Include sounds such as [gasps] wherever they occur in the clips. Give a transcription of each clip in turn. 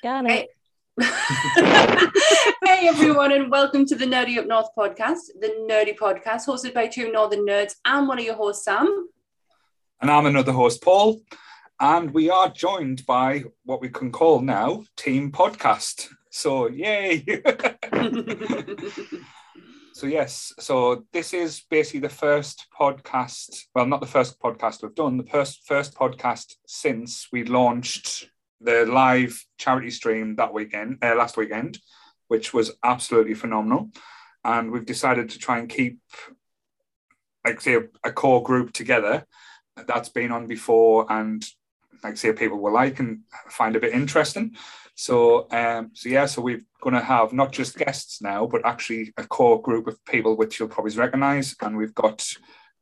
Got it. [laughs] hey everyone, and welcome to the Nerdy Up North podcast, the nerdy podcast hosted by two Northern nerds. I'm one of your hosts, Sam. And I'm another host, Paul. And we are joined by what we can call now Team Podcast. So, yay! [laughs] so, yes, so this is basically the first podcast. Well, not the first podcast we've done, the first, first podcast since we launched the live charity stream that weekend, uh, last weekend, which was absolutely phenomenal. And we've decided to try and keep, like, say, a, a core group together that's been on before and like say people will like and find a bit interesting. So um so yeah, so we're gonna have not just guests now, but actually a core group of people which you'll probably recognize. And we've got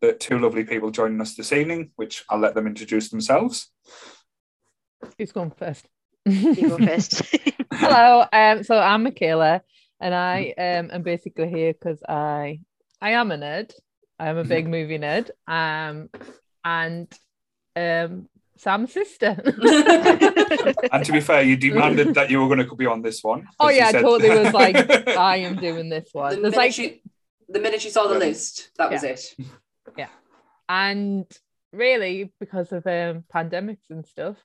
the two lovely people joining us this evening, which I'll let them introduce themselves. Who's going first? You go first. [laughs] [laughs] Hello. Um, so I'm Michaela, and I um am basically here because I I am a nerd. I am a big movie nerd. Um, and um, Sam's sister. [laughs] And to be fair, you demanded that you were going to be on this one. oh 'cause you yeah, I said- totally was like, I am doing this the, one. There's minute like, she, the minute she saw the list, that was it. Yeah. and really because of um pandemics and stuff,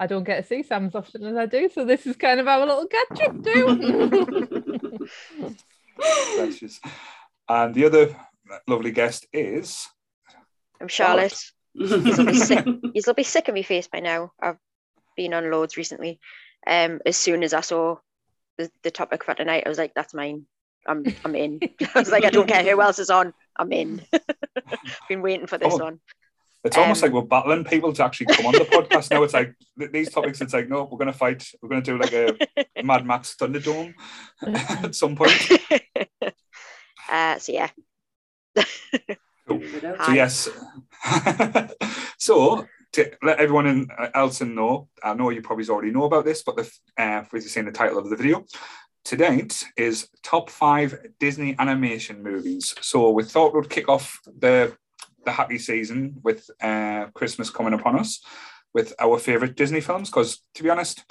I don't get to see Sam as often as I do. So this is kind of our little catch up too. Bless. And the other lovely guest is I'm Charlotte. You'll be sick. [laughs] You'll be sick of me face by now. I've been on loads recently. Um, as soon as I saw the, the topic for tonight, I was like, "That's mine. I'm I'm in." [laughs] I was like, "I don't care who else is on. I'm in." [laughs] been waiting for this Oh. one. It's almost Um, like we're battling people to actually come on the podcast now. It's like th- these topics. It's like no, we're going to fight. We're going to do like a [laughs] Mad Max Thunderdome at some point. [laughs] uh, so yeah, So Hi. yes. [laughs] so to let everyone in, else in know, I know you probably already know about this, but the uh, if you've seen the title of the video, tonight is top five Disney animation movies. So we thought we'd kick off the the happy season with uh, Christmas coming upon us with our favorite Disney films. Because to be honest,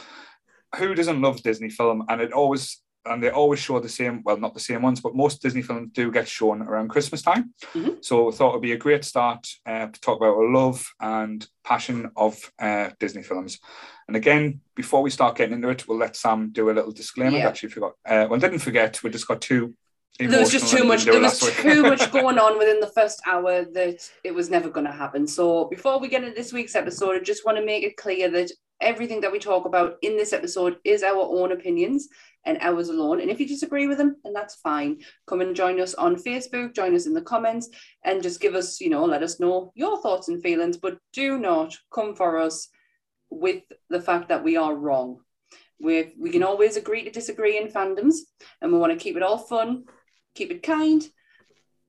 who doesn't love Disney film? And it always and they always show the same. Well, not the same ones, but most Disney films do get shown around Christmas time. So I thought it'd be a great start uh, to talk about our love and passion of uh, Disney films. And again, before we start getting into it, we'll let Sam do a little disclaimer Yeah. that she forgot. Uh, well, didn't forget. We just got too. There was just too much. There was it last week. too much [laughs] going on within the first hour that it was never going to happen. So before we get into this week's episode, I just want to make it clear that everything that we talk about in this episode is our own opinions and ours alone. And if you disagree with them, then that's fine. Come and join us on Facebook, join us in the comments, and just give us, you know, let us know your thoughts and feelings. But do not come for us with the fact that we are wrong. We we can always agree to disagree in fandoms, and we want to keep it all fun, keep it kind,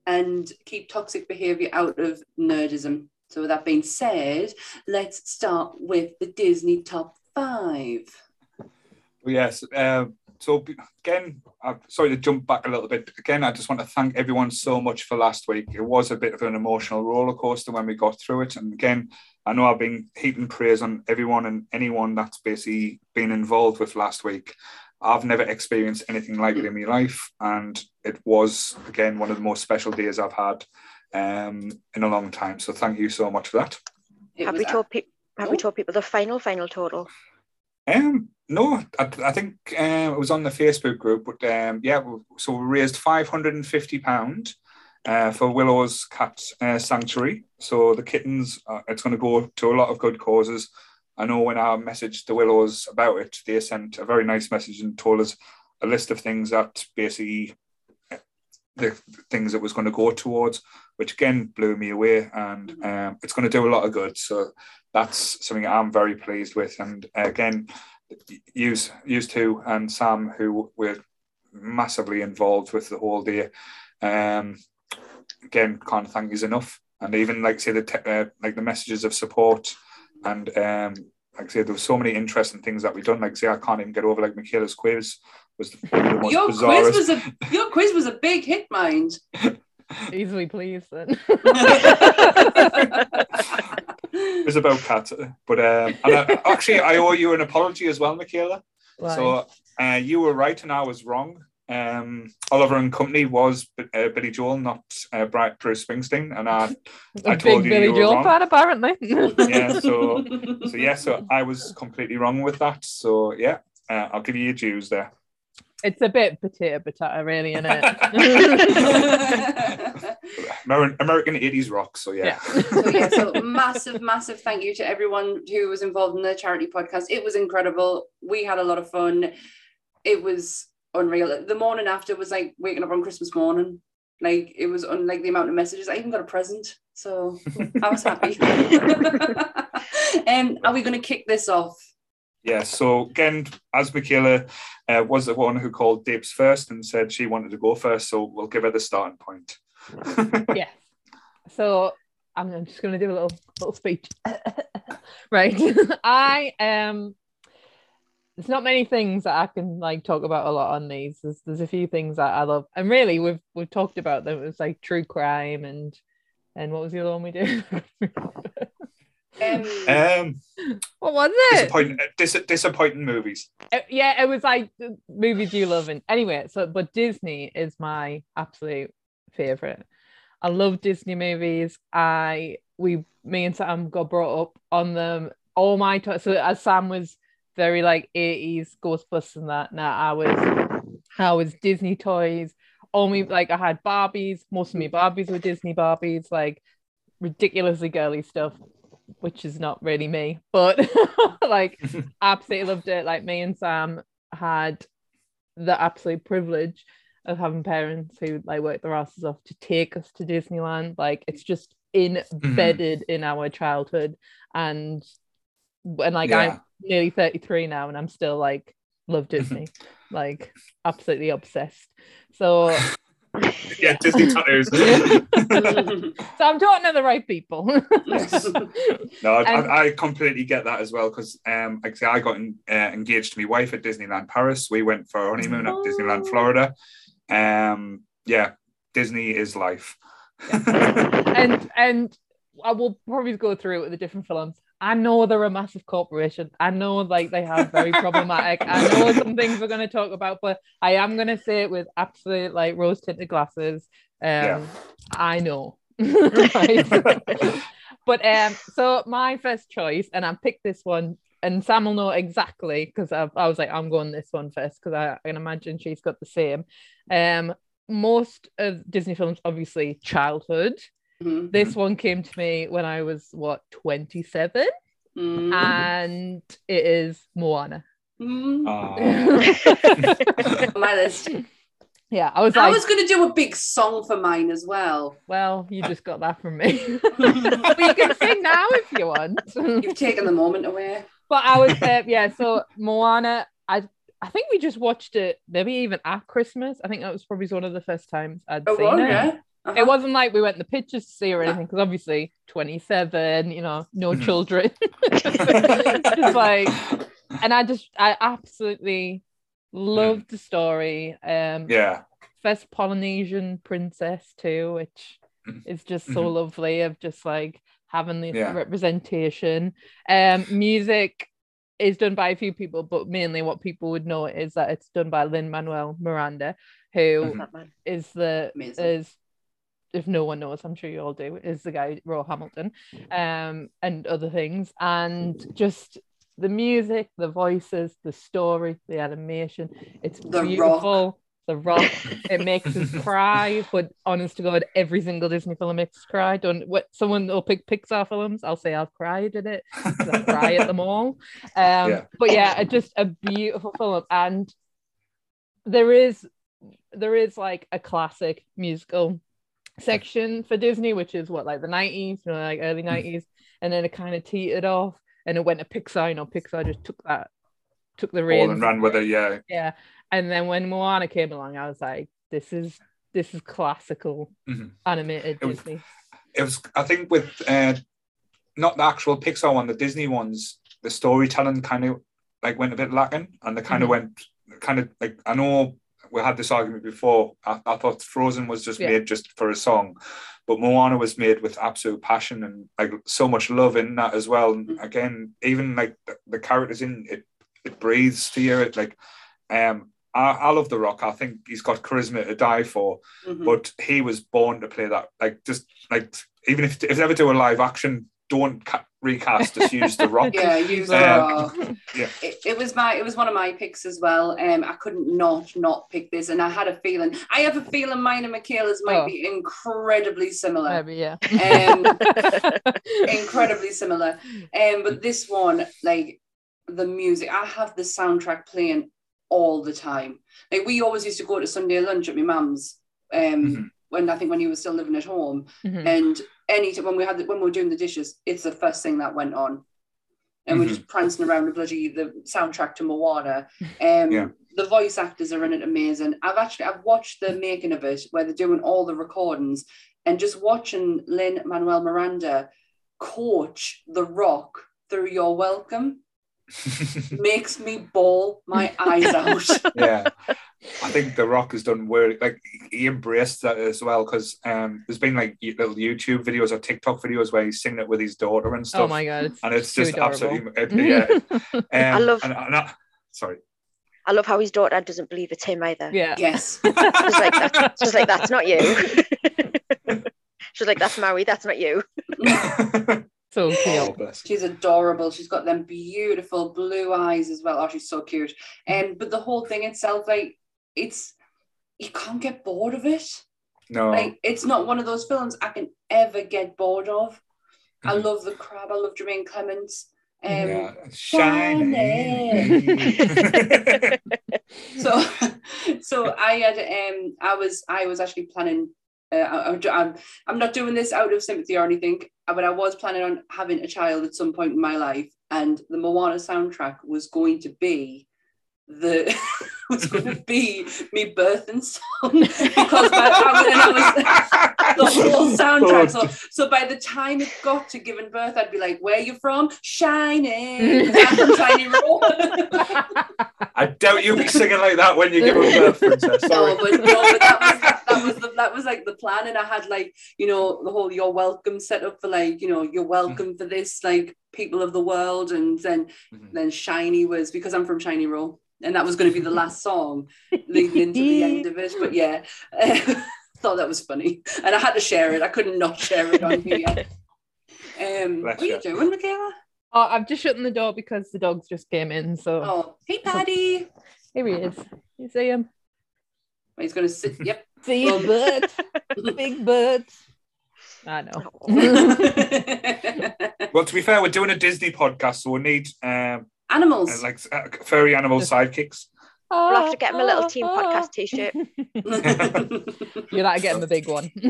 and keep toxic behavior out of nerdism. So, with that being said, let's start with the Disney top five. Yes. Um, so again, I'm sorry to jump back a little bit. Again, I just want to thank everyone so much for last week. It was a bit of an emotional roller coaster when we got through it. And again, I know I've been heaping praise on everyone and anyone that's basically been involved with last week. I've never experienced anything like it in my life, and it was again one of the most special days I've had um, in a long time. So thank you so much for that. Have we told people? Have we told people the final final total? Um, no, I, I think um, it was on the Facebook group, but um, yeah, so we raised five hundred and fifty pound uh, for Willow's Cat uh, Sanctuary. So the kittens, uh, it's going to go to a lot of good causes. I know when I messaged the Willows about it, they sent a very nice message and told us a list of things that basically the things it was going to go towards, which again blew me away, and um, it's going to do a lot of good. So that's something I'm very pleased with. And again, use use two and Sam, who were massively involved with the whole day. Um, again, can't thank you enough. And even like say the te- uh, like the messages of support and um, like I say there were so many interesting things that we done. Like say I can't even get over like Michaela's quiz was the, the most Your bizarrest. quiz was a your quiz was a big hit, mind. [laughs] Easily pleased then. [laughs] it was about cats, but um, and I, actually I owe you an apology as well, Michaela. Why? So uh, you were right and I was wrong. Um, Oliver and Company was uh, Billy Joel, not uh, Bri- Bruce Springsteen, and I, [laughs] I told big you Billy you were Joel wrong. fan, apparently. [laughs] yeah. So [laughs] so yeah, so I was completely wrong with that. So yeah, uh, I'll give you your dues there. it's a bit potato potato, really, isn't it? American, American 80s rock. So yeah. so yeah, so massive, massive thank you to everyone who was involved in the charity podcast. It was incredible. We had a lot of fun. It was unreal. The morning after was like waking up on Christmas morning. Like it was unlike the amount of messages. I even got a present. So I was happy. [laughs] [laughs] um, are we going to kick this off? Yeah, so again, as Michaela uh, was the one who called Dibs first and said she wanted to go first, so we'll give her the starting point. [laughs] yes. So I'm I'm just going to do a little little speech. right. I um. There's not many things that I can like talk about a lot on these. There's, there's a few things that I love, and really we've we've talked about them. It was like true crime and and what was the other one we did? Um, [laughs] Um, what was it? disappointing, uh, dis- disappointing movies. Uh, yeah, it was like movies you love. And anyway, so but Disney is my absolute favorite. I love Disney movies. I we me and Sam got brought up on them. All my time. So as Sam was very like 80s Ghostbusters and that. Now I was I was Disney toys. Only like I had Barbies. Most of my Barbies were Disney Barbies, like ridiculously girly stuff, which is not really me. But [laughs] like [laughs] absolutely loved it. Like me and Sam had the absolute privilege of having parents who like worked their asses off to take us to Disneyland. Like it's just mm-hmm. embedded in our childhood. And and like Yeah. Nearly 33 now and I'm still like love [laughs] Disney. like absolutely obsessed. So [laughs] Yeah, Disney tattoos. [laughs] so I'm talking to the right people. No, I, And- I, I completely get that as well because, um, like I say, I got in, uh, engaged to my wife at Disneyland Paris. We went for our honeymoon at Disneyland Florida. Um, yeah, Disney is life. and and I will probably go through it with the different films. I know they're a massive corporation. I know like they have very problematic. I know some things we're going to talk about, but I am going to say it with absolute like rose tinted glasses. Um, Yeah. I know. [laughs] [laughs] But um, so my first choice, and I picked this one, and Sam will know exactly because I, I was like, I'm going this one first because I, I can imagine she's got the same. Um, most of Disney films, obviously, childhood. Mhm. This one came to me when I was what 27, Mm. and it is Moana. Mm. Aw. [laughs] My list. yeah, I was I like, was going to do a big song for mine as well. well, you [laughs] just got that from me. [laughs] but you can sing now if you want. You've taken the moment away. but I was uh, yeah. So Moana, I I think we just watched it maybe even at Christmas. I think that was probably one of the first times I'd Oh, seen well, it. yeah. Uh-huh. It wasn't like we went the pictures to see or anything because obviously 27, you know, no Mhm. children. [laughs] just like, and I just, I absolutely loved the story. Um, yeah. first Polynesian princess too, which Mhm. is just so Mhm. lovely of just like having this Yeah. representation. Um, music is done by a few people, but mainly what people would know is that it's done by Lin Manuel Miranda, who Mhm. Is the Amazing. is if no one knows, I'm sure you all do, is the guy Roy Hamilton, um, and other things, and just the music, the voices, the story, the animation. It's The Rock. beautiful. The Rock. it [laughs] makes us cry, but honest to God, every single Disney film makes us cry. Don't what someone will pick Pixar films. I'll say I've cried at it. I cry at them [laughs] all. Um, Yeah. but yeah, just a beautiful film, and there is there is like a classic musical section for Disney, which is what like the nineties, you know, like early nineties, and then it kind of teetered off, and it went to Pixar. You know, Pixar just took that, took the reins, and ran with it. Yeah. yeah. And then when Moana came along, I was like, this is this is classical Mhm. animated It was- Disney. it was I think with uh, not the actual Pixar one, the Disney ones, the storytelling kind of like went a bit lacking, and they kind Mhm. of went kind of like I know we had this argument before. I, I thought Frozen was just Yeah. made just for a song, but Moana was made with absolute passion and like so much love in that as well. And Mm-hmm. again, even like the, the characters in it, it breathes to you. It like um I, I love The Rock. I think he's got charisma to die for, Mhm. but he was born to play that. Like just like even if if they ever do a live action, don't ca- recast just use The Rock. [laughs] yeah, use Um, uh, yeah. it, it was my it was one of my picks as well. Um, I couldn't not not pick this, and I had a feeling. I have a feeling mine and Michaela's might Oh. be incredibly similar. Maybe, yeah. Um, [laughs] incredibly similar. Um, but this one, like the music, I have the soundtrack playing all the time. Like we always used to go to Sunday lunch at my mum's. Um, Mhm. when I think when he was still living at home, Mhm. and any when we had the, when we were doing the dishes, it's the first thing that went on, and we're just prancing around the bloody the soundtrack to Moana. Um, Yeah. The voice actors are in it amazing. I've actually I've watched the making of it where they're doing all the recordings, and just watching Lynn Manuel Miranda coach The Rock through Your Welcome [laughs] makes me bawl my eyes [laughs] out. yeah. I think The Rock has done work. like he embraced that as well because um, there's been like little YouTube videos or TikTok videos where he's singing it with his daughter and stuff. Oh my god. and it's just adorable. absolutely [laughs] yeah. Um, love- And, and I- sorry. I love how his daughter doesn't believe it's him either. Yeah. yes. She's like, that's, she's like, that's not you. she's like, that's Maui, that's not you. So [laughs] cute. bless. She's adorable. She's got them beautiful blue eyes as well. Oh, she's so cute. Um, but the whole thing itself, like, it's you can't get bored of it. No. Like, it's not one of those films I can ever get bored of. I Mhm. love the crab. I love Jermaine Clements. Um, yeah. Shiny. Shiny. [laughs] so [laughs] so I had um I was I was actually planning uh, I, I'm, I'm not doing this out of sympathy or anything uh, but I was planning on having a child at some point in my life and the Moana soundtrack was going to be the [laughs] was going to be me birthing song because by, I was, and I was the whole [laughs] soundtrack so so by the time it got to giving birth I'd be like where you from shining 'Cause I'm from Shiny Road I doubt you'll be singing like that when you give birth, [laughs] princess. Sorry. No, but, no, but that was that was the, that was like the plan, and I had like you know the whole "you're welcome" set up for like you know you're welcome for this like people of the world, and then Mhm. then "Shiny" was because I'm from Shiny Roll, and that was going to be the last song [laughs] leading into the end of it. But yeah, [laughs] thought that was funny, and I had to share it. I couldn't not share it on here. [laughs] Um, Bless what are you you. doing, Michaela? Oh, I've just shut the door because the dogs just came in. So Oh, hey, Paddy. here he is. You see him? He's going to sit. Yep. See Um, his butt. Big butt. I know. Well, to be fair, we're doing a Disney podcast, so we need um, Animals. uh, like uh, furry animal sidekicks. We'll have to get him a little team oh, podcast t-shirt. Oh. [laughs] [laughs] You're not getting the big one. [laughs]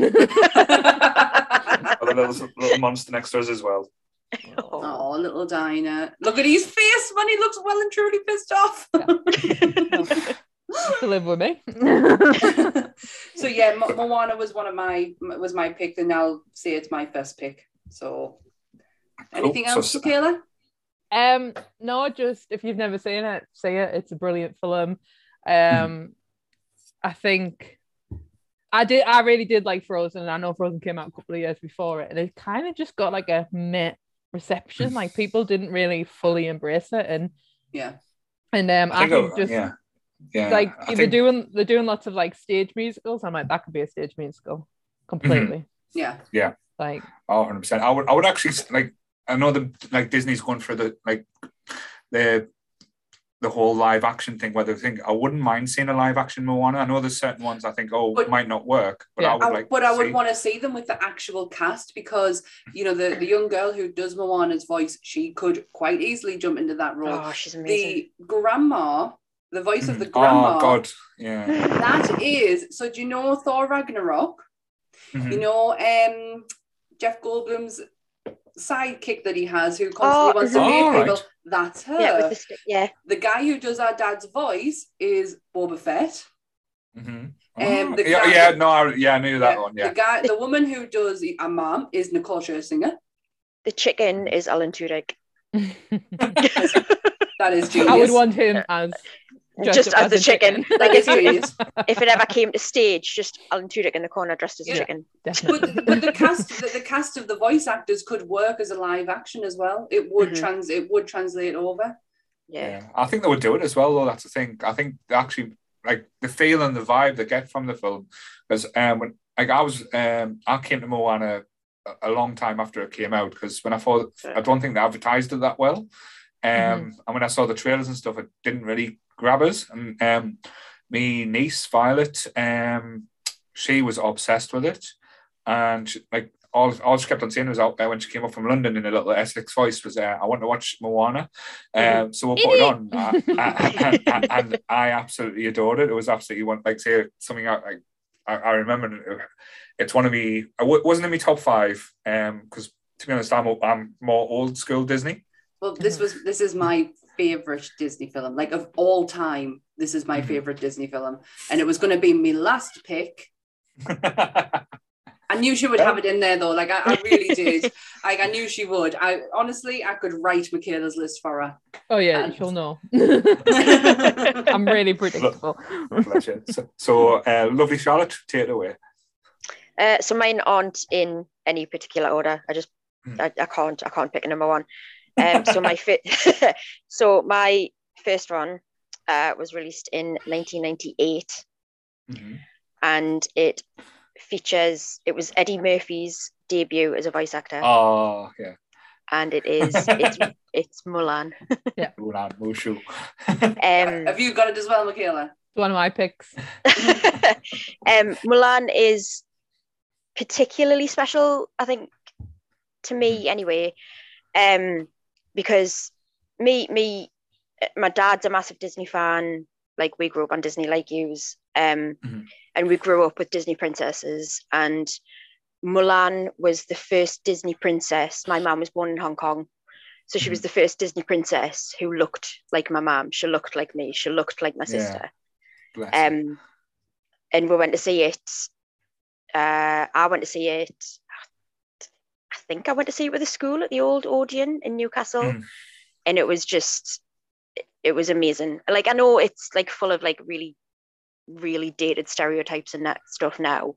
Or the little, little monster next to us as well. Oh. oh, little Dinah. Look at his face when he looks well and truly pissed off. to live with me. so yeah, Mo- Moana was one of my was my pick, and I'll say it's my first pick. So anything Cool. else, So- Michaela? Um, no, just if you've never seen it, see it. It's a brilliant film. Um, Mm-hmm. I think I did. I really did like Frozen. And I know Frozen came out a couple of years before it, and it kind of just got like a meh reception. [laughs] like people didn't really fully embrace it, and Yeah. and um, I I think, think, just yeah, yeah. like I they're think, doing they're doing lots of like stage musicals. I'm like that could be a stage musical completely. Yeah. Yeah, like oh, 100 percent. I would, I would actually like. I know the like Disney's going for the like the the whole live action thing. Whether I think I wouldn't mind seeing a live action Moana. I know there's certain ones I think oh But- might not work, but Yeah. I would I- like. but to I would see- want to see them with the actual cast because you know the the young girl who does Moana's voice, she could quite easily jump into that role. Oh, she's amazing. the grandma, the voice of the Mhm. grandma, Oh God, yeah. that is. So do you know Thor Ragnarok? Mhm. You know, um, Jeff Goldblum's sidekick that he has, who Oh, constantly wants to meet Oh, people. right. That's her. yeah, with the. Yeah. the guy who does our dad's voice is Boba Fett. Mhm. Um, Oh, the yeah, guy- yeah, no, I, yeah, I knew that one. Yeah, The guy, the woman who does our mom is Nicole Scherzinger. The chicken is Alan Tudyk. [laughs] That is [laughs] genius. I would want him as Just up as the a chicken. that Like if, you, [laughs] [laughs] if it ever came to stage, just Alan Tudyk in the corner dressed as a chicken. Definitely. but, but the cast the, the cast of the voice actors could work as a live action as well it would Mhm. trans it would translate over Yeah. Yeah, I think they would do it as well, though. That's the thing. I think they actually like the feel and the vibe they get from the film. Because um, when like I was um, I came to Moana a, a long time after it came out because when I thought I don't think they advertised it that well. Um, Mhm. and when I saw the trailers and stuff, it didn't really grab us. And um, me niece Violet, um, she was obsessed with it, and she, like all, all she kept on saying was out there when she came up from London in a little Essex voice was, uh, "I want to watch Moana." Um, so we'll put it on, uh, and, and- [laughs] and I absolutely adored it. It was absolutely one like say something I like. I, I remember it- it's one of me. I w- wasn't in my top five um because to be honest, I'm I'm more old school Disney. Well, this was this is my favorite Disney film, like of all time. This is my Mhm. favorite Disney film, and it was going to be my last pick. I knew she would have it in there though. Like I, I really [laughs] did. Like I knew she would. I honestly, I could write Michaela's list for her. Oh yeah, And- she'll know. [laughs] I'm really predictable. Bless so, so uh, lovely Charlotte, take it away. Uh, so mine aren't in any particular order. I just Hmm. I, I can't I can't pick a number one. Um, so my [laughs] fi- [laughs] so my first run uh, was released in 1998, Mhm. and it features it was Eddie Murphy's debut as a voice actor, Oh yeah, and it is [laughs] it's it's Mulan. Yeah, Mulan Mushu. Um, Have you got it as well, Michaela? One of my picks. um, Mulan is particularly special, I think, to me anyway, um, because me, me, my dad's a massive Disney fan. Like we grew up on Disney, like yous, um, Mhm. and we grew up with Disney princesses. And Mulan was the first Disney princess. My mum was born in Hong Kong. So she was the first Disney princess who looked like my mum. She looked like me. She looked like my sister you. um, and we went to see it. Uh, I went to see it. I think I went to see it with a school at the old Odeon in Newcastle, Mm. and it was just, it was amazing. Like I know it's like full of like really, really dated stereotypes and that stuff now,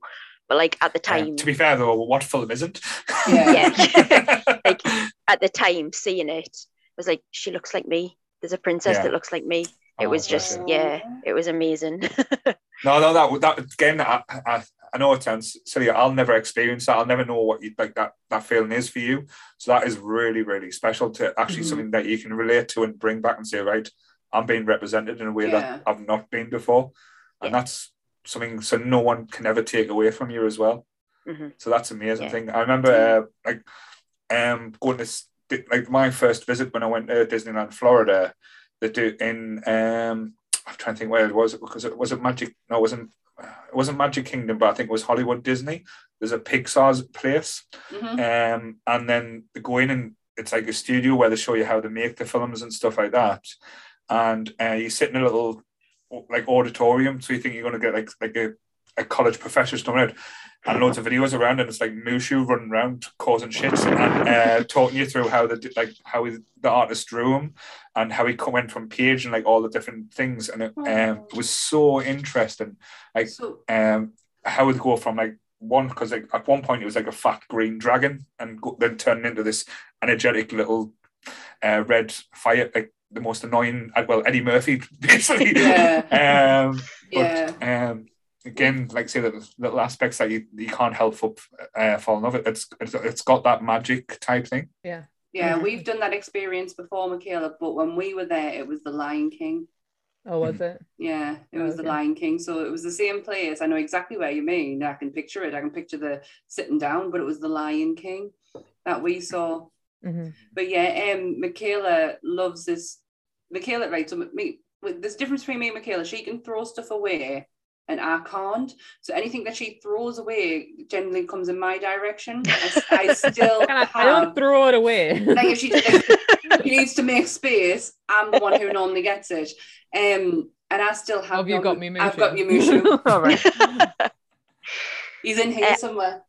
but like at the Uh, time, to be fair though, what film isn't? Yeah. [laughs] [laughs] like at the time seeing it was like she looks like me. There's a princess Yeah. that looks like me. It Oh, was just yeah, it was amazing. [laughs] No, no, that that again. I, I, I know it sounds silly. I'll never experience that. I'll never know what you like that that feeling is for you. So that is really, really special to actually Mhm. something that you can relate to and bring back and say, right, I'm being represented in a way Yeah. that I've not been before, and Yeah. that's something so no one can ever take away from you as well. Mhm. So that's an amazing Yeah. thing. I remember uh, like um going to like my first visit when I went to Disneyland, Florida. They do in um I'm trying to think where it was because it was it Magic. No, it wasn't. It wasn't Magic Kingdom, but I think it was Hollywood Disney. There's a Pixar's place, Mhm. um, and then they go in and it's like a studio where they show you how to make the films and stuff like that. And uh, you sit in a little like auditorium, so you think you're going to get like like a, a college professor's coming out, and loads of videos around, and it's like Mushu running around causing shit and uh, talking you through how the like how he, the artist drew him and how he went from page and like all the different things, and it, um, it was so interesting. Like- so um how it would go from like one because like at one point it was like a fat green dragon and go, then turning into this energetic little uh, red fire like the most annoying uh, well Eddie Murphy [laughs] basically. Yeah, um yeah. um again like say the little aspects that you, you can't help but uh, fall in love with it's, it's it's got that magic type thing Yeah. Yeah, Mhm. we've done that experience before, Michaela, but when we were there, it was the Lion King. Oh, was it? Yeah, it was the Okay. Lion King. So it was the same place. I know exactly where you mean. I can picture it. I can picture the sitting down, but it was the Lion King that we saw. hmm But yeah, um, Michaela loves this. Michaela, right? So me, with- there's a difference between me and Michaela. She can throw stuff away, and I can't. So anything that she throws away generally comes in my direction. I, I [laughs] still I, I don't throw it away. like if she, [laughs] if she needs to make space, I'm the one who normally gets it. Um, and I still have. Have you got me, Mushu? I've got your Mushu. [laughs] All right. He's in here Uh, somewhere.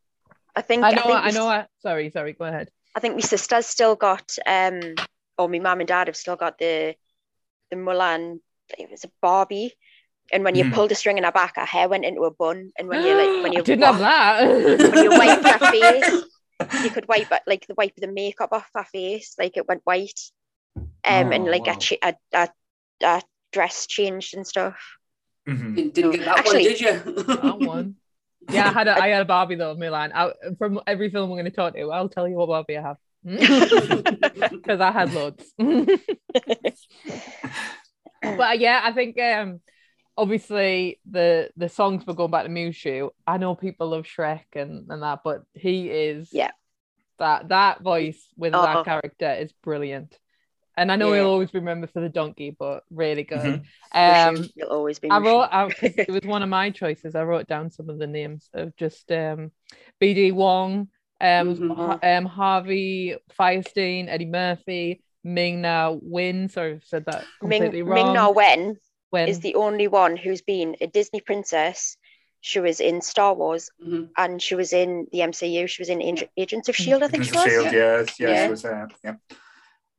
I think I know. think I we- know. I, sorry. Sorry. Go ahead. I think my sister's still got, um, or my mum and dad have still got the the Mulan. It was a Barbie, and when you Mhm. pulled a string in her back, her hair went into a bun. And when you like, when [gasps] you I didn't have that. when you wiped her [laughs] face, you could wipe it like the wipe the makeup off her face, like it went white. um, and Oh, like wow. a, cha- a, a, a dress changed and stuff. Mhm. Didn't, didn't get that Actually- one, did you? That one. Yeah, I had a, I had a Barbie though, Milan. I, from every film we're going to talk to, I'll tell you what Barbie I have. [laughs] [laughs] Because I had loads. but yeah, I think um obviously the the songs were going back to Mushu. I know people love Shrek and, and that, but he is Yeah. that that voice with Uh-huh. that character is brilliant. And I know Yeah. he'll always be remembered for the donkey, but really good. Mhm. Um You'll always be. I Mushu. wrote out 'cause it [laughs] was one of my choices. I wrote down some of the names of just um, BD Wong, um, Mhm. Um, Harvey Firestein, Eddie Murphy, Ming Na Win. Sorry, I've said that Ming, completely Ming wrong. Na Wen Wen. is the only one who's been a Disney princess. She was in Star Wars Mhm. and she was in the MCU. She was in Ag- Agents of Shield, I think Agents she of was. Shield, yes, yes, Yeah. it was, uh, yeah.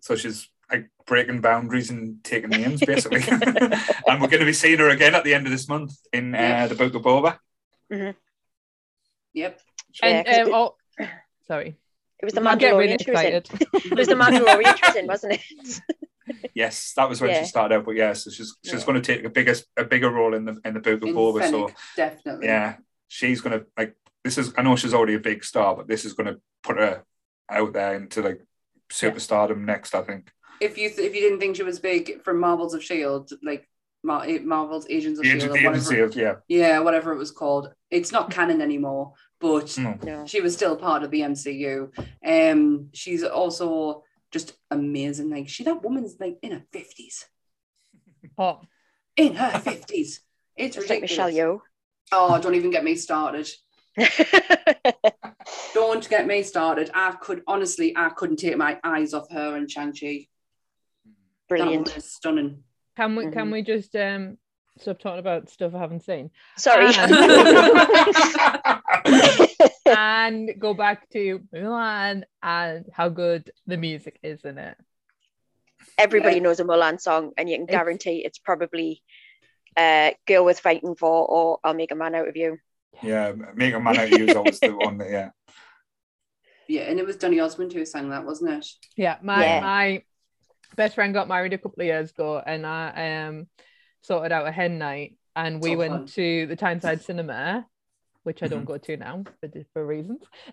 So she's like breaking boundaries and taking names, basically. [laughs] and we're going to be seeing her again at the end of this month in uh, the Book of Boba. Yep. and Yeah, 'cause um, oh, sorry, It was the I get really Mandalorian she was in. [laughs] It was the Mandalorian she was in, wasn't it? [laughs] Yes, that was when Yeah. she started out. But yeah, so she's she's Yeah. going to take a bigger a bigger role in the in the Book of In Boba. So definitely. yeah, she's going to like this is. I know she's already a big star, but this is going to put her out there into like superstardom next. I think. If you th- if you didn't think she was big from Marvels of Shield, like Mar- Marvel's Agents of The Shield, Agent- or the whatever, Agency of yeah. yeah, whatever it was called, it's not canon anymore. But No. No. she was still part of the MCU. Um, she's also just amazing. Like she, that woman's like in her fifties. [laughs] Oh, In her [laughs] fifties. It's Just like ridiculous. Michelle Oh, don't even get me started. [laughs] Don't get me started. I could honestly, I couldn't take my eyes off her and Shang Chi. Brilliant. That woman stunning. can we can Mhm. we just um stop talking about stuff I haven't seen Sorry. [laughs] and go back to Mulan and how good the music is in it. Everybody Yeah. knows a Mulan song, and you can It's- guarantee it's probably uh, "Girl with Fighting For" or "I'll Make a Man Out of You." Yeah, Make a Man Out of You is always the one that, yeah. [laughs] Yeah, and it was Donny Osmond who sang that, wasn't it? Yeah, my Yeah. my best friend got married a couple of years ago, and I um sorted out a hen night, and we Oh, went fun. to the Tyneside Cinema, which I don't Mhm. go to now for di- for reasons. [laughs] [laughs]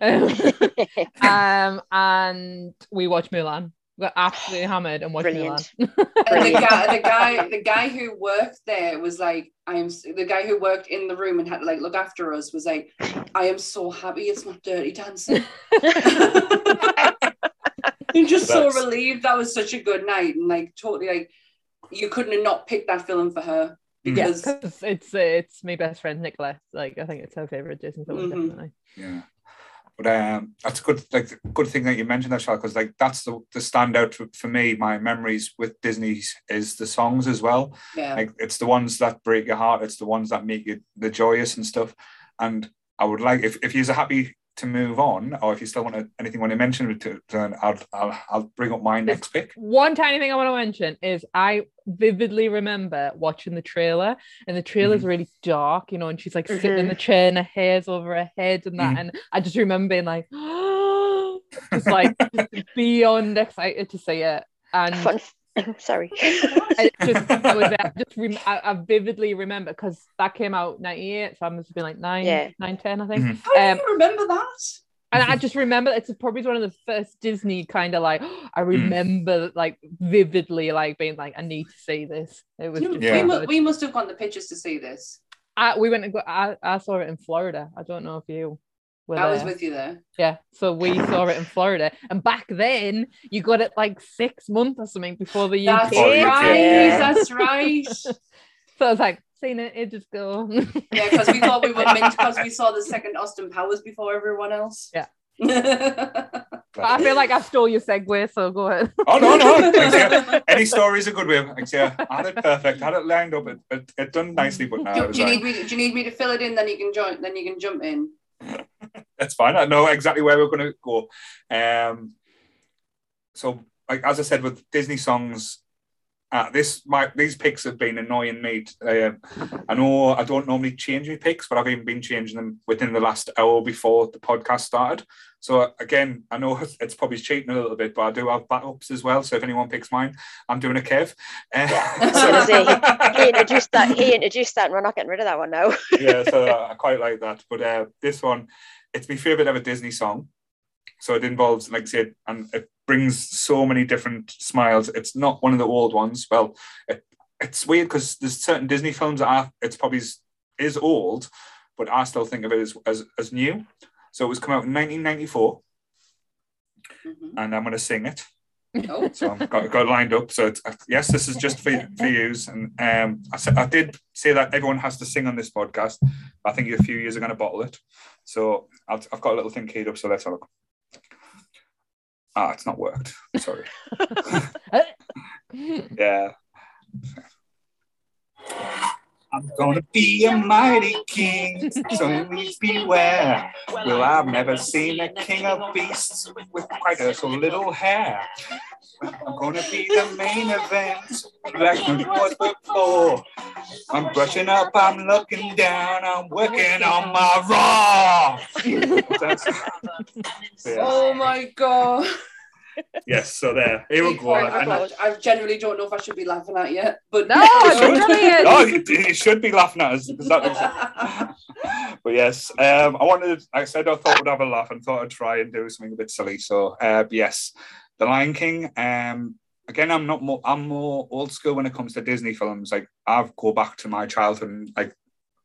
um, and we watched Mulan. We got absolutely hammered and watched Brilliant. Mulan. [laughs] And the guy, the guy, the guy who worked there was like, I am. The guy who worked in the room and had to like look after us was like, I am so happy it's not Dirty Dancing. You're just so relieved. That was such a good night, and like totally like, you couldn't have not picked that film for her Yeah, because because it's it's my best friend Nicola. Like I think it's her favorite Disney film, Mhm. definitely. Yeah. But um, that's a good like good thing that you mentioned that, Charlotte, because like that's the, the standout for, for me. My memories with Disney is the songs as well. yeah, Like it's the ones that break your heart. It's the ones that make you the joyous and stuff. And I would like if if you're happy to move on, or if you still want to, anything want to mention, to, then I'll, I'll I'll bring up my next pick. One tiny thing I want to mention is I vividly remember watching the trailer, and the trailer's Mm-hmm. really dark, you know, and she's like sitting in the chair and her hair's over her head and that. Mhm. And I just remember being like, [gasps] just like [laughs] beyond excited to see it. And Fun. [laughs] Sorry. [laughs] it just I was I just rem- I, I vividly remember because that came out 98, so I must have been like nine, Yeah. nine, ten, I think. Mhm. um, you remember that? And I just remember it's probably one of the first Disney kind of like [gasps] I remember like vividly like being like I need to see this. It was just Yeah. we, so mu- we must have gone to pictures to see this. I, we went and go, I, I saw it in Florida. I don't know if you were I was with you there. yeah. So we saw it in Florida, and back then you got it like six months or something before the UK. That's Before oh, right. yeah. That's right. [laughs] So I was like, seen it, it just go. Yeah, because we thought we were meant [laughs] because we saw the second Austin Powers before everyone else. Yeah. yeah. [laughs] I feel like I stole your segue, so go ahead. Oh no, no. Like, yeah, any story is a good way. Like, yeah, I had it perfect. I had it lined up. It, it, it done nicely, but now do, do you like, need me? Do you need me to fill it in? Then you can join. Then you can jump in. That's fine. I know exactly where we're going to go. Um, so, like as I said, with Disney songs, Uh, this my these picks have been annoying me. Uh, I know I don't normally change my picks, but I've even been changing them within the last hour before the podcast started. So again, I know it's probably cheating a little bit, but I do have backups as well. So if anyone picks mine, I'm doing a Kev. Uh, so, [laughs] he, he, introduced that. He introduced that, and we're not getting rid of that one now. yeah, so I quite like that. But uh, this one, it's my favorite ever Disney song. So it involves, like I said, and it brings so many different smiles. It's not one of the old ones. Well, it, it's weird because there's certain Disney films that are, it's probably is old, but I still think of it as, as, as new. So it was come out in 1994, mm-hmm. and I'm going to sing it. Oh. So I've got, got lined up. So yes, this is just for, for use. And um, I, said, I did say that everyone has to sing on this podcast. I think a few years are going to bottle it. So I've, I've got a little thing keyed up. So let's have a look. Ah, it's not worked. Sorry. [laughs] [laughs] yeah. I'm gonna be a mighty king, so please beware. Well, I've never seen a king of beasts with quite a so little hair. I'm gonna be the main event, like was before. I'm brushing up, I'm looking down, I'm working on my raw. [laughs] Oh my god yes, so there. Here we go. I, I, generally don't know if I should be laughing at you, but no, [laughs] oh, you, you should be laughing at us. [laughs] but yes, um, I wanted. I said, I thought we'd have a laugh and thought I'd try and do something a bit silly. So uh, yes, The Lion King. Um, again, I'm not more. I'm more old school when it comes to Disney films. Like I've go back to my childhood, and, like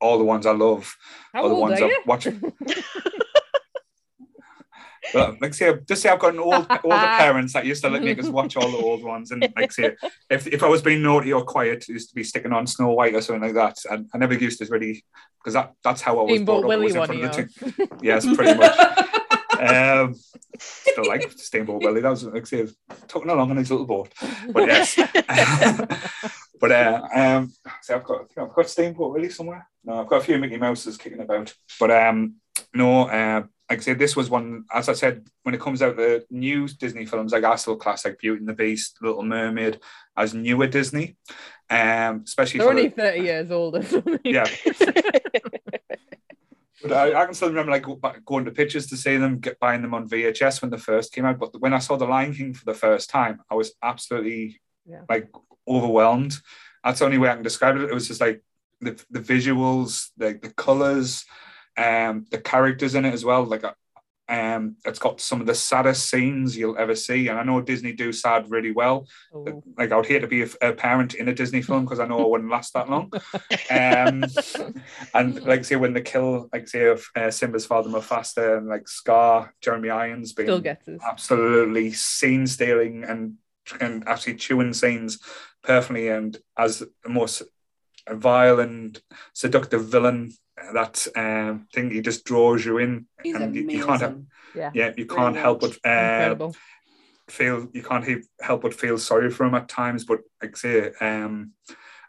all the ones I love, How all the ones I've watched. [laughs] [laughs] But like say, just say I've got an old older [laughs] parents that used to let me just watch all the old ones, and like say, if, if I was being naughty or quiet, used to be sticking on Snow White or something like that, and I never used to really because that that's how I was Steamboat brought up. Willie one, yeah. yes, pretty much. Um, still like Steamboat Willie. That was like say, talking along on his little boat, but yes. [laughs] but uh, um, so I've got I've got Steamboat Willie somewhere. No, I've got a few Mickey Mouses kicking about, but um, no. Uh, like I said, this was one, as I said, when it comes out, the new Disney films, like I still class like Beauty and the Beast, Little Mermaid as newer Disney. Um, especially They're only the, 30 years older. Yeah. [laughs] but I, I, can still remember like going to pictures to see them, get, buying them on VHS when they first came out. But when I saw The Lion King for the first time, I was absolutely yeah. like overwhelmed. That's the only way I can describe it. It was just like the, the visuals, the, the colors, um, the characters in it as well, like um, it's got some of the saddest scenes you'll ever see. And I know Disney do sad really well. Oh. Like I would hate to be a, a parent in a Disney film because I know I wouldn't last that long. [laughs] Um, and like say when they kill, like say of uh, Simba's father Mufasa and like Scar, Jeremy Irons being Still gets absolutely scene stealing and and actually chewing scenes perfectly and as the most vile and seductive villain that um, thing he just draws you in He's and you, you, can't have, yeah. yeah you can't really help but uh, feel you can't help but feel sorry for him at times but like say um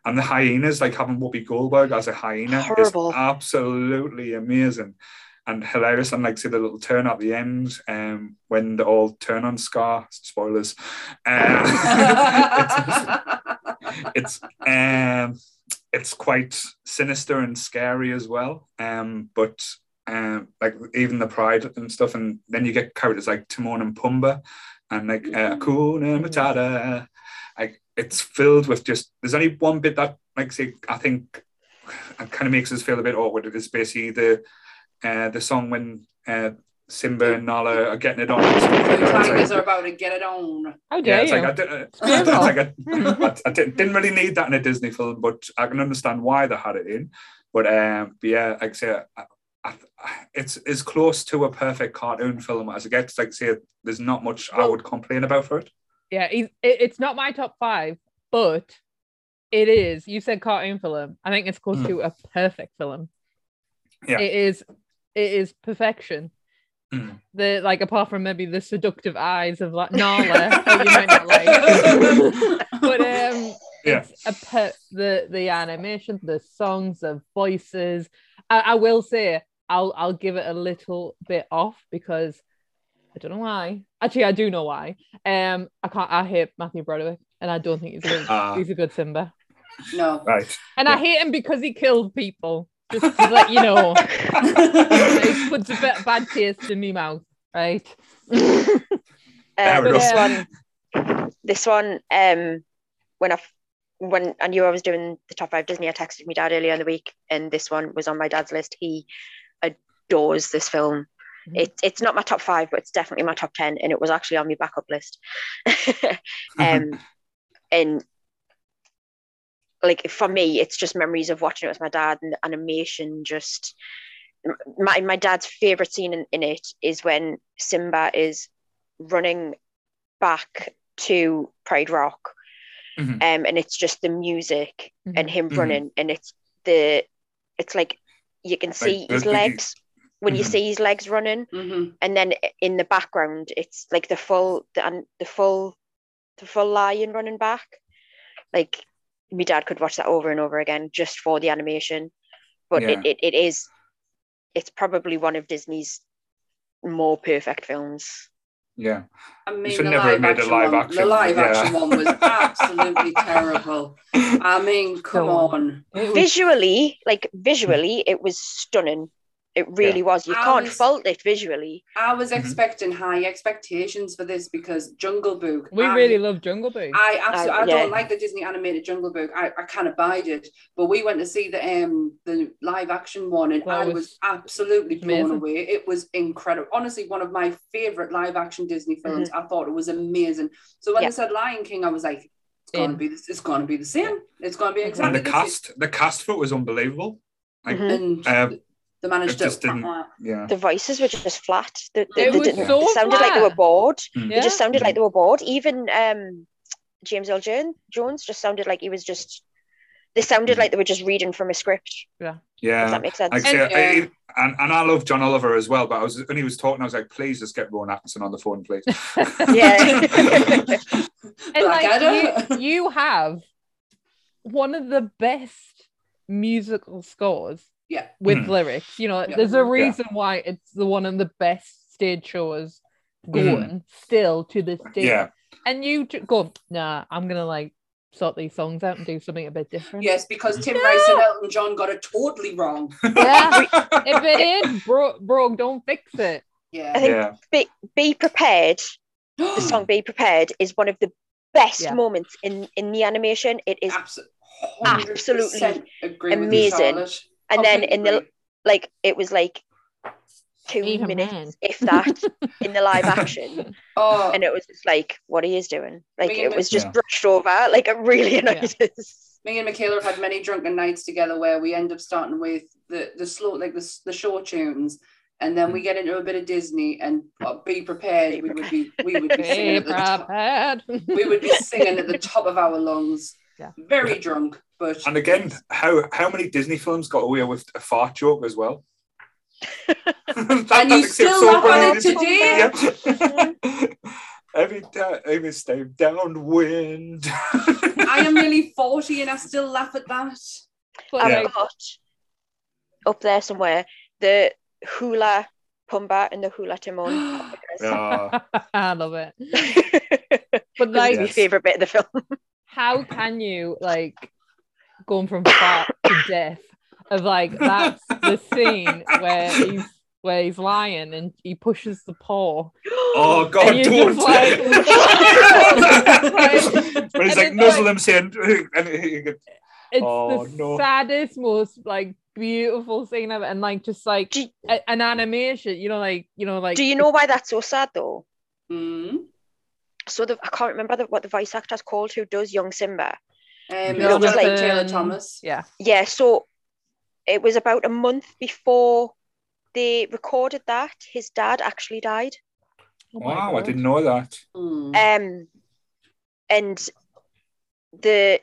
and the hyenas like having Whoopi Goldberg as a hyena Horrible. is absolutely amazing and hilarious and like say the little turn at the end um when they all turn on Scar spoilers [laughs] uh, it's, it's um it's quite sinister and scary as well. Um, but um, like even the pride and stuff, and then you get characters like Timon and Pumbaa, and like uh, Hakuna mm. Matata. Like it's filled with just. There's only one bit that, like, say, I think, it kind of makes us feel a bit awkward. It's basically the uh, the song when uh, Simba and Nala are getting it on. The tigers are about to get it on. How dare yeah, you? Like, I, did, uh, [laughs] like I, [laughs] I, didn't really need that in a Disney film, but I can understand why they had it in. But, um, but yeah, like I say, I, I, it's as close to a perfect cartoon film as it gets. Like I say, there's not much well, I would complain about for it. Yeah, it, it's not my top five, but it is. You said cartoon film. I think it's close mm. to a perfect film. Yeah, it is. It is perfection Mm. The like apart from maybe the seductive eyes of like Nala that you might not like, [laughs] but um, yeah. it's a pet the the animation, the songs, the voices. I, I will say I'll I'll give it a little bit off because I don't know why. Actually, I do know why. Um, I can't. I hate Matthew Broderick. and I don't think he's a good, Ah. he's a good Simba. No. Right. And I hate him because he killed people. Just to let you know, [laughs] it puts a bit bad taste in my mouth, right? Fair Uh, this one, this one, um, when I when I knew I was doing the top five Disney, I texted my dad earlier in the week, and this one was on my dad's list. He adores this film. Mhm. It, it's not my top five, but it's definitely my top ten, and it was actually on my backup list. [laughs] um, [laughs] and like for me, it's just memories of watching it with my dad and the animation. Just my my dad's favorite scene in, in it is when Simba is running back to Pride Rock, Mhm. um, and it's just the music and him Mhm. running, and it's the it's like you can see the- his the- legs when you Mhm. see his legs running, Mhm. and then in the background it's like the full the and the full the full lion running back like my dad could watch that over and over again just for the animation but it, Yeah. it, it is it's probably one of disney's more perfect films Yeah. I mean, should the never have live made a action live one, action, The live yeah. action one was [laughs] absolutely terrible. I mean, come Go on. on. It was- visually like visually it was stunning it really was you I can't was- fault it visually I was Mhm. expecting high expectations for this because Jungle Book. we I- really love Jungle Book. I absolutely, I yeah. don't like the Disney animated Jungle Book. I, I can't abide it. But we went to see the um the live action one, and Well, I was, was absolutely blown away. It was incredible. Honestly, one of my favorite live action Disney films. Mm-hmm. I thought it was amazing. So when Yeah. they said Lion King, I was like, it's gonna In. be this. It's gonna be the same. It's gonna be And And the the cast, the cast for it was unbelievable. Like, Mhm. And They managed it to. just didn't- yeah. the voices were just flat they, they, It they was didn't- so they sounded like they were bored Mm. It just Yeah. sounded like they were bored. Even um, James Earl Jones, Jones just sounded like he was just. They sounded like they were just reading from a script. Yeah. Yeah. that makes sense. Like, I say, And- I- and, and I love John Oliver as well, but I was when he was talking, I was like, please just get Rowan Atkinson on the phone, please. [laughs] yeah. [laughs] and like you, you have one of the best musical scores Yeah. with Mhm. lyrics. You know, Yeah. there's a Yeah. reason why it's the one of the best stage shows Mhm. going still to this day. Yeah. And you ju- go, nah, I'm gonna like sort these songs out and do something a bit different. Yes, because Tim Rice and Elton John got it totally wrong. Yeah. [laughs] if it is bro- broke, don't fix it. Yeah. I think- yeah. be, be prepared. The [gasps] song "Be Prepared" is one of the best Yeah. moments in in the animation. It is, Abso- absolutely 100% with you, amazing. Charlotte. and then in the like, it was like two Even minutes, then. if that, [laughs] in the live action, Oh, and it was just like, what he is doing. Like Me it and was just Yeah. brushed over. Like it really annoyed us. [laughs] me and Michaela have had many drunken nights together where we end up starting with the the slow like the, the short tunes and then Mm. we get into a bit of Disney and uh, be prepared we would be we would be singing Be at the top, we would be singing at the top of our lungs Yeah. very drunk but And again, how how many Disney films got away with a fart joke as well? [laughs] That- And you still except laugh at funny. it Yeah. [laughs] every time, every stay downwind. I am [laughs] nearly 40 and I still laugh at that But oh I've Yeah. got up there somewhere the hula Pumbaa and the hula Timon. [gasps] Oh yeah. I love it. But But like like, my favorite bit of the film. How can you like going from fart to death of like that's the scene where he's where he's lying and he pushes the paw Oh God, And you're don't! just like- [laughs] but he's like it's nuzzle like- him saying, and he it's Oh, the no. saddest most like beautiful scene ever and like just like Do, a- an animation you know like you know like do you know why that's so sad though? mm. So the, I can't remember the, what the voice actor's called who does young Simba. um, You it's know, just like Taylor Thomas yeah Yeah, so it was about a month before they recorded that. His dad actually died. Oh my "Wow, I didn't know that." Mm. Um, and the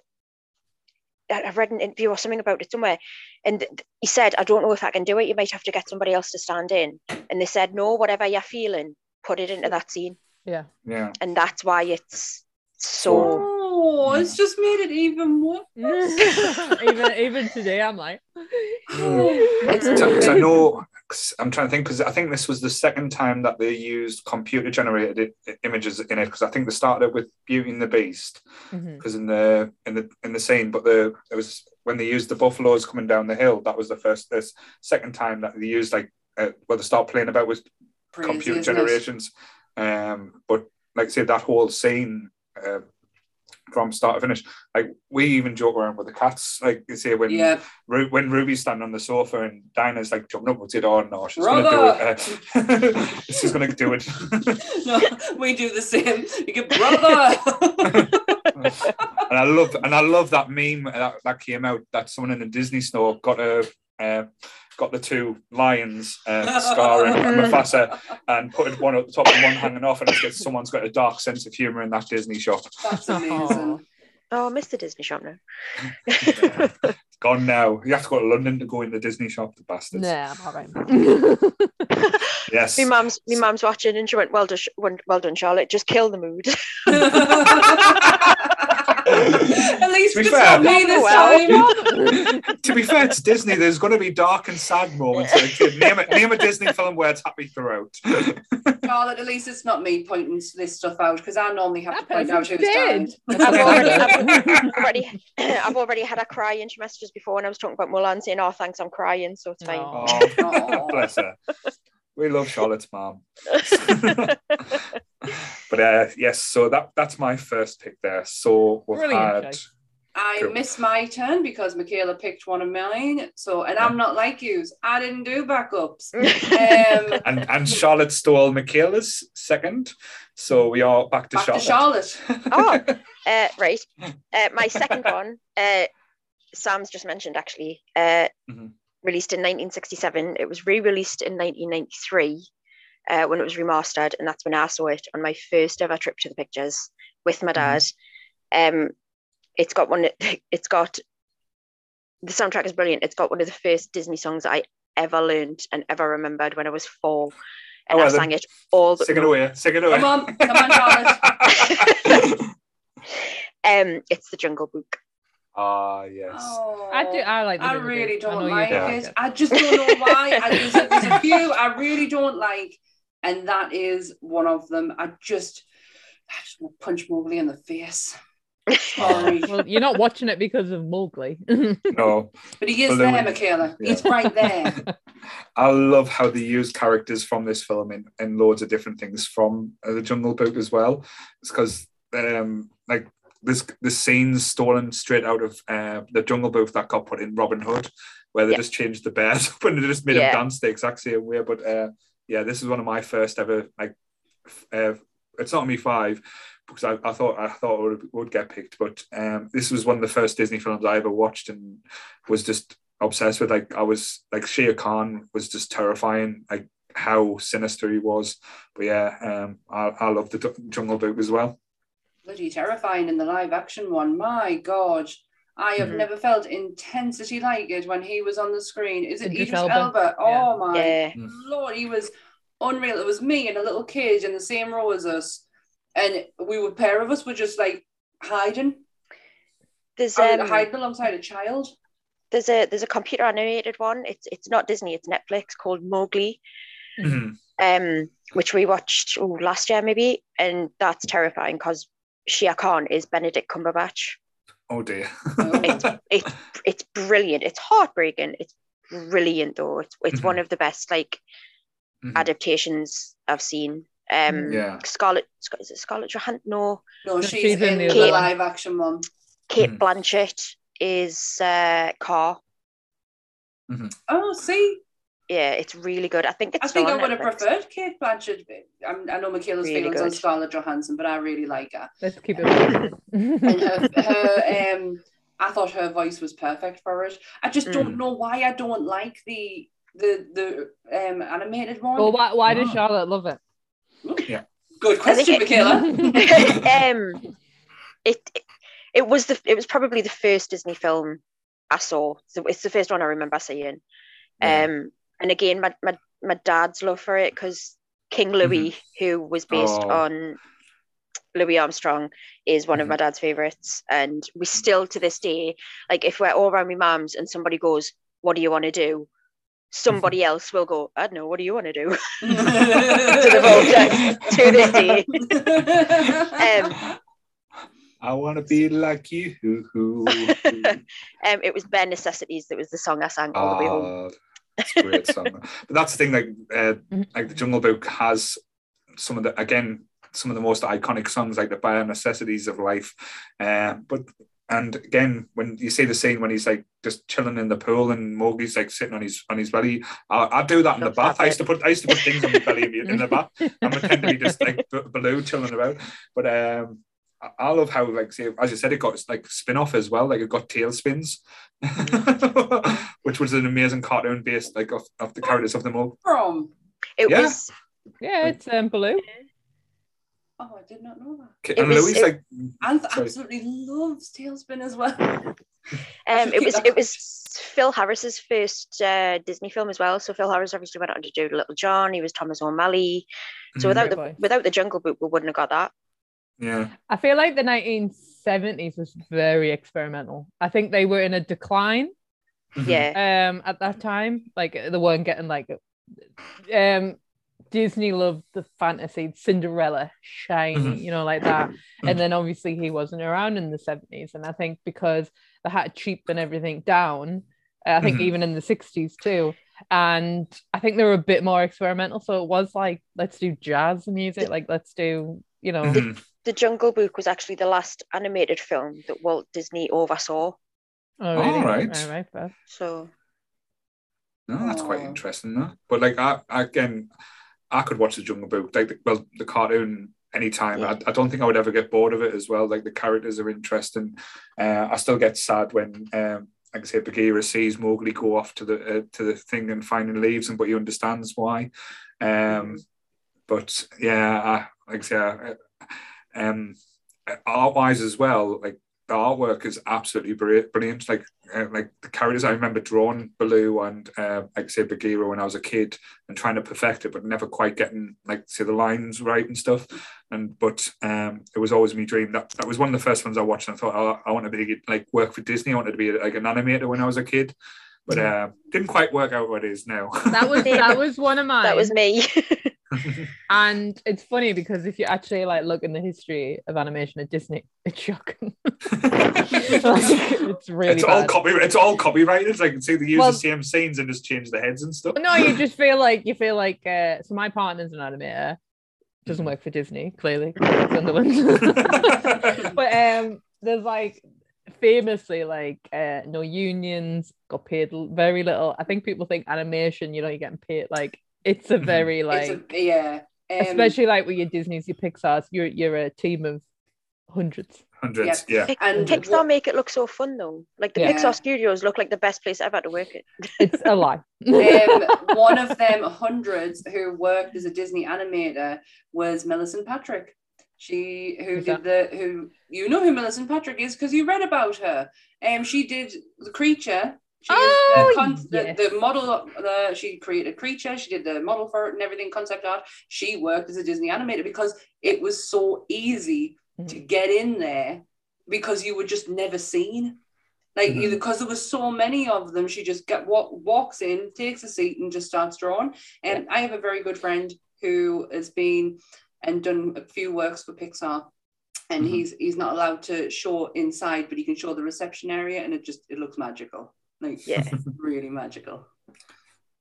I I read an interview or something about it somewhere, and he said, "I don't know if I can do it. You might have to get somebody else to stand in." And they said, "No, whatever you're feeling, put it into that scene," yeah Yeah, and that's why it's so. oh it's just made it even more [laughs] even even today i'm like [laughs] because I know, I'm trying to think because I think this was the second time that they used computer generated images in it because I think they started with Beauty and the Beast because in the in the in the scene, but the it was when they used the buffaloes coming down the hill. That was the first, this second time that they used like uh, well they start playing about with Crazy, computer isn't it? Um, but like I said, that whole scene uh, from start to finish, like we even joke around with the cats. Like you say when Yeah. Ru- when Ruby's standing on the sofa and Dinah's like jumping up, what's it on? No, she's gonna do it. Uh, [laughs] she's gonna do it. [laughs] No, we do the same. You get brother. [laughs] and I love and I love that meme that, that came out that someone in a Disney store got a uh, got the two lions, uh, Scar and Mufasa, [laughs] and put one at the top and one hanging off, and it's got someone's got a dark sense of humor in that Disney shop. That's amazing. Oh, Mr. Disney shop now. Yeah. [laughs] It's gone now. You have to go to London to go in the Disney shop, the bastards. Yeah, I'm all right. [laughs] Yes. My mum's my mum's watching and she went, "Well done, well well done, Charlotte. Just kill the mood." [laughs] At least To be fair- not me this Well. time. [laughs] to be fair to Disney, there's going to be dark and sad moments. Like, name, a, name a Disney film where it's happy throughout. [laughs] Charlotte, at least it's not me pointing this stuff out because I normally have to point out who's died. did. I've already, I've already, I've already had a cry in she messages before when I was talking about Mulan saying, "Oh, thanks, I'm crying," so it's fine. Aw. Oh, bless her. We love Charlotte's mom. But uh, yes, so that that's my first pick there. So we've Brilliant had choice. I Cool. missed my turn because Michaela picked one of mine. So, and I'm not like you. I didn't do backups. [laughs] Um, and and Charlotte stole Michaela's second. So we are back to back to Charlotte. Charlotte. [laughs] oh, uh, right. Uh, my second [laughs] one, uh, Sam's just mentioned actually, uh, Mhm. released in 1967. It was re-released in 1993 uh, when it was remastered, and that's when I saw it on my first ever trip to the pictures with my dad. Um, it's got one. [laughs] It's got the soundtrack is brilliant. It's got one of the first Disney songs that I ever learned and ever remembered when I was four, and Oh, I sang it all the Sing it away. Sing it away. Come on, come on, Charlotte. [laughs] Um, it's the Jungle Book. Ah, yes. Oh, I do. I like. The I really Book. Don't you like do it. it. I just don't know why. I, there's, a, there's a few I really don't like, and that is one of them. I just, I just want to punch Mowgli in the face. Sorry, [laughs] Well, you're not watching it because of Mowgli. [laughs] No, but he is Baloo. there, Michaela. He's right there. [laughs] I love how they use characters from this film in, in loads of different things from uh, the Jungle Book as well. It's because um, like this this scene's stolen straight out of uh, the Jungle Book that got put in Robin Hood, where they Yeah. just changed the bears up and they just made Yeah. them dance the exact same way. But uh, yeah, this is one of my first ever like. Uh, it's not me five because I, I thought I thought it would, would get picked, but um, this was one of the first Disney films I ever watched and was just obsessed with. Like I was like Shere Khan was just terrifying, like how sinister he was. But yeah, um, I, I love the Jungle Book as well. Bloody terrifying in the live action one. My God. I have Mm-hmm. Mhm. never felt intensity like it when he was on the screen. Is it Idris Idris Elba? Elba? Oh my Yeah. Lord, he was unreal. It was me and a little kid in the same row as us, and we were a pair of us were just like hiding, There's I um, hiding alongside a child. there's a there's a computer animated one. It's it's not Disney, it's Netflix called Mowgli, Mhm. um, which we watched ooh, last year maybe, and that's terrifying because Shere Khan is Benedict Cumberbatch. Oh dear. It's [laughs] it's it's brilliant. It's heartbreaking. It's brilliant though. It's it's Mhm. one of the best like Mhm. adaptations I've seen. Um, Yeah. Scarlett Scar- is it Scarlett Johansson? No, no, She's she's, in in, the the, live action one. Kate Mhm. Blanchett is uh, Car. Oh, see, Yeah, it's really good. I think it's I think I would have preferred Kate Blanchett. I'm, I know Michaela's Really feelings on. Scarlett Johansson, but I really like her. Let's keep it. and her, [laughs] her um I thought her voice was perfect for it. I just don't Mm. know why I don't like the the the um animated one. well, why, why does Ah. Charlotte love it? Good question, I think Michaela. [laughs] um, it it was the it was probably the first Disney film I saw. So it's the first one I remember seeing. Yeah. Um, and again, my my, my dad's love for it because King Louis, who was based Mm-hmm. Oh. on Louis Armstrong, is one of Mhm. my dad's favorites, and we still to this day, like if we're all around my mum's and somebody goes, "What do you want to do?" somebody else will go, I don't know, what do you want [laughs] [laughs] to do? so they've all to this day. Um, I want to be like you. [laughs] um, it was bare necessities that was the song I sang all the way home. It's a great song. [laughs] But that's the thing, like uh, like the Jungle Book has some of the again some of the most iconic songs, like the bare necessities of life. Uh, but and again, when you see the scene when he's like just chilling in the pool and Mowgli's like sitting on his on his belly, I, I do that in the bath. I used to put I used to put things on my belly in the bath [laughs] and pretend to be just like b- below chilling about. But um, I- I love how like say, as you said, it got like spin off as well. Like it got TaleSpins, [laughs] which was an amazing cartoon based like of, of the characters of them all. From. It Yeah. was Yeah, it's um, Baloo. Oh, I did not know that. It and was- Louis it- like And Sorry. absolutely loves TaleSpin as well. um, it was it was Phil Harris's first uh, Disney film as well. So Phil Harris obviously went on to do Little John. He was Thomas O'Malley. So Mhm. without the without the Jungle Book, we wouldn't have got that. Yeah, I feel like the 1970s was very experimental. I think they were in a decline Mhm. Yeah, um at that time. Like they weren't getting like um Disney loved the fantasy Cinderella shiny, Mhm. you know, like that. And then obviously he wasn't around in the 70s. And I think because they had to cheapen everything down, uh, I think Mhm. even in the 60s too. And I think they were a bit more experimental. So it was like, let's do jazz music, like let's do, you know, Mhm. The Jungle Book was actually the last animated film that Walt Disney oversaw. oh, really? All right. All right, fair. So No, that's quite Oh. interesting, though. But like, I again, I could watch the Jungle Book, like, the, well, the cartoon anytime. Yeah. I, I don't think I would ever get bored of it as well. Like the characters are interesting. Uh, I still get sad when, um, like I say, Bagheera sees Mowgli go off to the uh, to the thing and finding leaves, and but he understands why. Um, but yeah, I, like I say, I, um, art wise as well, like the artwork is absolutely brilliant. Like uh, like the characters I remember drawing Baloo and uh, like say Bagheera when I was a kid and trying to perfect it, but never quite getting like say the lines right and stuff. And but um, it was always my dream. That that was one of the first ones I watched. And I thought oh, I want to be like work for Disney. I wanted to be like an animator when I was a kid, but uh, didn't quite work out what it is now. That was [laughs] that was one of mine. that was me. [laughs] [laughs] And it's funny because if you actually like look in the history of animation at Disney, [laughs] it's shocking. Like, it's really it's all copy. It's all copyrighted. Like see, they use Well- the same scenes and just change the heads and stuff. no, you just feel like you feel like uh, so my partner's an animator, doesn't work for Disney, clearly. Sunderland. [laughs] but um there's like famously like uh no unions, got paid very little. I think people think animation, you know, you're getting paid like it's a Mhm. very like it's a, yeah. Um, especially like with your Disney's, your Pixar's, you're you're a team of hundreds. Hundreds, yeah. Pic- And Pixar what- make it look so fun though. Like the Yeah. Pixar studios look like the best place ever to work at. [laughs] It's a lie. [laughs] um, one of them hundreds who worked as a Disney animator was Millicent Patrick. She who Who's did the who you know who Millicent Patrick is because you read about her. Um, she did the creature. She Oh, is the, con- yes. the, the model. The she created creature. She did the model for it and everything, concept art. She worked as a Disney animator because it was so easy to get in there because you were just never seen. Like Mhm. either because there was so many of them, she just get walk, walks in, takes a seat, and just starts drawing. And I have a very good friend who has been and done a few works for Pixar, and Mhm. he's he's not allowed to show inside, but he can show the reception area, and it just it looks magical, like Yeah. [laughs] really magical.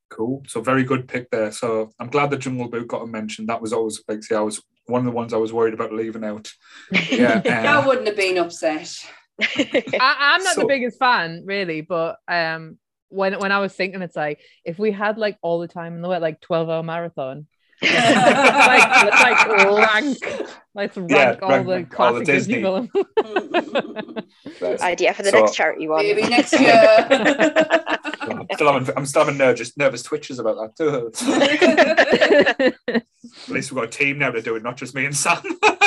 Cool. So very good pick there. So I'm glad the Jungle Book got a mention. That was always like see, I was one of the ones I was worried about leaving out. [laughs] Yeah. [laughs] I uh, wouldn't have been upset. I, I'm not So- the biggest fan, really, but um, when when I was thinking, it's like if we had like all the time in the world, like 12 hour marathon, like let's like [laughs] rank, let's rank Yeah, all rank- the rank all the classic Disney, Disney. films. [laughs] Idea for the So- next charity one. Maybe next year. I'm [laughs] still having, I'm still having nervous, nervous twitches about that too. At least we've got a team now to do it, not just me and Sam. But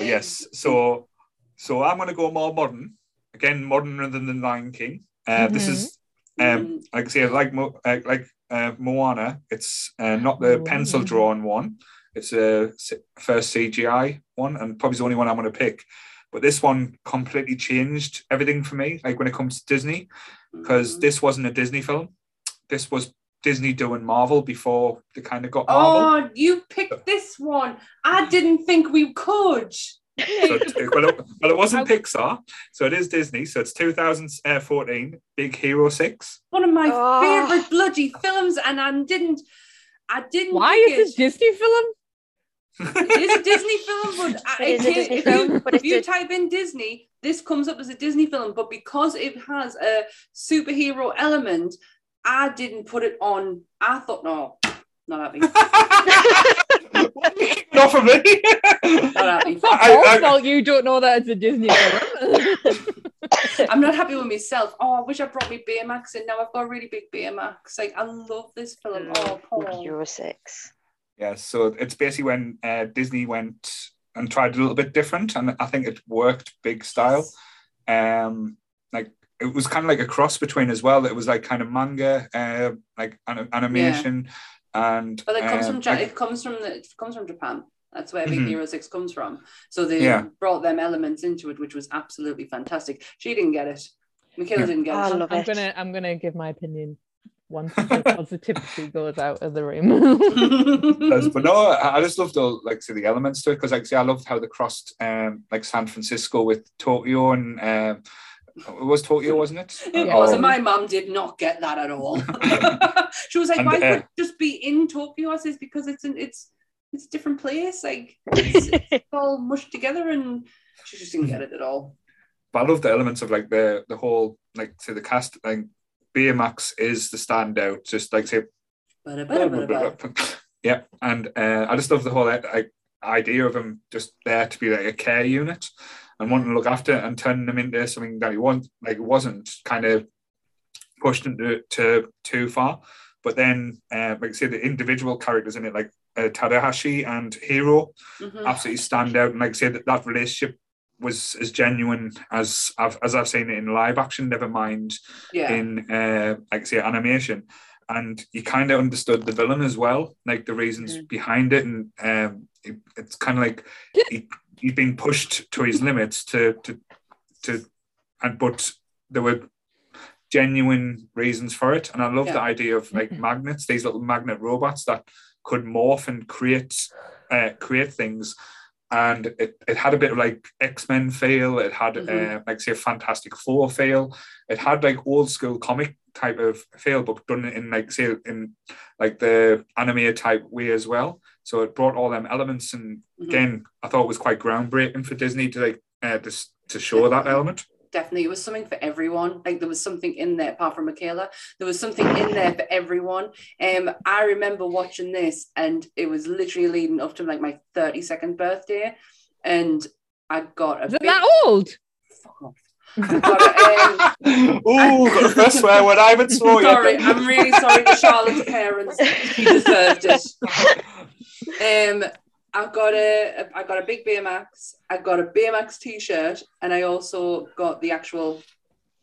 yes, so so I'm going to go more modern. Again, modern rather than the Lion King. Uh, This is um, like I say, like uh, like uh, Moana. It's uh, not the pencil drawn one. It's a first CGI one, and probably the only one I'm going to pick. But this one completely changed everything for me. Like when it comes to Disney, because Mhm. this wasn't a Disney film. This was Disney doing Marvel before they kind of got Marvel. Oh, you picked this one. I didn't think we could. [laughs] So it's- [laughs] well, it, well, it wasn't Pixar, so it is Disney. So it's 2014, Big Hero Six. One of my Oh. favorite bloody films, and I didn't. I didn't. Why pick is this Disney film? It is a Disney film, but [laughs] I, It is a if Disney you- but if you a- type in Disney, this comes up as a Disney film. But because it has a superhero element, I didn't put it on. I thought, no, not happy. Me. Not happy. It's not I- Paul's I- fault you don't know that it's a Disney [laughs] film. I'm not happy with myself. Oh, I wish I brought me Baymax in. Now I've got a really big Baymax. Like I love this film. Oh, Paul. Euro six. Yeah, so it's basically when uh, Disney went and tried a little bit different, and I think it worked big style. Um, like it was kind of like a cross between as well. It was like kind of manga, uh, like an- animation, and But it comes um, from Ja- like- it comes from the, it comes from Japan. That's where Big Mhm. Hero Six comes from. So they Yeah. brought them elements into it, which was absolutely fantastic. She didn't get it. Michaela Yeah. didn't get I it. love I'm it. gonna I'm gonna give my opinion once the [laughs] positivity goes out of the room. [laughs] Does- but no, I I just loved all like say the elements to it because like say I loved how they crossed um like San Francisco with Tokyo and um it was Tokyo, wasn't it? [laughs] It Yeah. was. And My mum did not get that at all. [laughs] [laughs] she was like, And, "Why uh, would just be in Tokyo?" I says, "Because it's an it's it's a different place. Like it's, it's all mushed together." And she just didn't get it at all. but I love the elements of like the the whole like say the cast like Baymax is the standout, just like say yeah, and uh, I just love the whole like idea of him just there to be like a care unit and wanting to look after and turning him into something that he want like it wasn't kind of pushed into to too far. But then, uh, like I say, the individual characters in it, like uh, Tadahashi and Hero, Mhm. absolutely stand out. And like I say, that, that relationship was as genuine as I've as I've seen it in live action. Never mind Yeah. in uh, like I say animation, and you kind of understood the villain as well, like the reasons Mhm. behind it, and um, it, it's kind of like he, he's been pushed to his [laughs] limits to to to, and but there were genuine reasons for it, and I love the idea of like magnets, these little magnet robots that could morph and create uh, create things. And it, it had a bit of like X Men feel. It had uh, Mhm. like say a Fantastic Four feel. It had like old school comic type of feel, but done in like say in like the anime type way as well. So it brought all them elements, and Mhm. again, I thought it was quite groundbreaking for Disney to like uh, to, to show that element. definitely it was something for everyone like there was something in there apart from michaela there was something in there for everyone um i remember watching this and it was literally leading up to like my 32nd birthday and i got a Isn't big that old? fuck off. I got a, um, oh, the swear word I [laughs] swore yet. sorry i'm really sorry to charlotte's parents she deserved it um I got a I got a big Baymax. I got a Baymax t-shirt, and I also got the actual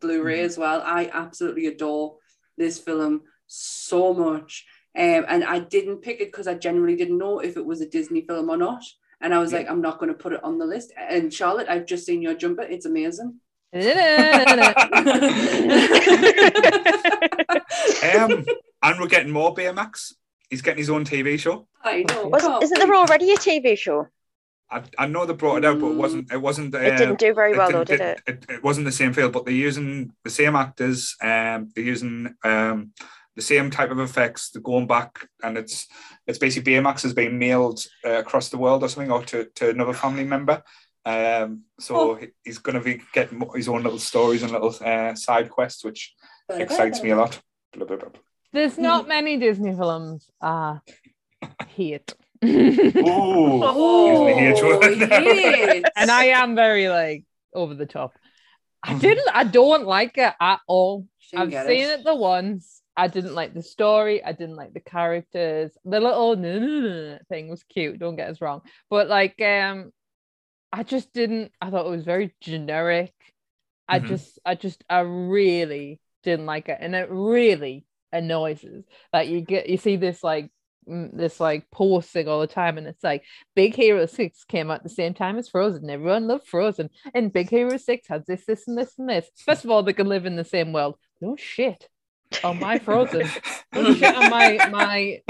Blu-ray as well. I absolutely adore this film so much, um, and I didn't pick it because I genuinely didn't know if it was a Disney film or not. And I was Yeah. like, I'm not going to put it on the list. And Charlotte, I've just seen your jumper. It's amazing. [laughs] [laughs] Um, and we're getting more Baymax. He's getting his own TV show. I know. Was, can't isn't there already a TV show? I, I know they brought it out, but it wasn't. It wasn't. Uh, It didn't do very well though, didn't- it? it, it wasn't the same feel, but they're using the same actors. Um, they're using um, the same type of effects. They're going back, and it's it's basically Baymax has been mailed uh, across the world or something, or to, to another family member. Um, so Oh. he's going to be getting his own little stories and little uh, side quests, which excites me a lot. Blah, blah, blah. There's not many Disney films I hate. Ooh. Oh, Usually here, yes. and I am very like over the top. I didn't I don't like it at all. I've get seen it. the once. I didn't like the story. I didn't like the characters. The little thing was cute. Don't get us wrong, but like, um, I just didn't. I thought it was very generic. I Mhm. just, I just, I really didn't like it, and it really annoys us that you get you see this like mm, this like posting all the time, and it's like Big Hero Six came out at the same time as Frozen. Everyone loved Frozen, and Big Hero Six has this, this, and this, and this. First of all, they can live in the same world. No shit. Oh my Frozen. [laughs] On my my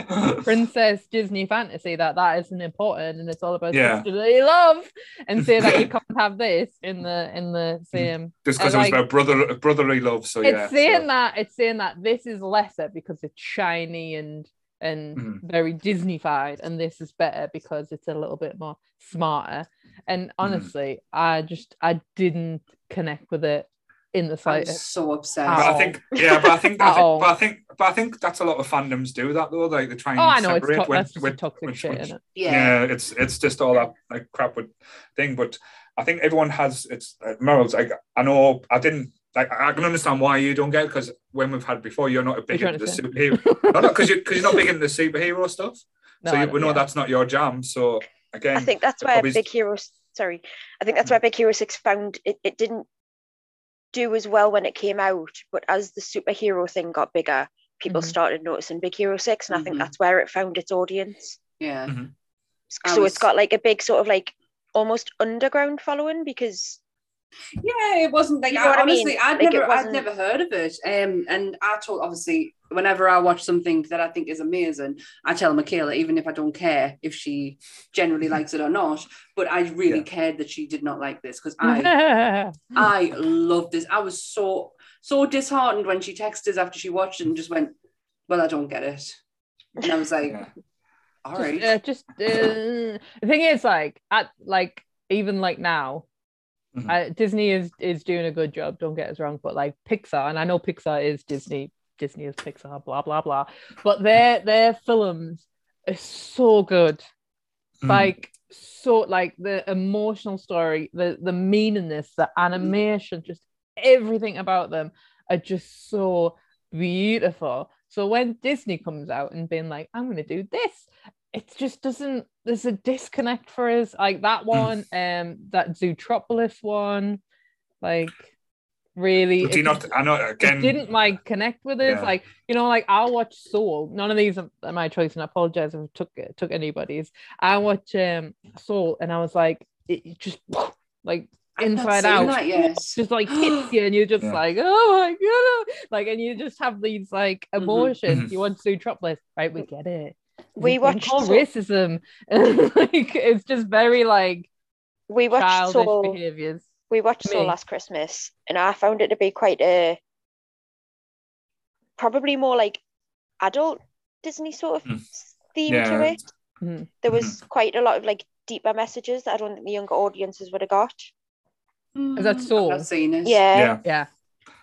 princess Disney fantasy that that isn't important and it's all about Yeah. sisterly love and say that you can't have this in the in the same Just because it was like, about brother brotherly love. So it's yeah. saying so- that it's saying that this is lesser because it's shiny and and Mhm. very Disneyfied, and this is better because it's a little bit more smarter. And honestly, I just I didn't connect with it in the I'm so upset. But I think, yeah, but I think, [laughs] I think, but I think, but I think that's a lot of fandoms do that though. Like they try and Oh, I know it's separate to- with, that's just with, toxic with- shit, with- isn't it? yeah. yeah, it's it's just all that like crap with thing. But I think everyone has its uh, morals. Like I know I didn't like I can understand why you don't get it because when we've had before, you're not a big into the trying superhero. [laughs] no, no, because you because you're not big into the [laughs] superhero stuff. No, so you, we know yeah. that's not your jam. So again, I think that's why where Big Hero. Sorry, I think that's why Big Hero Six found it. It didn't do as well when it came out, but as the superhero thing got bigger, people Mhm. started noticing Big Hero Six, and I think Mhm. that's where it found its audience. Yeah. I So was- it's got like a big sort of like almost underground following because Yeah, it wasn't like You I, know what I mean? I'd Like, never I'd wasn't- never heard of it. Um and I told obviously whenever I watch something that I think is amazing, I tell Michaela, even if I don't care if she generally likes it or not. But I really Yeah. cared that she did not like this because I [laughs] I loved this. I was so so disheartened when she texted us after she watched it and just went, Well, I don't get it. And I was like, All right. yeah. all just, right. uh, just uh, the thing is like at like even like now. I, disney is is doing a good job don't get us wrong but like pixar and i know pixar is disney disney is pixar blah blah blah. But their their films are so good. Mhm. like so like the emotional story the the meaningness the animation just everything about them are just so beautiful. So when disney comes out and being like i'm going to do this it just doesn't there's a disconnect for us. Like that one um that zootropolis one like really do you it not? I know again. didn't like connect with us. Yeah. Like you know, like I'll watch Soul. None of these are my choice, and I apologize if I took took anybody's. I watch um Soul, and I was like, it it just like inside out, that yet. [laughs] just like hits [gasps] you, and you're just Yeah. like, oh my god, like, and you just have these like emotions. Mhm. You want Zootropolis, right? We get it. We a thing watched called Soul- racism. [laughs] like it's just very like we watched childish Soul. behaviors. We watched Soul last Christmas, and I found it to be quite a probably more like adult Disney sort of Hmm. theme Yeah. to it. Mhm. There was quite a lot of like deeper messages that I don't think the younger audiences would have got. Is that Mm, Soul? I've seen it. Yeah. Yeah. Yeah,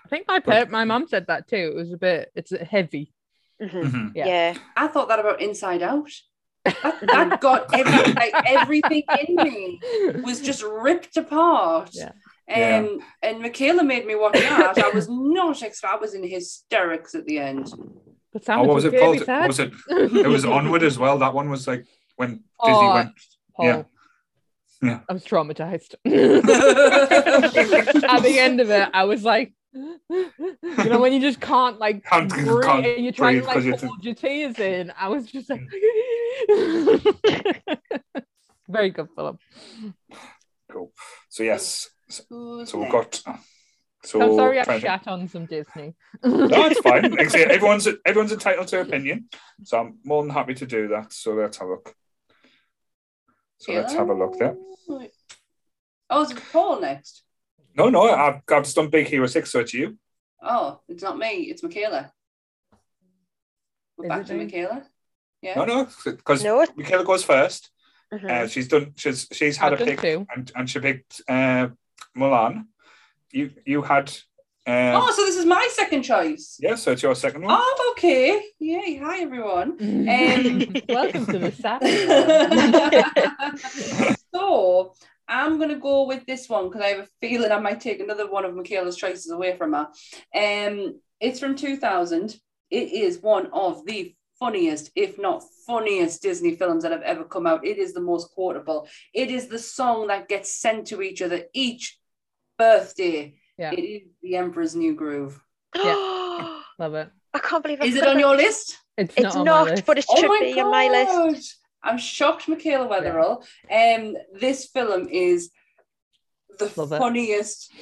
I think my But- parent, my mom said that too. It was a bit, it's heavy. Mhm. Mhm. Yeah. Yeah. I thought that about Inside Out. That, that got every, like, everything in me was just ripped apart. Yeah. Yeah. Um, and Michaela made me watch that. I was not expect. I was in hysterics at the end. But Sam Oh, what was it called? we said. What was it? It was Onward as well. That one was like when Disney Oh, went. Paul. Yeah. Yeah. I was traumatized. [laughs] At the end of it, I was like, you know, when you just can't like Can't- breathe can't and you're trying to like you're hold your tears in, I was just like, [laughs] very good Philip. Cool. So yes. So, so we've got. Uh, so I'm sorry I trying to shat on some Disney. No, it's fine. [laughs] Like I say, everyone's everyone's entitled to opinion, so I'm more than happy to do that. So let's have a look. So let's have a look there. Oh, is it Paul next? No, no, I've, I've just done Big Hero Six. So it's you. Oh, it's not me. It's Michaela. We're Is back it to me? Michaela. Yeah. No, no, because No. it- Michaela goes first. mhm. Uh, she's done. She's she's had I've a pick, two. and, and she picked uh, Mulan. You you had. Uh, Oh, so this is my second choice. Yeah, so it's your second one. Oh, okay. Yay. Hi, everyone. Um, [laughs] Welcome to the Saturday. [laughs] so I'm gonna go with this one because I have a feeling I might take another one of Michaela's choices away from her. Um, it's from 2000. It is one of the funniest, if not funniest, Disney films that have ever come out. It is the most quotable. It is the song that gets sent to each other each birthday. Yeah. It is The Emperor's New Groove. Yeah. [gasps] Love it. I can't believe I Is it on your list? It's, It's not, on not, my list. but it Oh should my be on my list. I'm shocked, Michaela Weatherall. Um, this film is the Love it. funniest,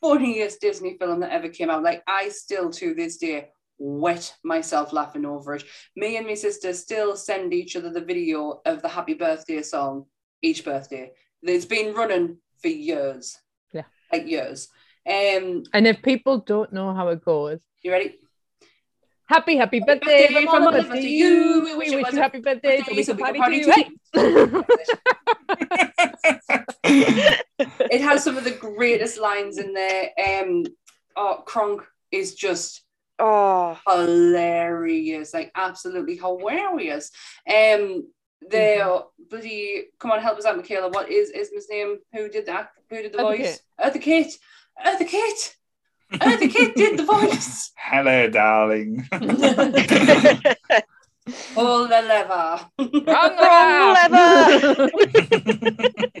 funniest Disney film that ever came out. Like I still to this day wet myself laughing over it. Me and my sister still send each other the video of the happy birthday song each birthday. It's been running for years. Yeah. Like years. Um, And if people don't know how it goes, you ready? happy, happy birthday birthday from us to to you. you. We wish you a happy birthday we so we can party too. Hey! [laughs] it has some of the greatest lines in there. Um, oh, Kronk is just Oh, hilarious, like absolutely hilarious. Um, the bloody come on, help us out, Michaela. What is is his name? Who did that? Who did the Eartha voice? Eartha Kitt. Eartha Kitt. Eartha Kitt did the [laughs] voice. Hello, darling. [laughs] [laughs] Pull the lever. Wrong [laughs] Wrong [laughs]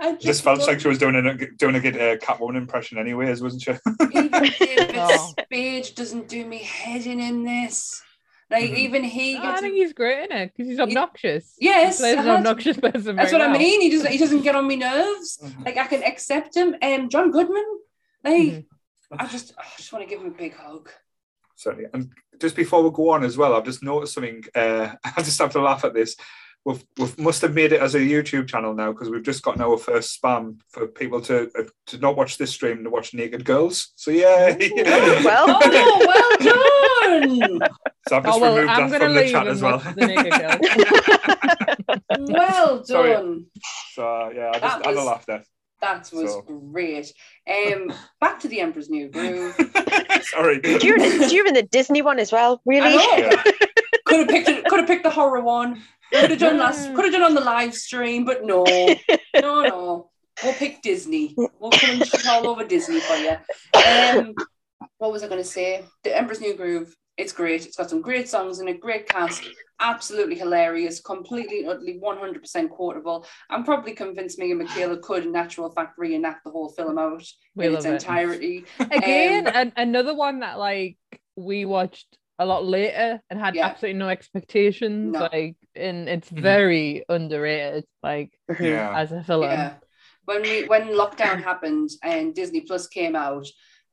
I Just felt like she was doing a doing a good uh, Catwoman impression, anyways, wasn't she? even David [laughs] Oh. Spade doesn't do me head in in this. Like Mhm. even he I gets. think he's great in it because he's obnoxious. Yes, he plays an uh-huh. obnoxious person. That's very what I mean. He doesn't. He doesn't get on my nerves. Mhm. Like I can accept him. Um, John Goodman. Like Mhm. I just, I just want to give him a big hug. Certainly. And just before we go on as well, I've just noticed something. Uh, [laughs] I just have to laugh at this. We've, we've must have made it as a YouTube channel now because we've just gotten our first spam for people to uh, to not watch this stream to watch naked girls. So yeah. well, Oh, [laughs] well done. so I've just Oh well, removed I'm that from the chat as well. watch the naked girl. [laughs] well Sorry. done. so uh, yeah, I That just had a was- laugh there. That was So- great. Um, [laughs] back to the Emperor's New Groove. [laughs] Sorry. during, during the Disney one as well, really. Yeah. Could have picked. it- Could have picked the horror one. Could have done last. Could have done on the live stream, but no, [laughs] no, no. We'll pick Disney. We'll come and all over Disney for you. Um, what was I going to say? The Emperor's New Groove. It's great. It's got some great songs and a great cast. Absolutely hilarious. Completely, utterly, one hundred percent quotable. I'm probably convinced me and Michaela could, in natural fact, reenact the whole film out We in its it. entirety. [laughs] Again, Um, an- another one that like we watched a lot later and had Yeah. absolutely no expectations. No. Like, and it's Mhm. very underrated. Like Yeah. as a film. Yeah. When we when lockdown happened and Disney Plus came out,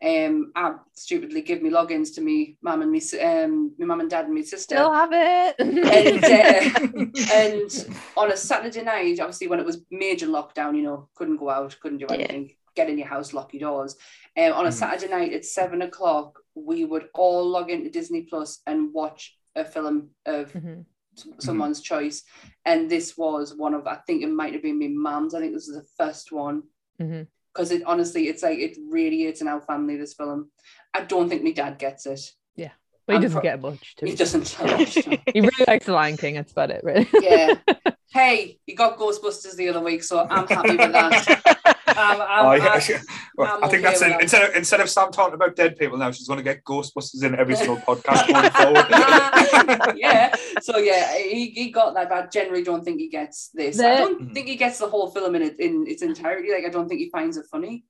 um, I stupidly give me logins to me mum and me um my mum and dad and my sister. Still have it. And, uh, [laughs] and on a Saturday night, obviously when it was major lockdown, you know, couldn't go out, couldn't do Yeah. anything, get in your house, lock your doors. Um, on a Mhm. Saturday night at seven o'clock, we would all log into Disney Plus and watch a film of Mhm. s- someone's choice. And this was one of, I think it might have been my mum's. I think this was the first one. Mhm. Because it honestly, it's like it radiates in our family. This film, I don't think my dad gets it. Yeah, but he doesn't pro- get much. He doesn't. [laughs] He really likes The Lion King. That's about it, really. yeah. [laughs] Hey, you got Ghostbusters the other week, so I'm happy with that. [laughs] Um, I'm- Oh, yeah. I'm- Well, I'm I think okay that's it. that. Instead of, instead of Sam talking about dead people now, she's going to get Ghostbusters in every single podcast [laughs] going forward. [laughs] yeah. So yeah, he, he got that, but I generally don't think he gets this. I don't think he gets the whole film in it in its entirety. Like I don't think he finds it funny.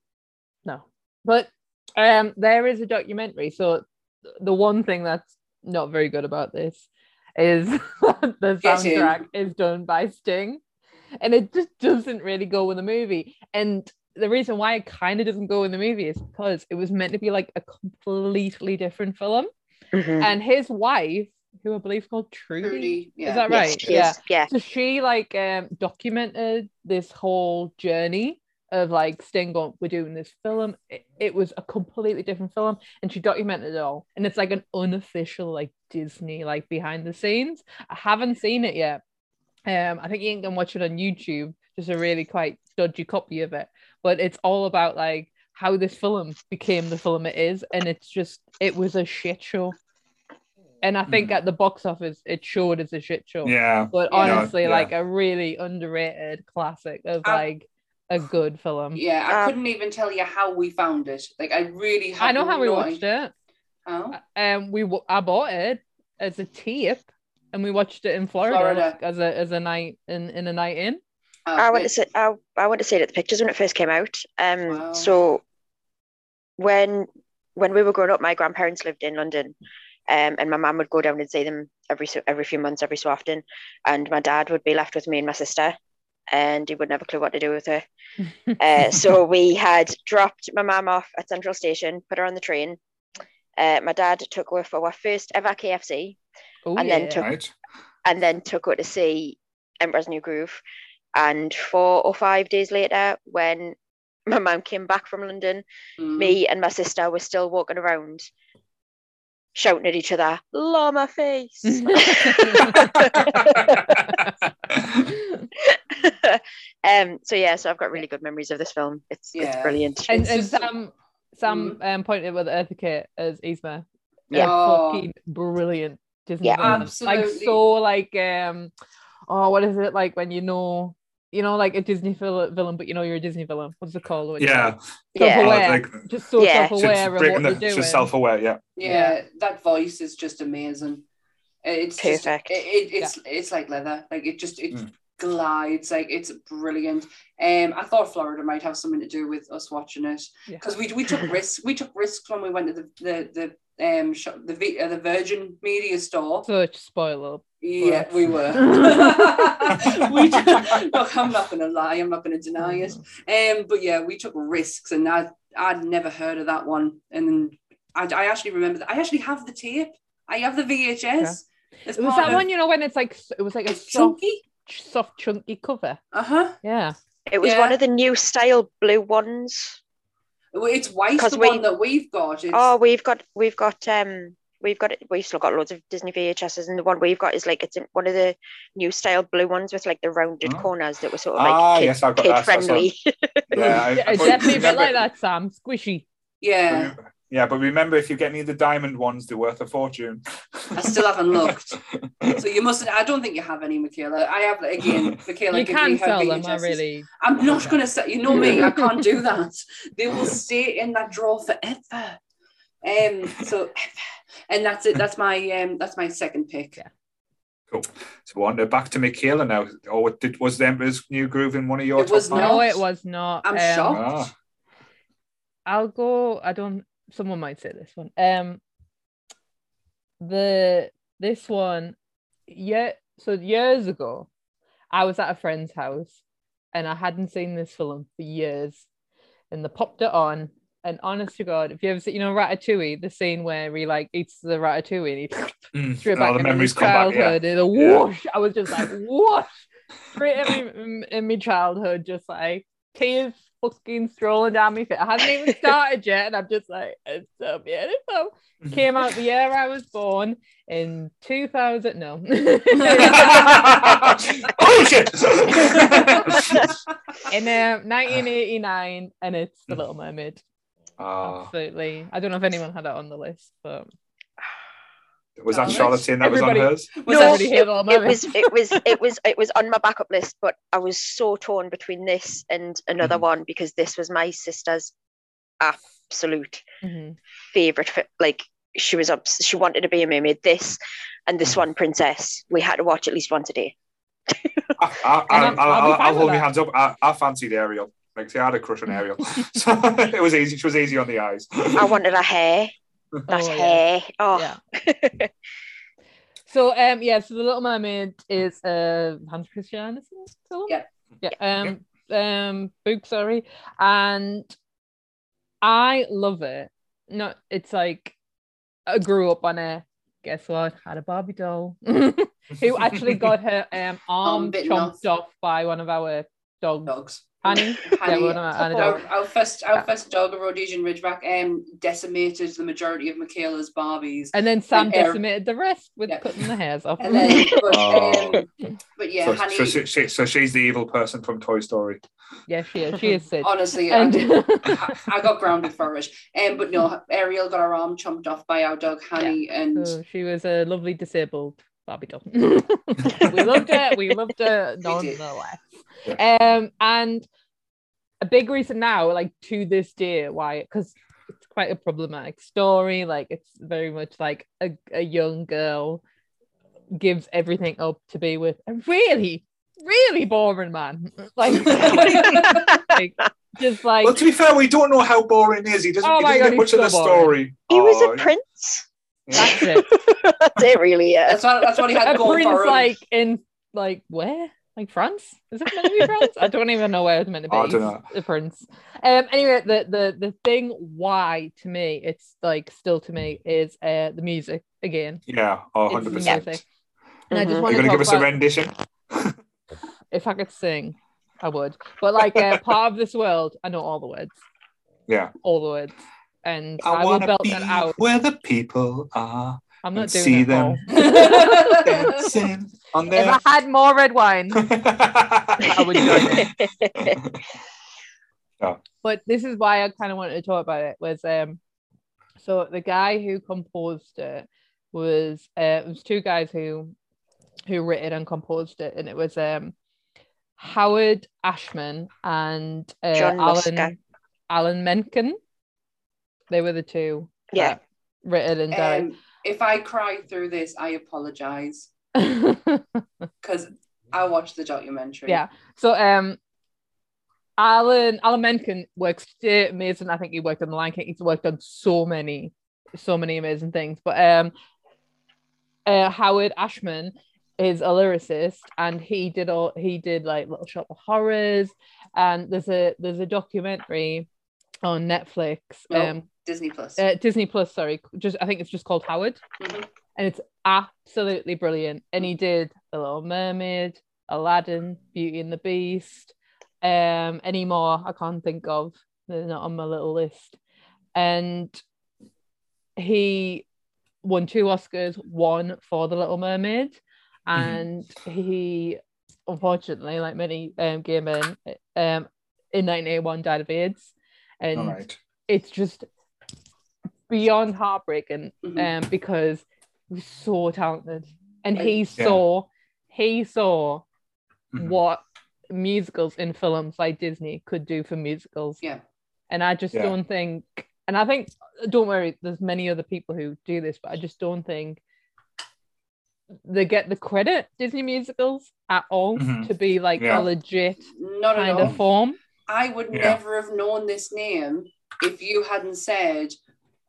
No. But um there is a documentary. So the one thing that's not very good about this is [laughs] the soundtrack is done by Sting. And it just doesn't really go with the movie. And the reason why it kind of doesn't go in the movie is because it was meant to be like a completely different film. Mhm. And his wife, who I believe is called Trudy, Trudy, yeah. is that Yes, right? she yeah. is. Yeah. So she like um documented this whole journey of like staying going, we're doing this film. It, it was a completely different film, and she documented it all. And it's like an unofficial like Disney like behind the scenes. I haven't seen it yet. Um, I think you can watch it on YouTube. Just a really quite dodgy copy of it, but it's all about like how this film became the film it is, and it's just it was a shit show. And I think Mhm. at the box office, it showed as a shit show yeah. but honestly Yeah. like a really underrated classic of I- like a good film Yeah, I Um, couldn't even tell you how we found it. Like I really have i know how we watched it Oh. um we w- i bought it as a tape and we watched it in florida, Florida. as a as a night in in a night in Oh, I went to it- say I, I went to see it at the pictures when it first came out. Um, Wow. so when when we were growing up, my grandparents lived in London, um, and my mum would go down and see them every so every few months, every so often, and my dad would be left with me and my sister, and he wouldn't have a clue what to do with her. [laughs] uh, so we had dropped my mum off at Central Station, put her on the train. Uh, my dad took her for our first ever KFC, Oh, and then took- Right. and then took her to see Emperor's New Groove. And four or five days later, when [laughs] my mum came back from London, Mm. me and my sister were still walking around shouting at each other, llama face. [laughs] [laughs] um, so yeah, so I've got really good memories of this film. It's it's brilliant. and, It's and just- Sam Sam um, pointed with Eartha Kitt as Yzma. Yeah. Oh. fucking brilliant Disney Yeah. villain. Absolutely. Like so like um oh what is it like when you know you know like a Disney villain but you know you're a Disney villain. What's it called? when Yeah. Yeah. self-aware. Like, just so Yeah. self-aware of breaking what the, they're doing. she's self-aware. Yeah. Yeah, that voice is just amazing. It's just- Perfect. it, it- it's it's like leather. Like it just it Mm. glides. Like it's brilliant. Um, I thought Florida might have something to do with us watching it Yeah. because we we took [laughs] risks. We took risks when we went to the the the um shop, the V- uh, the Virgin Media store. Such spoiler. Yeah, us. we were. [laughs] we took, look, I'm not gonna lie. I'm not gonna deny it. Um, but yeah, we took risks, and I I'd never heard of that one, and I, I actually remember that. I actually have the tape. I have the VHS. As It was that of- one, you know, when it's like it was like a It's soft, chunky. soft, chunky cover. Uh huh. Yeah. It was Yeah. one of the new style blue ones. It's white. 'Cause The we- one that we've got. It's, Oh, we've got we've got um we've got we've still got loads of Disney VHSs, and the one we've got is like it's one of the new style blue ones with like the rounded Oh. corners that were sort of like Ah, kid, yes, I've got kid that. That's friendly. [laughs] Yeah. I- yeah I- it's definitely a bit like that, Sam. Squishy. yeah. Yeah, but remember, if you get any of the diamond ones, they're worth a fortune. I still haven't looked. [laughs] So you mustn't. I don't think you have any, Michaela. I have again. [laughs] Michaela, you can me sell them. I really. I'm not going to say, you know me, I can't do [laughs] that. They will stay in that drawer forever. Um, so, and that's it. That's my um, that's my second pick. Yeah. Cool. So on to back to Michaela now. Or did was the Emperor's New Groove in one of your It top was not. No, it was not. I'm Um, shocked. Ah, I'll go. I don't. Someone might say this one. Um, the this one, yeah. So years ago, I was at a friend's house, and I hadn't seen this film for years, and they popped it on. And honest to God, if you ever see, you know, Ratatouille, the scene where he like eats the ratatouille and he mm. straight All back the into memories his come back. Yeah. childhood and a Yeah. I was just like, whoosh, straight in my, in my childhood, just like tears fucking strolling down my feet. I hadn't even [laughs] started yet, and I'm just like, it's so beautiful. Came out the year I was born in 2000. No. [laughs] oh shit! [laughs] in uh, 1989, and it's The Little Mermaid. Ah, Absolutely. I don't know if anyone had it on the list, but was that Charlotte saying that was on hers? Was No, that everybody It was it was it was it was on my backup list, but I was so torn between this and another Mhm. one because this was my sister's absolute Mhm. favorite. Like she was up, she wanted to be a mermaid. This and the Swan Princess, we had to watch at least once a day. [laughs] I, I, And I'm- I'll, I'll I'll, I'll hold my hands up. I, I fancied Ariel. Like, see, I had a crush on Ariel. [laughs] [laughs] so it was easy. She was easy on the eyes. I wanted her hair, that Oh, yeah. hair. Oh, Yeah. [laughs] So um yeah, so the Little Mermaid is uh Hans Christian Andersen film. Yeah. Yeah. Um um book, sorry. And I love it. No, it's like I grew up on it. Guess what? Had a Barbie doll [laughs] who actually got her um [laughs] arm bitten chomped off. by one of our dogs. dogs? Honey. Yeah, Honey, one our, our our, our first our first dog, a Rhodesian Ridgeback, um, decimated the majority of Michaela's Barbies. And then Sam and Air- decimated the rest with Yeah. cutting the hairs off. And then, but, [laughs] Oh. um, but yeah, so, Honey. so, she, she, so she's the evil person from Toy Story. yeah, she is. She is [laughs] Sid. honestly, And I, I got grounded for it. Um, but no, Ariel got her arm chomped off by our dog Honey, and So she was a lovely disabled Barbie doll. [laughs] we loved it. We loved it We [laughs] did. nonetheless. Um, and a big reason now, like to this day, why because it's quite a problematic story. Like it's very much like a, a young girl gives everything up to be with a really, really boring man. [laughs] Like, like just like Well, to be fair, we don't know how boring he is. He doesn't, Oh he doesn't God, get much he's of the boring. story. He was Oh, a prince. Yeah. that's it. [laughs] That's it, really. Yeah. That's what that's what he had a going prince for him. like in like where? Like France? Is it meant to be [laughs] France? I don't even know where it's meant to be. I don't know. A prince. Um. Anyway, the the the thing why to me it's like still to me is uh the music again. Yeah, oh, 100%. the Are music. And I just want you to going to give us a rendition? [laughs] if I could sing, I would. But like uh, part of this world, I know all the words, Yeah. all the words, and I, I will want to belt be that out. where the people are I'm not and doing see them. [laughs] Dancing [laughs] on If. I had more red wine, [laughs] I would join it. but this is why I kind of wanted to talk about it was um so the guy who composed it was uh, it was two guys who who written and composed it and it was um Howard Ashman and uh, John Musker. Alan Alan Menken they were the two Yeah. written and directed Um, if I cry through this, I apologize. [laughs] Because I watched the documentary. yeah. So um alan alan menken works amazing. I think he worked on the lion king. He's worked on so many so many amazing things. But um uh, howard ashman is a lyricist and he did all he did like little shop of horrors. And there's a there's a documentary on netflix um Disney Plus. uh, disney plus sorry just i think it's just called howard Mhm. and it's absolutely brilliant. And he did The Little Mermaid, Aladdin, Beauty and the Beast, um, any more I can't think of. They're not on my little list. And he won two Oscars, one for The Little Mermaid, and he unfortunately, like many um, gay men, um, in 1981 died of AIDS. And All right. it's just beyond heartbreaking Mhm. um because he was so talented and he Like- Yeah. saw he saw Mhm. what musicals in films like Disney could do for musicals Yeah. and I just Yeah. don't think and I think don't worry there's many other people who do this but I just don't think they get the credit Disney musicals at all Mhm. to be like Yeah. a legit Not at kind all. of form I would Yeah. never have known this name if you hadn't said,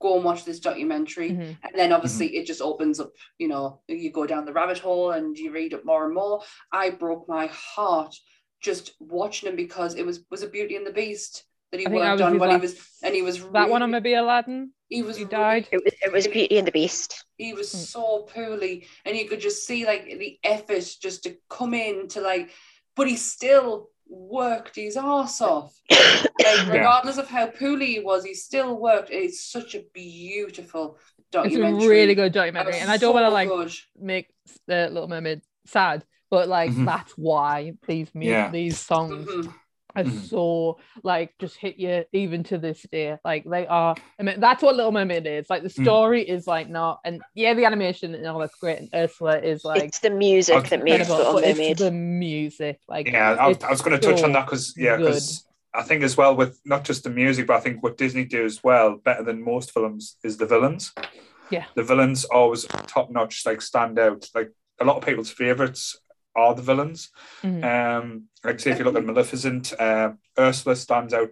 go and watch this documentary. Mhm. And then obviously it just opens up, you know, you go down the rabbit hole and you read it more and more. I broke my heart just watching him because it was was a Beauty and the Beast that he I think that worked was on his when he was and he was that one on really- maybe Aladdin he was he really- died It was, it was Beauty and the Beast. he was Mm. so poorly and you could just see like the effort just to come in to like but he still worked his ass off like [coughs] Yeah. regardless of how poorly he was he still worked it's such a beautiful documentary. it's a really good It was documentary and I don't want to like good. make the Little Mermaid sad, but like Mhm. that's why these mu- Yeah. these songs Mhm. Are Mhm. so like just hit you even to this day. Like they are. I mean, that's what Little Mermaid is. Like the Mm. story is like not, and yeah, the animation and all that's great. And Ursula is like it's the music Okay. that makes incredible, Little but Mermaid. it's the music. Like Yeah, I, I was going to touch so on that because yeah, because I think as well with not just the music, but I think what Disney do as well better than most films is the villains. Yeah. the villains always top notch, like stand out. Like a lot of people's favorites are the villains. Mhm. Um, like say if you look at Maleficent, uh, Ursula stands out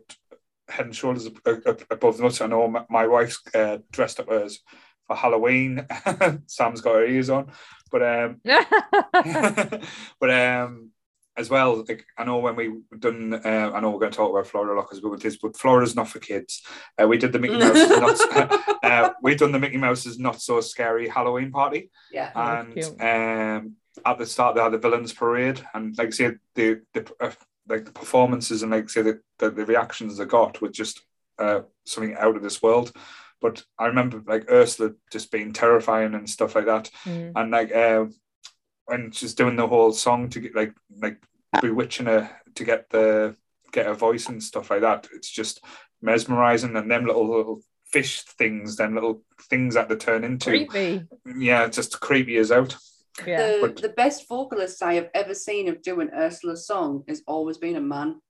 head and shoulders ab- ab- above the others. I know my, my wife's uh, dressed up as for Halloween. [laughs] Sam's got her ears on, but um, [laughs] [laughs] but um, as well, like I know when we done, uh, I know we're going to talk about Florida a lot because we were this, but Florida's not for kids. Uh, we did the Mickey Mouse, not, uh, we done the Mickey Mouse's not so scary Halloween party, yeah and um, at the start they had the villains parade, and like say the the uh, like the performances and like say the the, the reactions they got were just uh, something out of this world. But I remember like Ursula just being terrifying and stuff like that Mhm. and like uh, when she's doing the whole song to get like like bewitching her to get the get her voice and stuff like that it's just mesmerizing and them little little fish things them little things that they turn into Creepy. yeah just creepy as out Yeah. the, but- the best vocalist I have ever seen of doing Ursula's song has always been a man,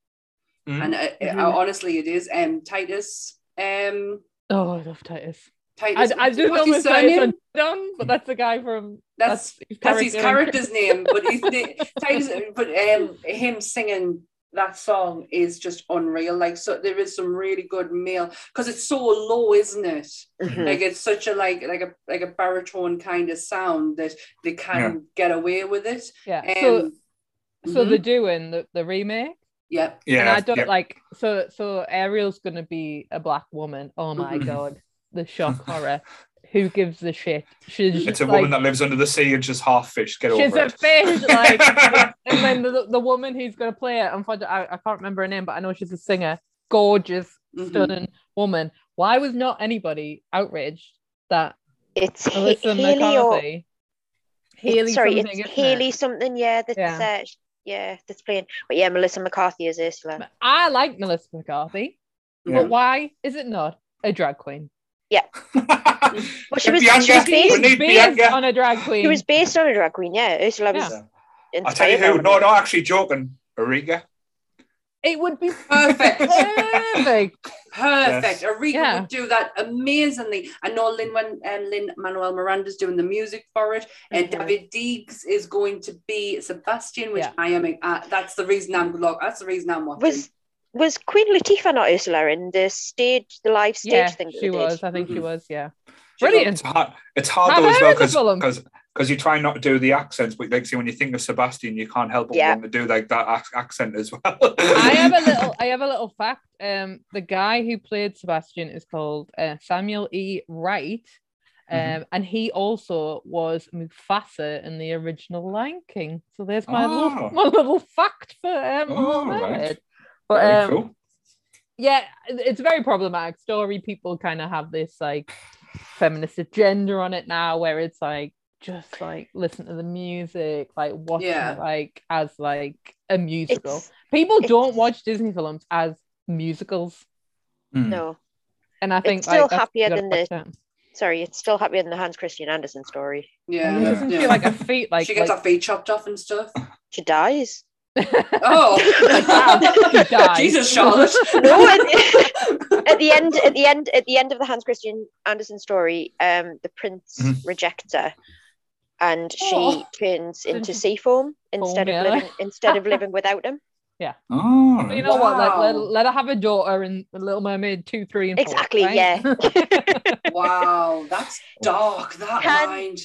Mhm. and I, I- Mhm. honestly, it is. Um, Titus. Um, Oh, I love Titus. Titus. I just what's know his his Titus surname? Undone, but that's the guy from That's his that's his character in- character's name, but he's [laughs] Titus. But um, him singing that song is just unreal. Like so there is some really good male because it's so low, isn't it? Mhm. Like it's such a like like a like a baritone kind of sound that they can get away with it. Yeah. Um, so so mhm. they're doing the, the remake. yeah. Yeah, and I don't yeah. like so so Ariel's gonna be a black woman. Oh my god, the shock horror. [laughs] Who gives a shit? She's It's a like, woman that lives under the sea and just half fish. Get she's over a it. fish, [laughs] like, and then the, the woman who's gonna play it, unfortunately, I, I can't remember her name, but I know she's a singer, gorgeous, Mhm. stunning woman. Why was not anybody outraged that It's H- Melissa Haley or McCarthy? Haley sorry, something, it's isn't it? Something. Yeah, that's Yeah. Uh, sh- yeah, that's playing. But yeah, Melissa McCarthy is Ursula. I like Melissa McCarthy, Yeah. but why is it not a drag queen? [laughs] Well, she was- Bianca, she was we based- based Bianca. on a drag queen. She was based on a drag queen. Yeah, Ursula was. Yeah. I'll tell you who. No, no, actually joking. Ariga. It would be Perfect. [laughs] perfect. Perfect. Yes. Arika Yeah. would do that amazingly. I know Lin when um, Lin-Manuel Miranda's doing the music for it, and Mhm. Daveed Diggs is going to be Sebastian, which Yeah. I am. Uh, that's the reason I'm look. That's the reason I'm watching. Was was Queen Latifah not Ursula in the stage, the live stage Yeah, thing? that she they did? was. I think she Mhm. was. Yeah. Brilliant. It's hard. It's hard Have though as well heard because because you try not to do the accents, but like see when you think of Sebastian, you can't help but Yeah. want to do like that ac- accent as well. I have a [laughs] little. I have a little fact. Um, the guy who played Sebastian is called uh, Samuel E. Wright. Um, Mhm. and he also was Mufasa in the original Lion King. So there's my little Oh. my little fact for um, Oh, Little right. Mermaid. But Very um, cool. yeah, it's a very problematic story. People kind of have this like feminist agenda on it now, where it's like just like listen to the music, like watch Yeah. it like as like a musical. It's, People don't watch Disney films as musicals, Mm. no, and I think It's still like, happier than the- watch sorry, it's still happier than the Hans Christian Andersen story. yeah. Yeah, Yeah. Doesn't Yeah. she like a feet like she gets like, her feet chopped off and stuff. She dies. Oh, [laughs] She dies. Jesus, Charlotte. [laughs] No, at, [laughs] at the end, at the end, at the end of the Hans Christian Andersen story, um, the prince Mhm. rejects her, and she Oh. turns into Into sea foam instead yeah. of living instead of living without him. Yeah. Oh, But you know what? Let, let, let her have a daughter in Little Mermaid two, three, and four. Exactly, right? yeah. Wow, that's dark. That Can- mind.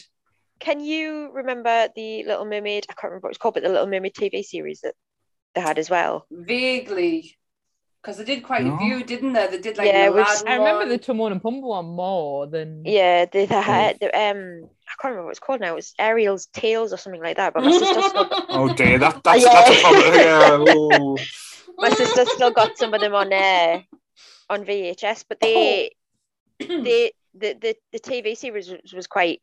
Can you remember the Little Mermaid? I can't remember what it's called, but the Little Mermaid TV series that they had as well. Vaguely. Because they did quite No. a few, didn't they? They did like Yeah, yeah, I remember the Timon and Pumbaa one more than Yeah, they, they had the, um. I can't remember what it's called now. It was Ariel's Tales or something like that. But my sister [laughs] still, oh dear, that, that's, Yeah. that's a problem. Yeah, oh. [laughs] my sister still got some of them on uh, on VHS, but they they the, the the TV series was, was quite.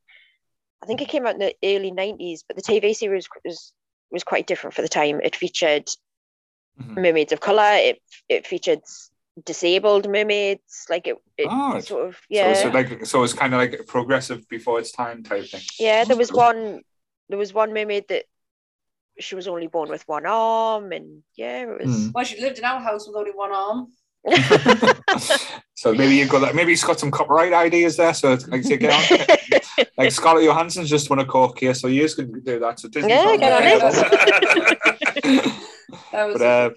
I think it came out in the early nineties, but the TV series was was quite different for the time. It featured Mhm. mermaids of color. It it featured disabled mermaids. Like it, it Oh, sort of yeah so like so it's kind of like progressive before its time type thing. yeah. There was one there was one mermaid that she was only born with one arm, and yeah, it was. Hmm. Well, she lived in our house with only one arm. [laughs] so maybe you've got that. Maybe he's got some copyright ideas there. So it's like, say, get on. [laughs] like Scarlett Johansson's just won a court case, so you can do that. So Disney's Yeah, not get on it. [laughs] That was But, uh,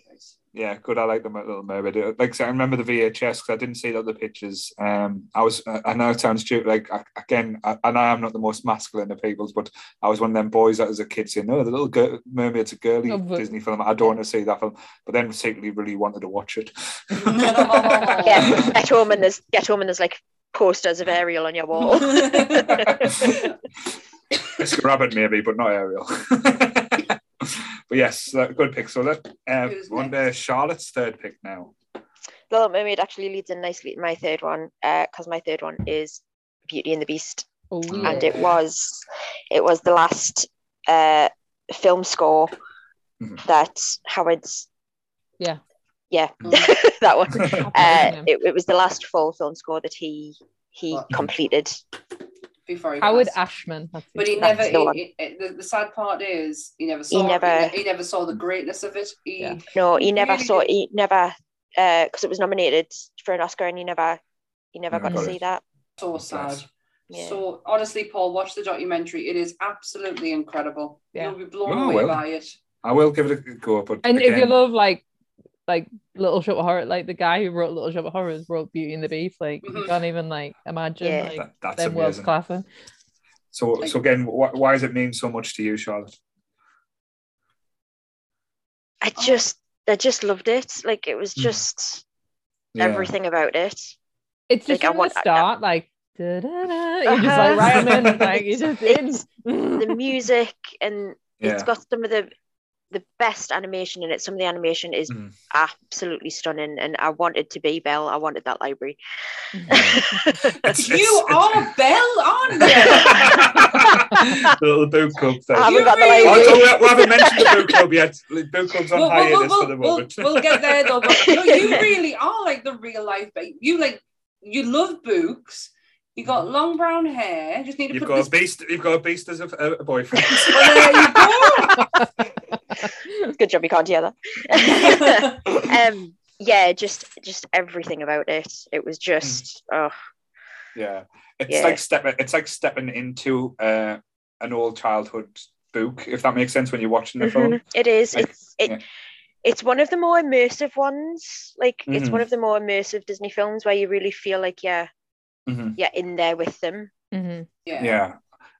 yeah, good. I like the Little Mermaid. Uh, Like I said, I remember the VHS because I didn't see the other pictures. Um, I was. Uh, I know it sounds stupid. Like I, again, I, and I am not the most masculine of peoples, but I was one of them boys that as a kid saying, "No, the Little girl, Mermaid's a girly Oh, but- Disney film. I don't want to see that film." But then secretly really wanted to watch it. [laughs] yeah, get home and there's get home and there's like posters of Ariel on your wall. [laughs] [laughs] It's Rabbit maybe, but not Ariel. But yes, uh, good pick. So that uh, Who's on next? to Charlotte's third pick now. Little Mermaid actually leads in nicely to my third one because my third one is Beauty and the Beast, oh, and it was it was the last uh, film score Mhm. that Howard's Yeah. yeah Mhm. [laughs] that one [laughs] uh, it, it was the last full film score that he he completed Before he Howard passed. Ashman. But he never. the. He, he- the, the sad part is he never saw. He never- never. He, never saw the greatness of it. He, Yeah. no he never Really saw did. he never uh, because it was nominated for an Oscar and he never he never Never got to got see that So sad. Yeah. So honestly, Paul, watch the documentary. It is absolutely incredible. Yeah. You'll be blown Oh, away by it. I will give it a go, but And if you love like like Little Shop of Horror, like the guy who wrote Little Shop of Horrors wrote Beauty and the Beast. Like you Mhm. can't even like imagine Yeah. like That- that's them world's amazing. So, so again, wh- why does it mean so much to you, Charlotte? I Oh. just I just loved it. Like it was Mm. just Yeah. everything about it. It's just Like, I from want- the I- start, like you're just like Uh-huh. right I'm in, like you're [laughs] just in. It's the music and Yeah. it's got some of the the best animation in it. Some of the animation is Mm. absolutely stunning, and I wanted to be Belle. I wanted that library. [laughs] It's- You it's- are Belle, aren't you? the [laughs] little book club thing. I haven't You got really- Oh, library. so we, we haven't mentioned the book club yet. [laughs] The book club's on We'll, we'll, hiatus we'll, for the we'll, moment. we'll get there though. But no, you really are like the real life babe. You like you love books. You got long brown hair. Just need to You've put got this. a beast. You've got a beast as a, a boyfriend. Well, there you go. [laughs] Good job you can't hear that. [laughs] um, yeah, just just everything about it. It was just oh yeah, it's Yeah. like stepping. It's like stepping into uh, an old childhood book, if that makes sense when you're watching the film. mhm. it is. Like, It's it. yeah. It's one of the more immersive ones. Like it's Mhm. one of the more immersive Disney films where you really feel like yeah, Mhm. yeah, in there with them. Mhm. yeah. Yeah,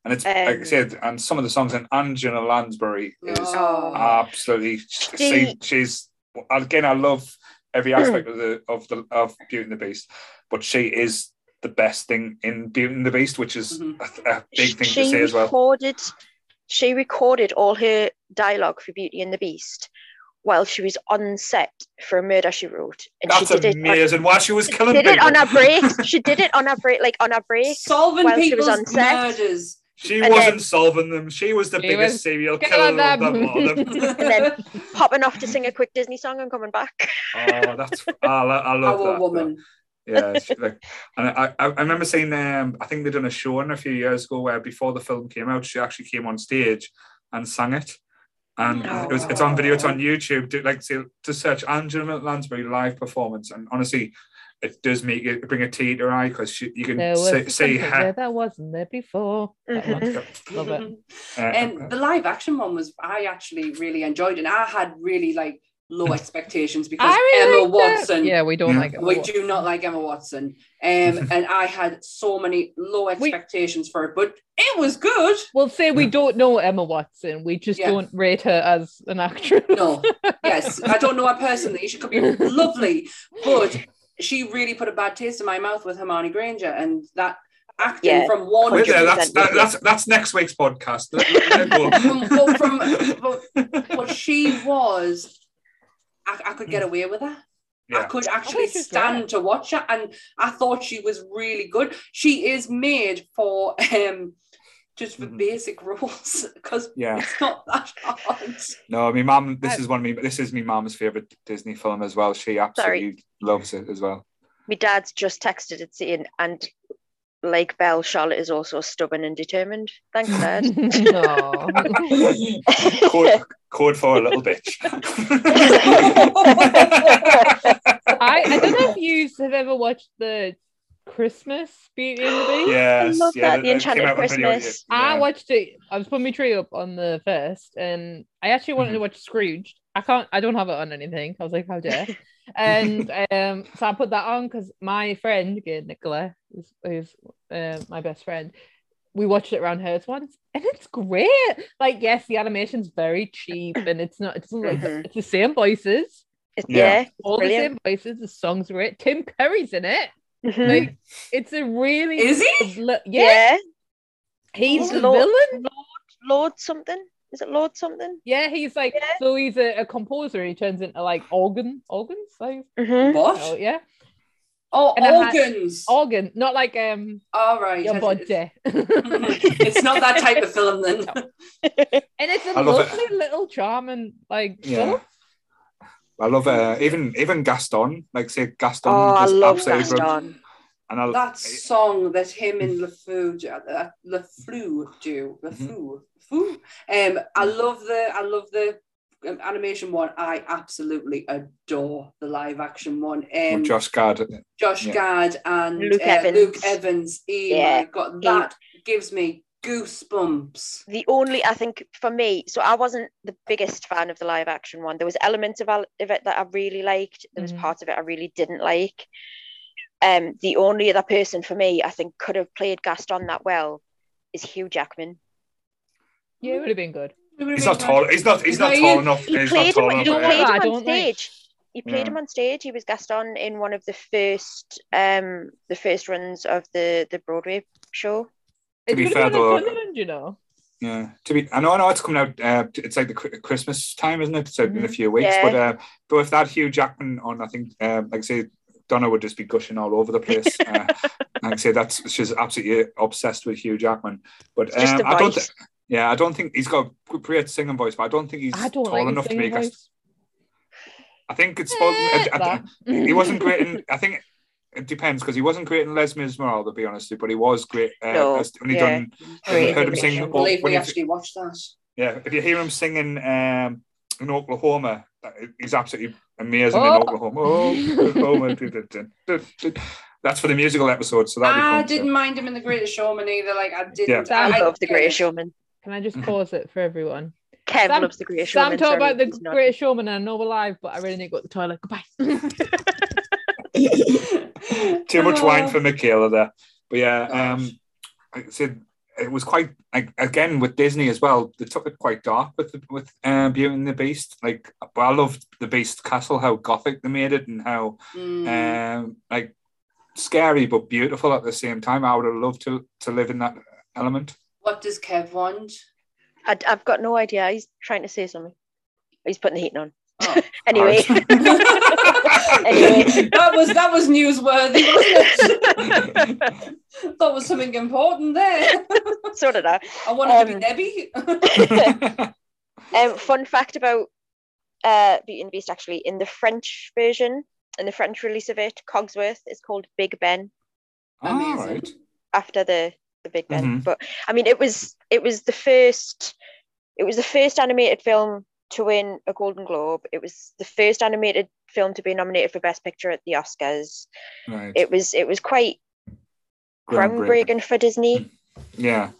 and it's like I Um, said, and some of the songs in Angela Lansbury is Oh. absolutely. See, She- she's again. I love every aspect of the of the of Beauty and the Beast, but she is the best thing in Beauty and the Beast, which is Mhm. a, a big thing she to say as well. recorded she recorded all her dialogue for Beauty and the Beast while she was on set for a murder she wrote. And That's she did it on, amazing. While she was killing did it on a break. She did it on a break, like on a break. [laughs] Solving While she was people's on set. murders. She and wasn't then- solving them. She was the She biggest was serial killing killer of them. them all. [laughs] Them- And then popping off to sing a quick Disney song and coming back. oh, that's I, lo- I love Our that. woman. Yeah, she, like, and I, I I remember seeing um I think they done a show in a few years ago where before the film came out, she actually came on stage and sang it. And it was, it's on video, it's on YouTube. Do, like say, to search Angela Lansbury live performance, and honestly, it does make it bring a tear to your eye because you can There was see, see something her. there that wasn't there before. That Mhm. Love it. Uh, And the live action one was I actually really enjoyed, and I had really like low expectations because really Emma liked it. Watson. Yeah, we don't Yeah. like it. We do not like Emma Watson. Um, [laughs] and I had so many low expectations for it, but it was good. We'll say we don't know Emma Watson. We just Yeah. don't rate her as an actress. No, yes, I don't know her personally. She could be [laughs] lovely, but she really put a bad taste in my mouth with Hermione Granger and that acting Yeah. from one Wait there, 100%, that's that, yeah. that's that's next week's podcast. [laughs] Let- let- let from, well, from but, but she was I, I could get away with her. I could actually she's stand great. to watch her, and I thought she was really good. She is made for um just for Mhm. basic [laughs] roles because Yeah. it's not that hard. No, my mum. This I- is one of me. This is my mum's favorite Disney film as well. She absolutely loves it as well. My dad's just texted it saying, and like Belle, Charlotte is also stubborn and determined. Thanks, Dad. no. code, code for a little bitch. [laughs] I, I don't know if you have ever watched the Christmas Beauty and the Beast. [gasps] yes, I love yeah, that, The it Enchanted came video, Christmas. yeah. I watched it. I was putting my tree up on the first, and I actually wanted Mhm. to watch Scrooge. I can't. I don't have it on anything. I was like, how dare? and [laughs] um, so I put that on because my friend again, Nicola, who's, who's uh, my best friend, we watched it around hers once, and it's great. Like, yes, the animation's very cheap, and it's not. It doesn't like Mhm. it's the same voices, It's- Yeah. yeah. all Brilliant. the same voices. The songs are great. Tim Curry's in it. Mhm. Like, it's a really Is he? Li- yeah. yeah, he's the Lord- villain. Lord something. Is it Lord something? Yeah, he's like Yeah. so he's a, a composer. He turns into like organ organs. Like, Mm-hmm. What? oh yeah, Oh, And I had- organs. organ, not like um All right. your It's- body. [laughs] It's not that type of film then. [laughs] and it's a I love it. lovely little charming like Yeah. film. I love uh, even even Gaston. Like say Gaston. Oh, I just love absolutely brilliant. Gaston. And I, that song that him and LeFou do, uh, LeFleur do, LeFou, Fou. Um, I love the, I love the um, animation one. I absolutely adore the live action one. Um, Josh Gad. Josh yeah. Gad and Luke uh, Evans. Luke Evans. Oh Yeah, my God, that gives me goosebumps. The only I think for me, so I wasn't the biggest fan of the live action one. There was elements of, of it that I really liked. There was Mhm. parts of it I really didn't like. Um, the only other person for me I think could have played Gaston that well is Hugh Jackman. Yeah, it would have been good. He's not tall. He's not. He's not tall enough. He He's played him. He played him on stage. He played Yeah. him on stage. He was Gaston in one of the first um the first runs of the the Broadway show. It be would fair, though- in you know. Yeah, to be, I know, I know it's coming out. Uh, it's like the Christmas time, isn't it? It's out in a Mhm. few weeks. Yeah. But uh, but with that Hugh Jackman on, I think, um, like I say, Donna would just be gushing all over the place. [laughs] uh, like I say, that's she's absolutely obsessed with Hugh Jackman. But um, I don't. voice. thi- yeah, I don't think he's got a great singing voice, but I don't think he's don't tall like enough to singing be. a Gas- I think it's supposed. Eh, I- I- that. he wasn't great in. I think it depends because he wasn't great in Les Miserables, to be honest, but he was great. Uh, No, as- when he yeah. done, Great you heard him in sing. Rachel. I believe when we he- actually watched that. yeah, if you hear him singing um, in Oklahoma, he's absolutely amazing Oh. in Oklahoma. Oh, Oklahoma. [laughs] That's for the musical episode, so that'll I fun. didn't mind him in The Greatest Showman either. Like I didn't. Yeah. Sam I, loves the get Greatest. Showman. Can I just pause it for everyone? Kev Sam- loves the Greatest Sam Showman. talked about the he's not. Greatest Showman, and I know we're live, but I really need to go to the toilet. Goodbye. [laughs] [laughs] Too much wine Oh. for Michaela there. But yeah, um, like I said it was quite like again with Disney as well. They took it quite dark with the, with um, Beauty and the Beast. Like, but I loved the Beast Castle, how gothic they made it, and how Mm. um, like scary but beautiful at the same time. I would have loved to to live in that element. what does Kev want? I, I've got no idea. He's trying to say something. He's putting the heat on. Oh. [laughs] Anyway, [laughs] anyway, [laughs] that was that was newsworthy, wasn't it? that was something important there. so did I. I wanted to Um, be Debbie. Um, fun fact about uh, Beauty and the Beast actually, in the French version, in the French release of it, Cogsworth is called Big Ben All Amazing. right. after the the Big Ben. Mhm. But I mean, it was it was the first it was the first animated film to win a Golden Globe. It was the first animated film to be nominated for Best Picture at the Oscars. Right. It was it was quite groundbreaking for Disney. [laughs] Yeah.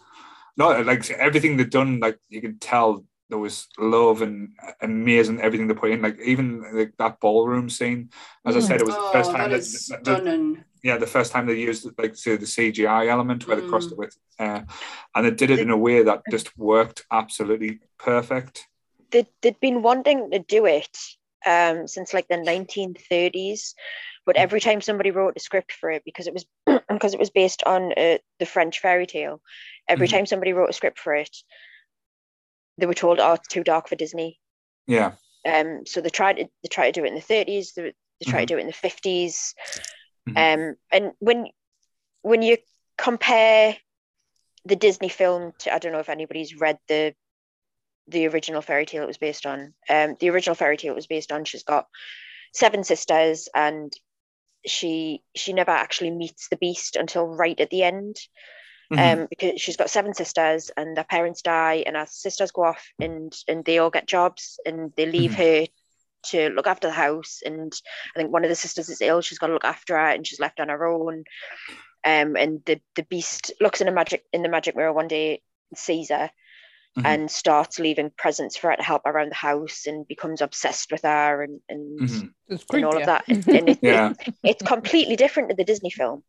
No, like everything they've done, like you can tell there was love and amazing everything they put in. Like even like that ballroom scene. As I Mm. said, it was the oh, first time that that, is that- that- stunning. yeah, the first time they used like say the CGI element where they crossed Mm. it with uh, and they did it in a way that just worked absolutely perfect. They'd, they'd been wanting to do it um, since like the 1930s, but every time somebody wrote a script for it, because it was [clears throat] because it was based on uh, the French fairy tale, every Mhm. time somebody wrote a script for it, they were told, "Oh, it's too dark for Disney." Yeah. Um, so they tried to, they tried to do it in the 30s. They, they tried to do it in the 50s. Mhm. Um, and when when you compare the Disney film to, I don't know if anybody's read the the original fairy tale it was based on. Um, the original fairy tale it was based on. She's got seven sisters, and she she never actually meets the beast until right at the end Mhm. um, because she's got seven sisters and their parents die and her sisters go off and and they all get jobs and they leave Mhm. her to look after the house and I think one of the sisters is ill she's got to look after her and she's left on her own um, and the the beast looks in a magic in the magic mirror one day and sees her Mhm. and starts leaving presents for her to help around the house and becomes obsessed with her and and, Mhm. It's and all of that and, [laughs] and it, Yeah. it, it's completely different to the Disney film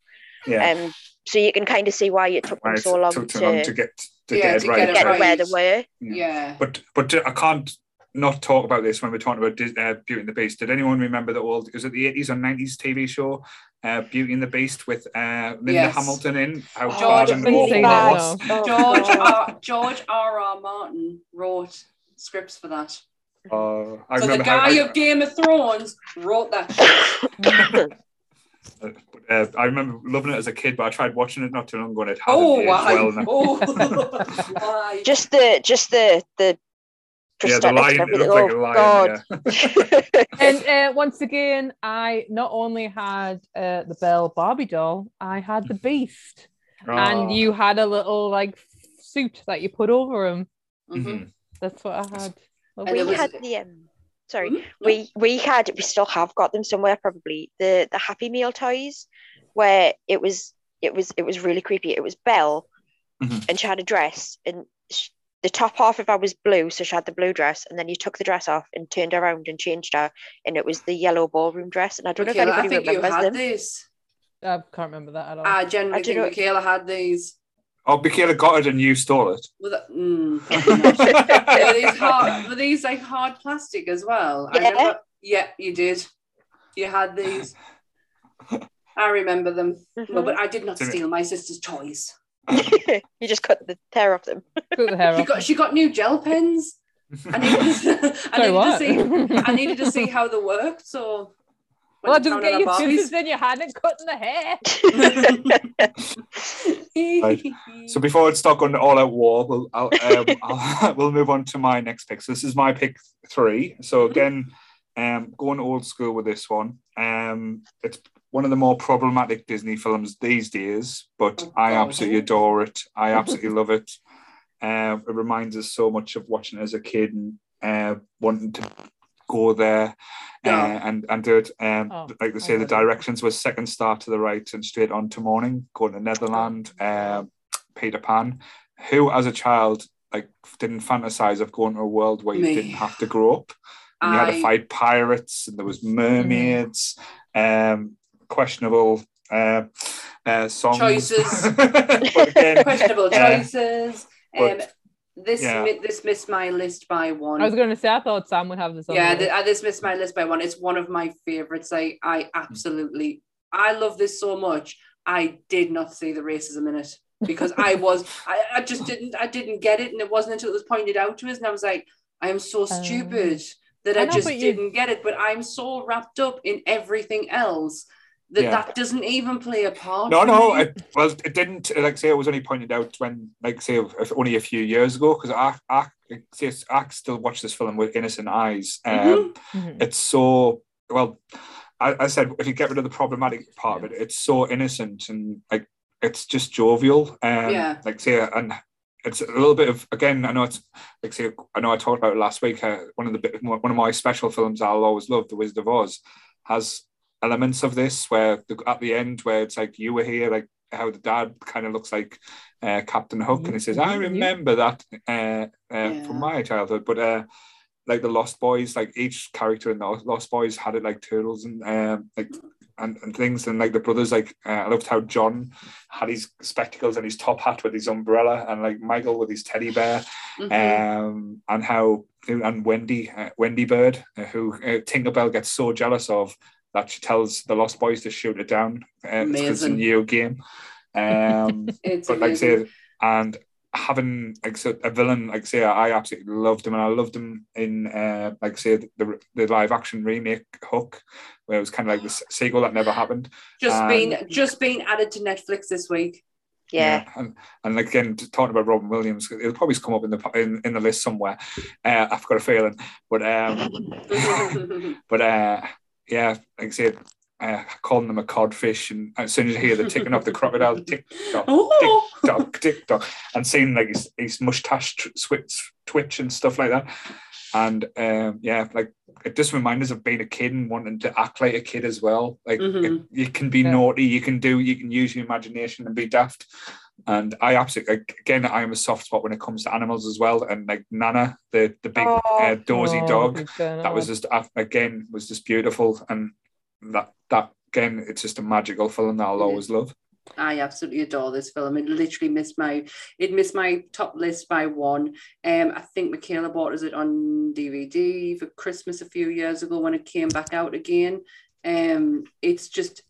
Yeah. um, so you can kind of see why it took Why them so long took to, long to get to Yeah, get to right. get it get right. where they were. Yeah. But but I can't not talk about this when we're talking about uh, Beauty and the Beast. Did anyone remember the old? Was it the eighties or nineties TV show, uh, Beauty and the Beast with uh, Linda Yes. Hamilton in? How Oh, bad George and awful that was. now. Oh, George [laughs] R. George R. R. Martin wrote scripts for that. Uh, I so the remember how- guy I- of Game of Thrones wrote that. [laughs] Uh, I remember loving it as a kid, but I tried watching it not too long ago, and it hasn't oh aged why? well. Oh [laughs] why? just the just the the yeah, the lion and it everything. looked like a oh lion. God. Yeah. [laughs] [laughs] And uh, once again, I not only had uh, the Belle Barbie doll, I had the Beast, Oh. and you had a little like suit that you put over him. Mhm. Mhm. That's what I had. And we was- had the um sorry Mhm. we we had we still have got them somewhere probably the the happy meal toys where it was it was it was really creepy it was belle Mhm. and she had a dress, and sh the top half of her was blue, so she had the blue dress, and then you took the dress off and turned around and changed her, and it was the yellow ballroom dress. And I don't know Michaela, if I anybody think you remembers had them. this. I can't remember that at all. I generally I do think know- Michaela had these. Oh, Michaela got it and you stole it. With a, mm, [laughs] were these hard? Were these like hard plastic as well? I Yeah. remember. Yeah, you did. You had these. I remember them, Mhm. Well, but I did not Didn't- steal my sister's toys. [laughs] you just cut the hair off them. Cut the hair She off. got she got new gel pens. I needed, to, [laughs] [laughs] I Sorry, needed to see. I needed to see how they worked. So. well, went to just get your our Barbies. scissors in your hand and cutting the hair. Right. So before it's stuck on all out war, we'll I'll, um, I'll, we'll move on to my next pick. So this is my pick three. So again, um, going old school with this one. Um, it's one of the more problematic Disney films these days, but Oh, I God. absolutely adore it. I [laughs] absolutely love it. Um, it reminds us so much of watching it as a kid and uh, wanting to go there uh, and and do it. Um, Oh, like they I say, the directions was second star to the right and straight on to morning, going to Neverland. Um, Peter Pan, who as a child like didn't fantasize of going to a world where you Me. didn't have to grow up. And you had to fight pirates and there was mermaids, um, questionable uh, uh, songs. Choices. [laughs] again, [laughs] questionable uh, choices. Um, but, this yeah. mi- this missed my list by one. I was going to say, I thought Sam would have this on. yeah, the th- uh, this missed my list by one. It's one of my favorites. I I absolutely I love this so much. I did not see the racism in it because I [laughs] was I, I just didn't I didn't get it, and it wasn't until it was pointed out to us, and I was like, I am so stupid that I I, know, just didn't get it. But I'm so wrapped up in everything else that Yeah. that doesn't even play a part. no, no. It, well, it didn't. Like say, it was only pointed out when, like say, only a few years ago. Because I, I, I still watch this film with innocent eyes. Um, Mhm. Mhm. it's so well I, I said if you get rid of the problematic part of it it's so innocent and like it's just jovial um Yeah. like say and it's a little bit of again I know it's like say I know I talked about it last week uh, one of the one of my special films I'll always love The Wizard of Oz has elements of this where the, at the end where it's like you were here like how the dad kind of looks like uh, Captain Hook and he says I you- remember that uh, uh, Yeah. from my childhood but uh like the Lost Boys, like each character in the Lost Boys had it like turtles and um, like and, and things, and like the brothers, like uh, I loved how John had his spectacles and his top hat with his umbrella, and like Michael with his teddy bear, Mhm. um, and how and Wendy, uh, Wendy Bird, uh, who uh, Tinkerbell gets so jealous of that she tells the Lost Boys to shoot it down uh, because it's a new game. Um, [laughs] it's but like I amazing. say, and having like so a villain like say I absolutely loved him and I loved him in uh like say the, the live action remake Hook where it was kind of like the sequel that never happened just um, been just been added to Netflix this week. Yeah. and and again talking about Robin Williams it'll probably come up in the in, in the list somewhere uh, I've got a feeling but um [laughs] [laughs] but uh yeah like I said uh, calling them a codfish and as soon as you hear the ticking of the crocodile [laughs] tick tock oh, tock, tick tock, and seeing like his, his mustache tw- switch, twitch and stuff like that. And um, yeah, like it just reminds us of being a kid and wanting to act like a kid as well. Like Mhm. it- you can be Yeah. naughty, you can do, you can use your imagination and be daft. And I absolutely, again, I am a soft spot when it comes to animals as well. And like Nana, the the big Oh. uh, dozy Oh, dog, that was just uh, again was just beautiful. And that that again, it's just a magical film that I'll always love. I absolutely adore this film. It literally missed my it missed my top list by one. Um, I think Michaela bought us it on DVD for Christmas a few years ago when it came back out again. Um, it's just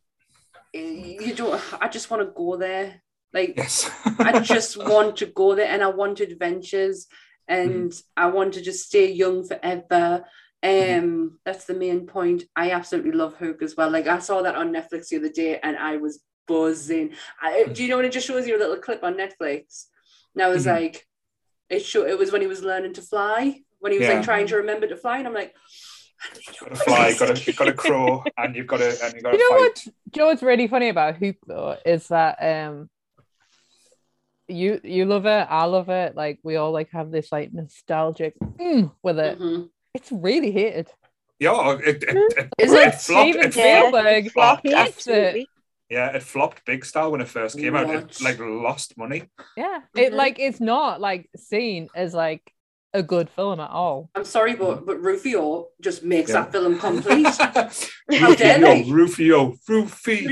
eh, you don't. I just want to go there. Like Yes. I [laughs] just want to go there and I want adventures and I want to just stay young forever. Um, that's the main point. I absolutely love Hook as well. Like I saw that on Netflix the other day and I was buzzing. I, do you know when it just shows you a little clip on Netflix? And I was Mhm. like, it show it was when he was learning to fly, when he was Yeah. like trying to remember to fly, and I'm like, got to fly, got to, you've got to crow, [laughs] and you've got to, and you've got to You know fight. what? You know what's really funny about Hoop though is that um you you love it, I love it. Like we all like have this like nostalgic mm, with it. mhm. It's really hated. Yeah, it, it, it, Is it it? flopped. Steven It Yeah. flopped. Spielberg flopped, it. Yeah, it flopped big style when it first came out. It like lost money. Yeah, it Mhm. like it's not like seen as like a good film at all. I'm sorry, but but Rufio just makes Yeah. that film complete. [laughs] How dare they? Rufio, Rufio.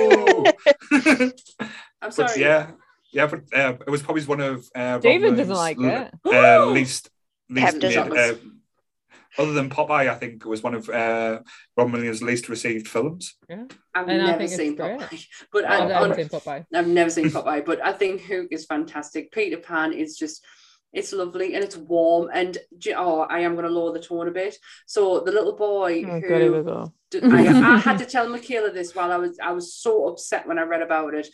Rufio. [laughs] [laughs] I'm sorry. but yeah, yeah, but uh, it was probably one of uh, David Rob doesn't like l- it. Uh, least, least doesn't. made, uh, other than Popeye, I think it was one of uh, Rob Williams' least received films. I've And I never think it's seen great. Popeye, but I, I've I've never seen Popeye. I've never seen [laughs] Popeye, but I think Hook is fantastic. Peter Pan is just it's lovely and it's warm and oh I am going to lower the tone a bit. So the little boy Oh, who God, here we go. d- I, I had [laughs] to tell Michaela this while I was I was so upset when I read about it.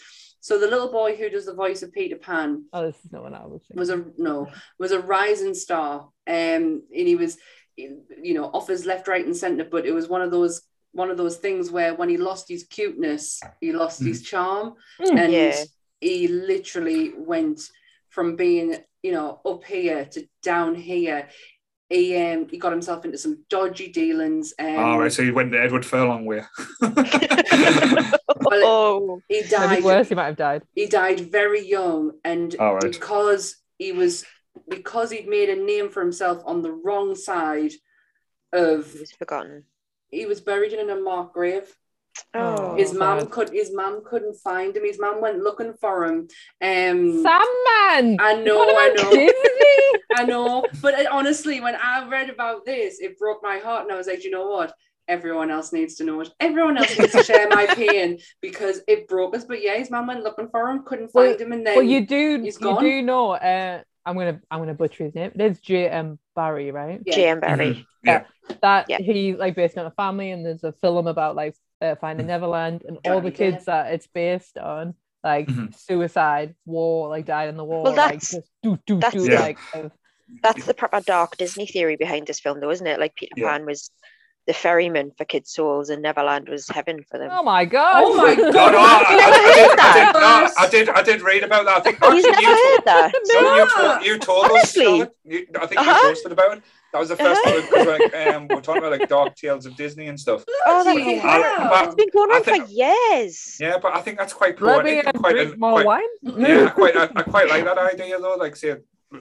So the little boy who does the voice of Peter Pan Oh, this is not what I was thinking. was a no was a rising star um and he was you know offers left right and center but it was one of those one of those things where when he lost his cuteness he lost his charm Mm. and Yeah. he literally went from being you know up here to down here he um he got himself into some dodgy dealings um All right, so he went the Edward Furlong way. oh, he Maybe died worse, he might have died. he died very young and All right. because he was because he'd made a name for himself on the wrong side of it was forgotten. he was buried in a marked grave Oh, his mom sad. could his mom couldn't find him his mom went looking for him um Sandman. I know What I know Disney? [laughs] I know but uh, honestly when I read about this it broke my heart and I was like you know what everyone else needs to know it everyone else needs to share my [laughs] pain because it broke us but yeah his mom went looking for him couldn't Well- find him and then well, you do. he's You gone. do know. Uh, I'm gonna. I'm gonna butcher his name. There's J. M. Barrie, right? Yeah. J.M. Barrie. Mhm. Yeah. that Yeah. he like based on a family and there's a film about like uh, finding Neverland and all the kids that it's based on like Mhm. suicide war like died in the war Well, like that's- just do do that's- do Yeah. like of- That's the proper dark Disney theory behind this film, though, isn't it? Like Peter Yeah. Pan was the ferryman for kids' souls, and Neverland was heaven for them. oh my god Oh my [laughs] God. no, I, You never I, I, heard did, I, that? did, no, I did. I did read about that. I think You've never you, heard that? no, you, told, you told us. Honestly. Charlotte. You, I think Uh-huh. you posted about it. That was the 1st Uh-huh. time because like, um, we're talking about like dark tales of Disney and stuff. Oh, that Bloody was hell. I- It's been going on think- for years. Yeah, but I think that's quite let me poetic. and Quite, drink a- more quite, wine yeah, I quite, I, I quite like that idea though. Like, say,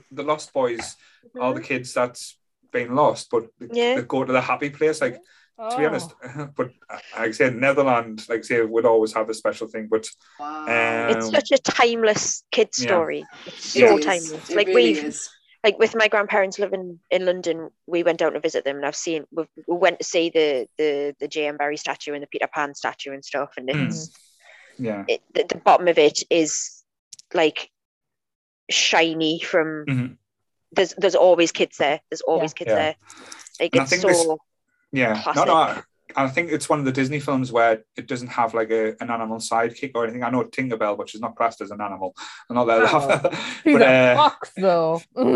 the Lost Boys are Mm-hmm. the kids that's been lost, but they, Yeah. they go to the happy place. Like, to be Oh. honest, [laughs] but uh, like I said, Netherlands, like say, would always have a special thing. But Wow. It's Um, such a timeless kid yeah. story. It's so is. timeless. It like really we've is. Like with my grandparents living in London, we went down to visit them, and I've seen we we went to see the the the J.M. Barrie statue and the Peter Pan statue and stuff, and Mm. it's yeah, it, the, the bottom of it is like shiny from Mhm. there's there's always kids there. There's always kids Yeah. there. Like And it's so this- yeah. No, Classic. no. I, I think it's one of the Disney films where it doesn't have like a, an animal sidekick or anything. I know Tinkerbell, but she's not classed as an animal. I'm not there. Oh. [laughs] She's but, a uh, fox though [laughs] [laughs] um,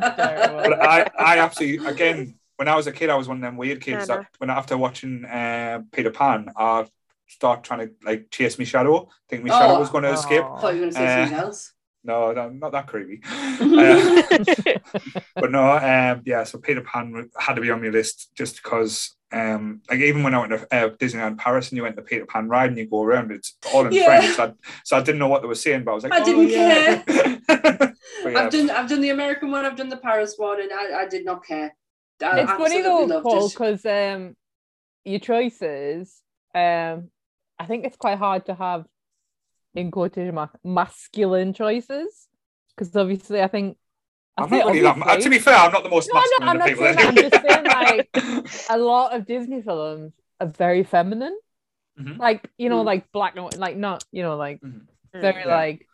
but I, I absolutely again when I was a kid, I was one of them weird kids Yeah, that when after watching uh, Peter Pan, I start trying to like chase me shadow, think my shadow Oh. was going to escape. Aw. I thought you were going to say Uh, something else. No, no, not that creepy. Uh, [laughs] but no, um, yeah. So Peter Pan had to be on my list just because, um, like even when I went to uh, Disneyland Paris and you went to Peter Pan ride and you go around, it's all in Yeah. French. So I, so I didn't know what they were saying, but I was like, I oh, didn't yeah. [laughs] But yeah. I've done I've done the American one, I've done the Paris one, and I, I did not care. I it's funny though, Paul, because um, your choices, um, I think it's quite hard to have in quotation mark masculine choices because obviously I think I I'm say not really that. obviously- To be fair, I'm not the most No, I'm not- masculine I'm of people. saying that, I'm just saying, like, [laughs] a lot of Disney films are very feminine, Mhm. like you know, Mm. like black and like not you know, like Mhm. very Yeah. like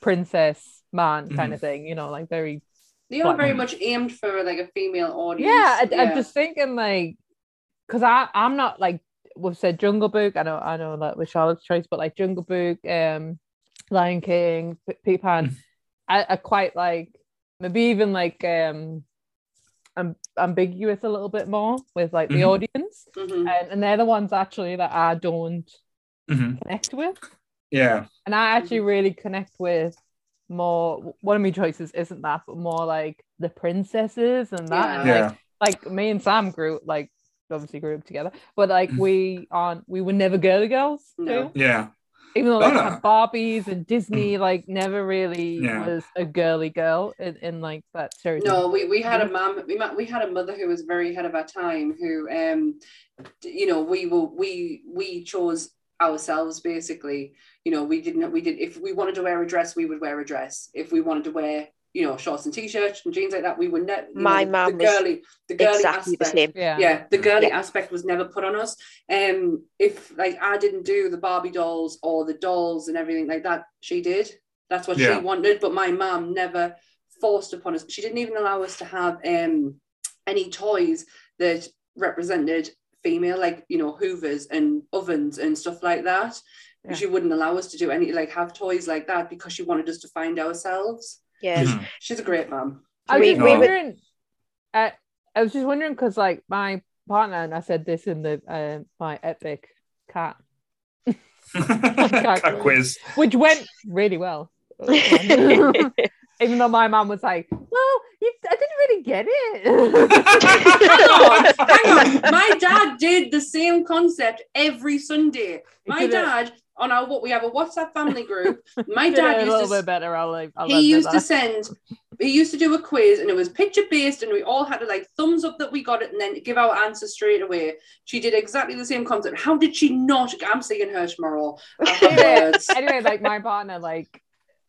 princess man kind Mhm. of thing, you know, like very They are very Mhm. much aimed for like a female audience. yeah, I, I'm just thinking like, because I I'm not like we've said Jungle Book. I know I know that was Charlotte's choice, but like Jungle Book, um, Lion King, P- Peter Pan, Mm. I, I quite like maybe even like um, am- ambiguous a little bit more with like the Mhm. audience, Mhm. and, and they're the ones actually that I don't Mhm. connect with, Yeah. and I actually Mm-hmm. really connect with more one of my choices isn't that but more like the princesses and that and Yeah. like like me and Sam grew like obviously grew up together, but like Mm. we aren't. We were never girly girls. No. Yeah. Even though like No, we no. had Barbies and Disney, like never really Yeah. was a girly girl in, in like that stereotype. No, we, we had a mom. We we had a mother who was very ahead of our time. Who, um, you know, we will we we chose ourselves basically. You know, we didn't. We did. If we wanted to wear a dress, we would wear a dress. If we wanted to wear, you know, shorts and t-shirts and jeans like that, we were never. My the, mum the girly, the girly exactly aspect. same. Yeah. yeah the girly Yeah. aspect was never put on us um if like i didn't do the barbie dolls or the dolls and everything like that she did that's what Yeah. she wanted but my mom never forced upon us she didn't even allow us to have um any toys that represented female like you know hoovers and ovens and stuff like that Yeah. she wouldn't allow us to do any like have toys like that because she wanted us to find ourselves Yeah. Mhm. [clears throat] she's a great mom I was We- just wondering. Uh, I was just wondering because, like, my partner and I said this in the uh, my epic cat, [laughs] Cat quiz. which went really well. [laughs] Even though my mom was like, "Well, you, I didn't really get it." hang on [laughs] my dad did the same concept every sunday my dad on our what we have a whatsapp family group my [laughs] did it dad a little used bit to better. I'll like. I'll he admit used to send he used to do a quiz and it was picture based and we all had to like thumbs up that we got it and then give our answer straight away she did exactly the same concept how did she not i'm seeing her tomorrow [laughs] anyway, like my partner, like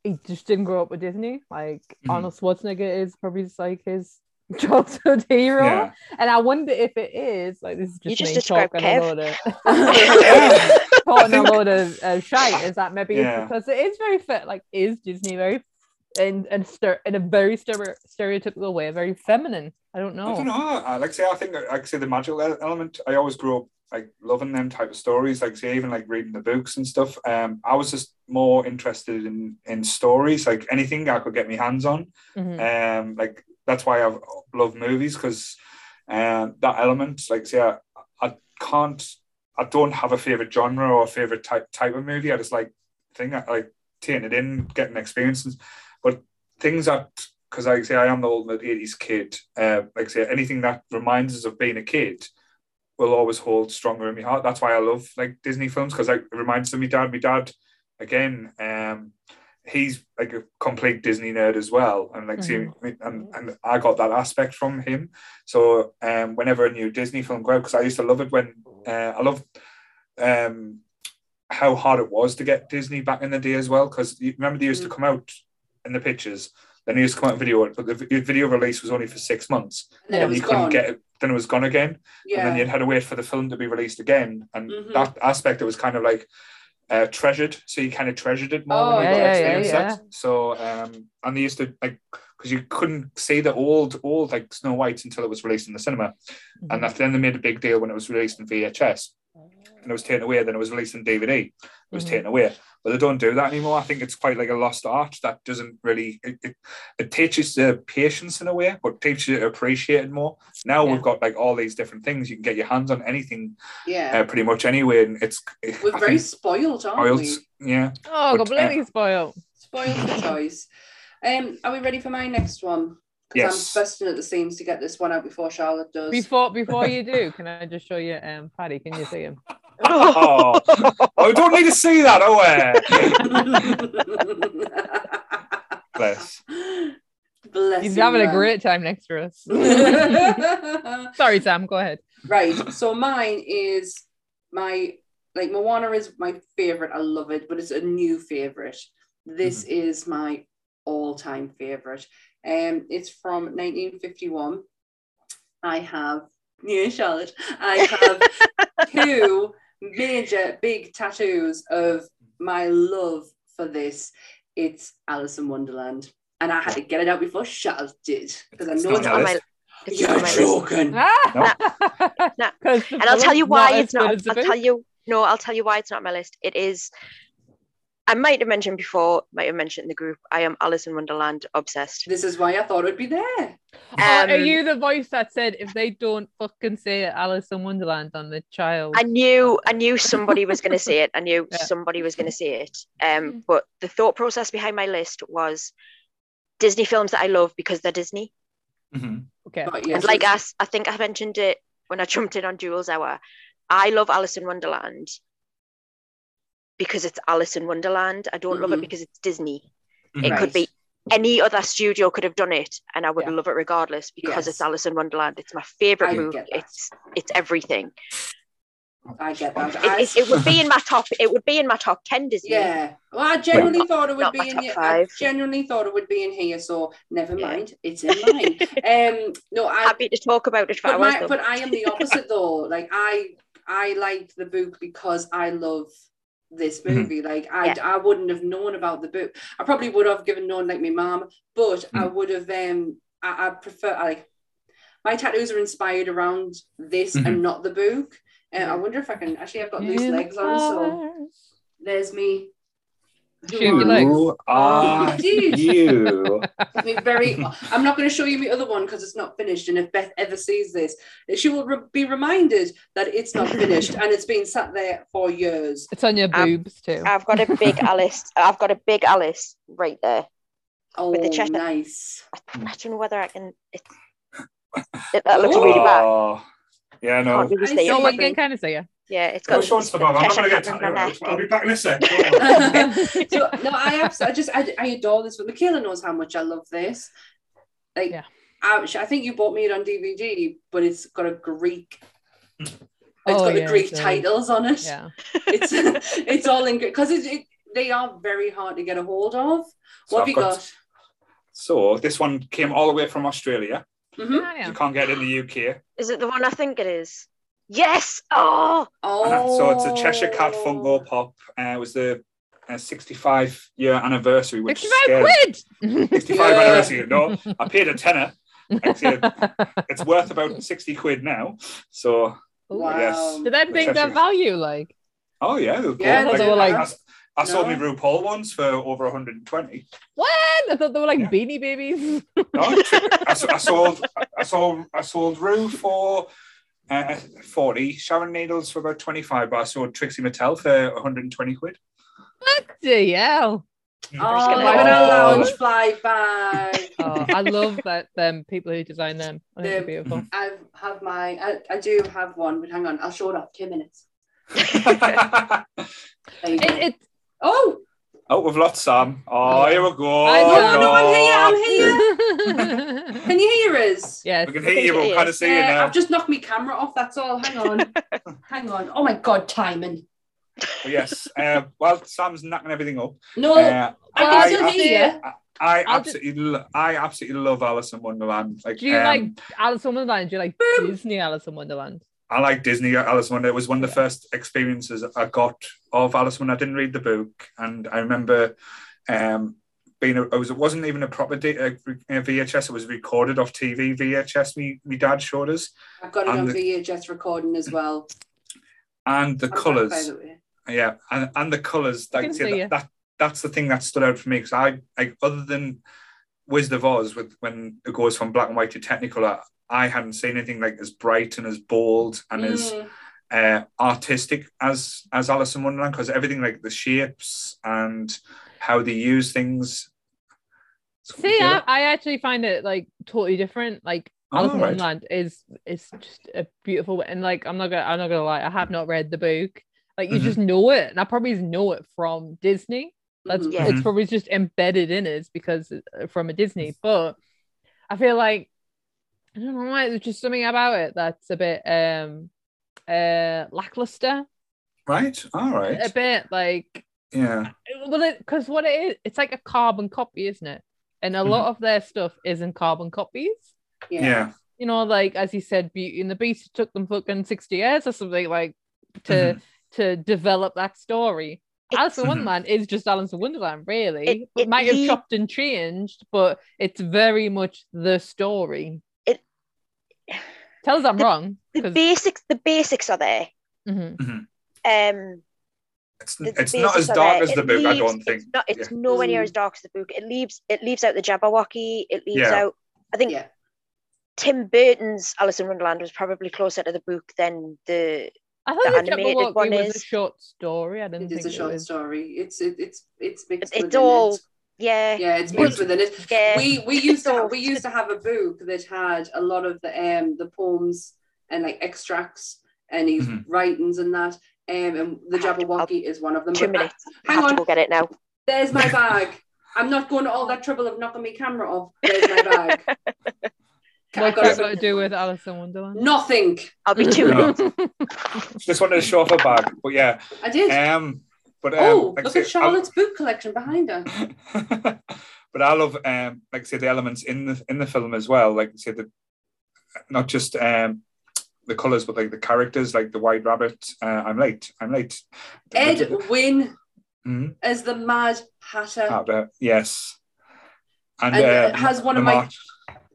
he just didn't grow up with Disney. Like Mhm. Arnold Schwarzenegger is probably just like his childhood [laughs] hero, Yeah. and I wonder if it is like this is just You just described talking Kev. a load of Yeah. [laughs] [laughs] talking a think- load of uh, shite. Is that maybe Yeah. because it is very fit? Like is Disney very in and stir in a very stere- stereotypical way, very feminine? I don't know. I don't know. I like say, I think like say the magical element. I always grew up like loving them type of stories. Like say, even like reading the books and stuff. Um, I was just more interested in in stories, like anything I could get my hands on. Mhm. Um, like that's why I love movies because um that element, like say, I, I can't, I don't have a favorite genre or a favorite type type of movie. I just like thing, I like taking it in, getting experiences, but things that because like I say I am the ultimate 80s kid. Uh, like say, anything that reminds us of being a kid will always hold stronger in my heart. That's why I love like Disney films because like, it reminds me of my dad. My dad, again, um, he's like a complete Disney nerd as well, and like see, and, and I got that aspect from him. So um, whenever a new Disney film go out, because I used to love it when uh, I loved um how hard it was to get Disney back in the day as well. Because you remember they used to come out in the pictures, then they used to come out in video, but the video release was only for six months, and then Yeah, it you couldn't gone get it. Then it was gone again, and then you had to wait for the film to be released again. And Mhm. that aspect, it was kind of like uh, treasured, so you kind of treasured it more Oh, when you yeah, got yeah, experience yeah. So, um, and they used to like because you couldn't see the old, old like Snow White until it was released in the cinema, and that, then they made a big deal when it was released in VHS, and it was taken away. Then it was released in DVD. It was Mhm. taken away, but they don't do that anymore. I think it's quite like a lost art that doesn't really. It, it, it teaches the patience in a way, but teaches you to appreciate it more. Now Yeah. we've got like all these different things. You can get your hands on anything yeah uh, pretty much anyway, and it's we're I very think spoiled aren't spoiled. we Yeah, Oh, But, completely spoiled. spoiled for choice um are we ready for my next one because Yes. i'm busting at the seams to get this one out before charlotte does Before before you do, can I just show you um Paddy? Can you see him? [laughs] oh, I don't need to see that. Oh, [laughs] uh, bless. Bless He's you, having a great time next to us. [laughs] Sorry, Sam. Go ahead. right. So mine is my like Moana is my favorite. I love it, but it's a new favorite. This is my all-time favorite. Um, it's from 1951. I have yeah, Charlotte. I have [laughs] two major big tattoos of my love for this. It's Alice in Wonderland. And I had to get it out before Charlotte did. Because I know not it's on on my list. It's You're on my list. joking. Ah! [laughs] No. 'Cause the And I'll tell you why it's not. good as the I'll tell you. No, I'll tell you why it's not on my list. It is. I might have mentioned before. Might have mentioned in the group. I am Alice in Wonderland obsessed. This is why I thought it'd be there. Oh, are Um, you the voice that said if they don't fucking say Alice in Wonderland on the child? I knew I knew somebody was going to say it. I knew [laughs] Yeah. somebody was going to say it. Um, but the thought process behind my list was Disney films that I love because they're Disney. Mhm. okay. But yes, and like it's- us, I think I mentioned it when I [laughs] jumped in on Jules Hour. I love Alice in Wonderland because it's Alice in Wonderland. I don't love it Mhm. because it's Disney. Mhm. It Right. could be any other studio could have done it, and I would Yeah. love it regardless because Yes. it's Alice in Wonderland. It's my favorite I movie. It's it's everything. I get that. It, I, it, it would be in my top. It would be in my top ten Disney. yeah. Well, I genuinely Not- thought it would be in top your, I five. genuinely thought it would be in here, so never Yeah. mind. It's in mine. [laughs] um no, I'm Happy to talk about it but, hours. my, but I am the opposite though. Like I I like the book because I love this Mhm. movie. Like I Yeah. I wouldn't have known about the book. I probably would have given known like my mom, but I Mhm. would have um I, I prefer I like my tattoos are inspired around this Mhm. and not the book. And I Mhm. wonder if I can actually I've got loose legs on, so there's me. Shoot legs. Who are [laughs] you? [laughs] Very i'm not going to show you my other one because it's not finished and if beth ever sees this she will re- be reminded that it's not finished and it's been sat there for years It's on your Um, boobs too. I've got a big [laughs] Alice. I've got a big Alice right there. oh With the chest- nice I don't know whether I can. It, it, that looks really bad. Oh, yeah, no. Can't really I stay see. I can kind of see you. Yeah, it's Go got. show us the Bob. I'm not going to get hair on my tired. I'll be back in a sec. [laughs] so no i absolutely i just I, I adore this but michaela knows how much i love this like Yeah. I, I think you bought me it on dvd but it's got a greek it's Oh, got the yeah, greek it does. titles on it Yeah. [laughs] it's it's all in Greek because it, it they are very hard to get a hold of So what have I've you got- got, So this one came all the way from Australia. Mhm. Ah, yeah. You can't get it in the UK. Is it the one I think it is? Yes. Oh, Oh, So it's a Cheshire Cat Funko Pop. Uh, it was the uh, 65 year anniversary, which 65 scares- quid! [laughs] 65 Yeah. anniversary. No, I paid a tenner. It's [laughs] worth about 60 quid now. So, Wow. Yes. Did that bring that value? Like, oh yeah, they're Yeah, cool. they were like- I, I sold No. me RuPaul ones for over 120. what? I thought they were like Yeah. beanie babies. No, I, s- [laughs] I sold I sold I sold Ru for uh, 40, Sharon Needles for about 25, but I sold Trixie Mattel for 120 quid. what the hell? Oh, gonna look Oh. a lounge fly bag. [laughs] Oh, I love that them people who design them. I think they're The- beautiful. [laughs] I have my, I, I do have one, but hang on, I'll show it off. Two minutes. [laughs] There. It, it, oh, oh, we've lost Sam. Oh, here we go. I know. no, I'm here, I'm Oh, here. [laughs] Can you hear us? yes. We can hear you, but we can't see you now. I've just knocked my camera off. That's all. Hang on. [laughs] hang on. Oh my God, timing. But yes. Uh, well, Sam's knocking everything up. No, Uh, I I- can still I- hear you. I I'll just- absolutely, lo- I absolutely love Alice in Wonderland. Like, Do you um, like Alice in Wonderland? Do you like Disney Alice in Wonderland? I like Disney Alice in Wonderland. It was one of the first experiences I got of Alice when I didn't read the book, and I remember um, being. A, I was. It wasn't even a proper D, uh, VHS. It was recorded off TV VHS. Me, me dad showed us, I've got it and on the- VHS recording as well. and the I'm back, by colours. Yeah, and, and the colours. Like can that, that that's the thing that stood out for me because I, like, other than Wizard of Oz, with when it goes from black and white to Technicolor, I hadn't seen anything like as bright and as bold and as Mm. uh, artistic as as Alice in Wonderland because everything like the shapes and how they use things. See, I, I actually find it like totally different. Like Alice in Alright. Wonderland is is just a beautiful and like I'm not gonna I'm not gonna lie, I have not read the book. Like you Mhm. just know it, and I probably know it from Disney. That's Mhm. Yeah. it's probably just embedded in us because uh, from a Disney. But I feel like I don't know why there's just something about it that's a bit um uh lackluster, right, All right. a bit like yeah, well it because what it is it's like a carbon copy isn't it and a lot of their stuff isn't carbon copies Yeah. yeah, you know like as you said beauty and the beast it took them fucking 60 years or something like to Mhm. to develop that story Alice in. Wonderland is just Alice in Wonderland, really. It- It, it might have lea- chopped and changed, but it's very much the story. It- Tell us I'm The- wrong. the 'cause- basics. The basics are there. Mhm. Um, it's the, the it's not basics as are dark there. as the It book. I don't think. it's not. It's Yeah. nowhere near Mm. as dark as the book. It leaves. It leaves out the Jabberwocky. It leaves Yeah. out. I think Yeah. Tim Burton's Alice in Wonderland was probably closer to the book than the. I thought the the animated Jabberwocky one was a is- short story. I didn't It think is a it short was. story. It's it, it's it's mixed It's all. it. Yeah. Yeah, it's mixed within it. Yeah. We we used to we used to [laughs] have a book that had a lot of the um the poems and like extracts and his Mhm. writings and that. Um, and the I to- Jabberwocky is one of them. Two But, minutes. I hang have to on, go get it now. there's my bag. I'm not going to all that trouble of knocking my camera off. There's my bag. [laughs] I What's got that got to do with Alice in Wonderland? Nothing. I'll be too. No. [laughs] Just wanted to show off a bag, but yeah. I did. Um, but um, oh, like I look say, at Charlotte's book collection behind her. [laughs] But I love, um, like I say, the elements in the in the film as well. Like I say, the not just um the colors, but like the characters, like the White Rabbit. Uh, I'm late. I'm late. Ed [laughs] Wynn Mhm. as the Mad Hatter. But, yes. And, And uh, it has one of my- March-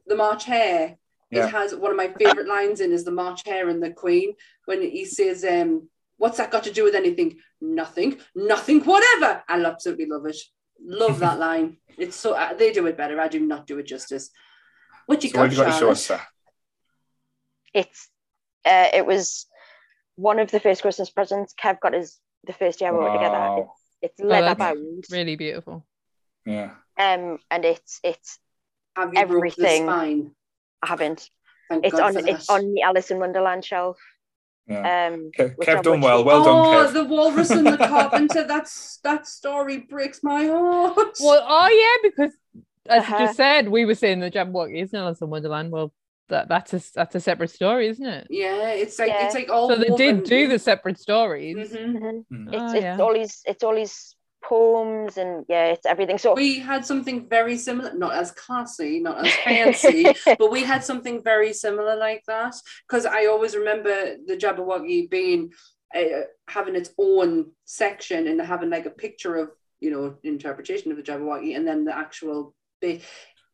the March Hare. Yeah. It has one of my favorite lines in is the March Hare and the Queen when he says, um, "What's that got to do with anything? Nothing, nothing, whatever." I absolutely love it. Love that [laughs] line. It's so uh, they do it better. I do not do it justice. What you So what got, have you got to show us, sir? It's uh, it was one of the first Christmas presents Kev got his the first year we were together. Wow. It's leather that's- bound. Really beautiful. Yeah. Um and it's it's Have you broke the everything. spine? I haven't. Thank It's God on it's on the Alice in Wonderland shelf. Yeah. Um Kev, which done well. Well oh, done, Kev. the walrus and the carpenter. That's that story breaks my heart. [laughs] Well, oh yeah, because as you Uh-huh. just said, we were saying the Jabberwocky isn't Alice in Wonderland. Well, that that's a that's a separate story, isn't it? yeah, it's like Yeah. it's like all. so they woven- did do the separate stories. Mhm. mhm. Mm. It's Oh, it's yeah. all these it's all these poems and yeah, it's everything. So We had something very similar, not as classy, not as [laughs] fancy, but we had something very similar like that. Because I always remember the Jabberwocky being uh, having its own section and having like a picture of you know interpretation of the Jabberwocky, and then the actual bit.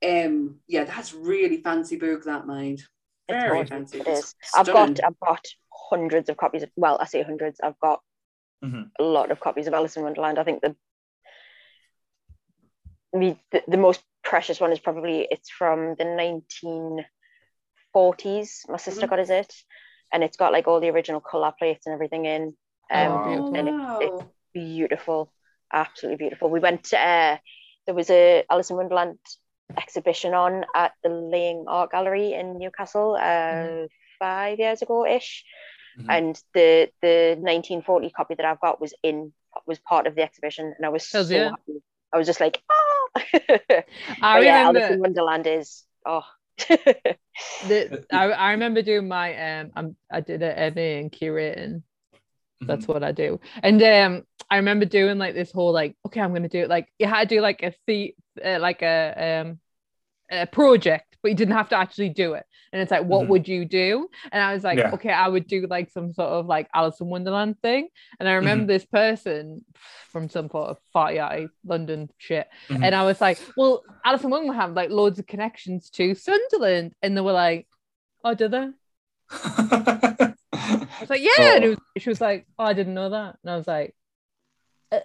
Um, yeah, that's really fancy book. That mind, very fancy. it It's. I've got. I've got hundreds of copies of well, I say hundreds, I've got Mhm. a lot of copies of Alice in Wonderland. I think the the, the, the most precious one is probably it's from the 1940s. My sister Mhm. got us it, and it's got like all the original color plates and everything in. Um, Oh, and it- wow. beautiful, absolutely beautiful. We went to uh, there was a Alice in Wonderland exhibition on at the Laing Art Gallery in Newcastle uh, Mhm. five years ago ish, Mhm. and the the 1940 copy that I've got was in was part of the exhibition, and I was Hells so yeah. happy. I was just like, oh, [laughs] I yeah, remember Alice in Wonderland is oh. [laughs] the, I, I remember doing my um I'm, I did an MA in curating. That's what I do. And um I remember doing like this whole like okay I'm gonna do it like you had to do like a the uh, like a um a project but you didn't have to actually do it and it's like what Mhm. would you do and I was like Yeah. okay I would do like some sort of like Alice in Wonderland thing and I remember this person from some sort of farty London shit Mhm. and I was like well Alice in Wonderland have like loads of connections to Sunderland and they were like oh do they. I was like, [laughs] yeah. And it was, she was like, oh, I didn't know that. And I was like, uh,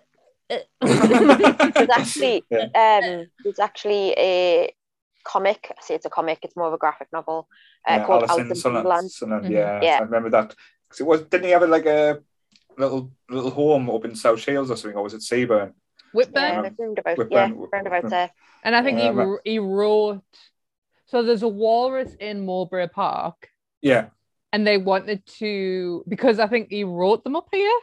uh. [laughs] there's actually [laughs] Yeah. um there's actually a comic. I say it's a comic. It's more of a graphic novel uh, Yeah, called Alice Alice in in Sunderland. Wonderland. Sunderland, Mhm. Yeah, Yeah. I remember that because it was didn't he have like a little little home up in South Shields or something, or was it Seaburn? Whitburn. Yeah, Um, roundabout. Whitburn- Yeah, Whitburn. roundabout there. And I think he, Yeah, but- he wrote, so there's a walrus in Mowbray Park, Yeah. and they wanted to, because I think he wrote them up here,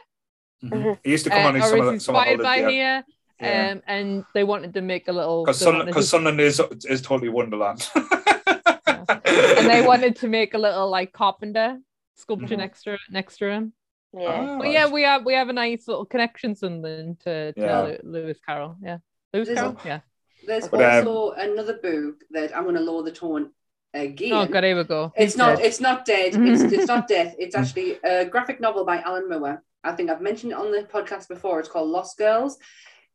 Mhm. Mhm. He used to come uh, on his or some of is the, some of inspired the by yeah. here. Yeah. Um, and they wanted to make a little, Because they wanted to- Sunderland is is totally Wonderland. and they wanted to make a little like carpenter sculpture Mhm. next to next to him. Yeah. Oh, But yeah, we have we have a nice little connection something to, to Yeah. Lewis Carroll. Yeah, Lewis There's Carroll. Yeah. There's But, um, also another book that I'm going to lower the tone again. Oh god, here we go. It's He's not. dead. It's not dead. It's, [laughs] it's not death. It's actually a graphic novel by Alan Moore. I think I've mentioned it on the podcast before. It's called Lost Girls.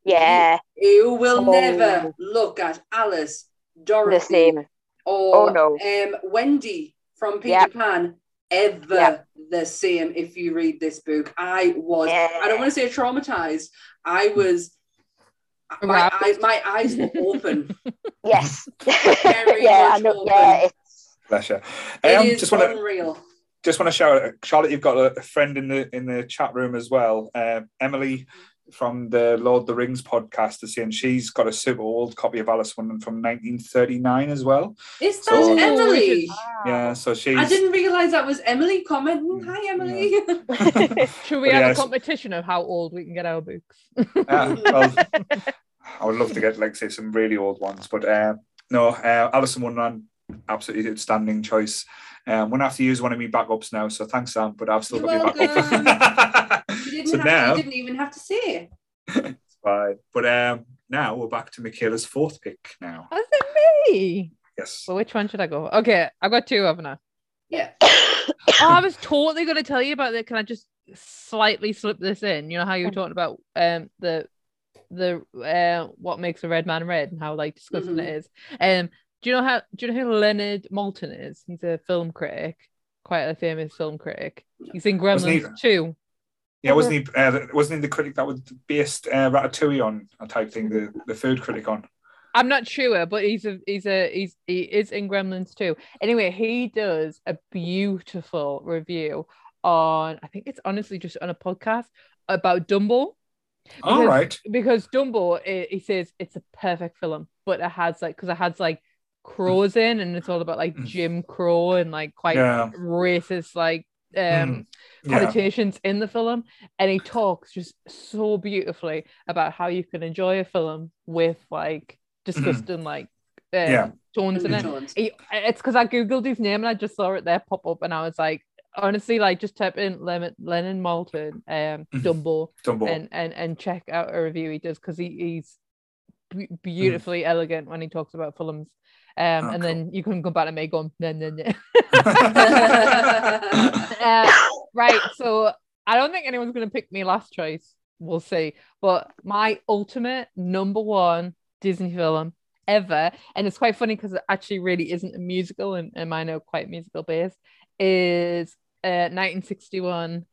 Yeah, You will Oh. never look at Alice, Dorothy, the same. or Oh, no. um, Wendy from Peter Yep. Pan ever Yep. the same if you read this book. I was, Yeah. I don't want to say traumatized. I was, my, eyes, my eyes were open. [laughs] Yes. Very yeah, I much know. open. Yeah, it's Bless you. It Um, is just want to unreal. just want to shout out, Charlotte. You've got a friend in the in the chat room as well. Um, Emily from the Lord of the Rings podcast is saying she's got a super old copy of Alice Wonderland from 1939 as well. Is that So- Emily? Yeah, so she's. I didn't realize that was Emily commenting. Hi, Emily. [laughs] [laughs] Should we But have yes. a competition of how old we can get our books? Uh, well, [laughs] I would love to get like say some really old ones, but uh, no, uh, Alice in Wonderland, absolutely outstanding choice. Um, I'm gonna have to use one of my backups now, so thanks Sam, but I've still You're got my backup. You didn't, so have now, to, you didn't even have to say. it's fine. But um, now we're back to Michaela's fourth pick now. Is it me? Yes. Well, which one should I go? Okay, I've got two, haven't I? Yeah. [coughs] oh, I was totally going to tell you about it. Can I just slightly slip this in? You know how you were talking about um the the uh what makes a red man red and how like disgusting Mhm. it is. Um, do you know how do you know who Leonard Maltin is? He's a film critic, quite a famous film critic. He's in Wasn't Gremlins too. Yeah, wasn't he? Uh, wasn't he the critic that was based uh, Ratatouille on a type thing? The the food critic on. I'm not sure, but he's a he's a he's he is in Gremlins too. Anyway, he does a beautiful review on I think it's honestly just on a podcast about Dumbo. All Because- right. Because Dumbo, he says it's a perfect film, but it has like because it has like crows in, and it's all about like Mm. Jim Crow and like quite Yeah. racist like um Mm. Yeah. connotations in the film and he talks just so beautifully about how you can enjoy a film with like disgusting like um, Mm-hmm. Yeah. tones in it Tones. he, it's because i googled his name and i just saw it there pop up and i was like honestly like just type in Lemon, lennon malton um Mhm. dumbo Dumbo. and and and check out a review he does because he, he's Mm. b- beautifully elegant when he talks about films um Oh, and cool. then you can come back to me going nah, nah, nah. [laughs] uh, right. So I don't think anyone's going to pick me last choice. We'll see. But my ultimate number one Disney film ever, and it's quite funny because it actually really isn't a musical, and, and mine are quite musical based, is uh, 1961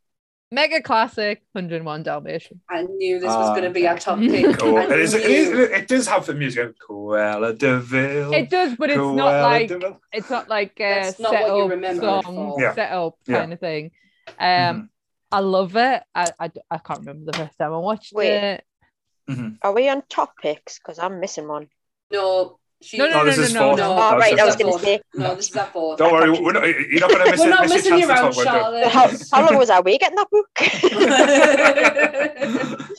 mega classic 101 Dalmatian. I knew this Ah, was going to be our top pick. Cool. I It, is, it, knew. is, it does have the music. Cruella de Vil. It does, but it's not like de Vil. it's not like a not set what up remember song. Yeah. set up Yeah. kind of thing. Um, Mhm. I love it. I, I, I can't remember the first time I watched Wait. it. Mhm. Are we on top picks? Because I'm missing one. No, she, No, no, No, no, no, is no, fourth. no. Oh, That right, I was the gonna say. No, this is our fourth. Don't worry, we're not, you're not going to miss, We're it, not miss messing your you chance around, to talk about How, Charlotte. how long was I away getting that book?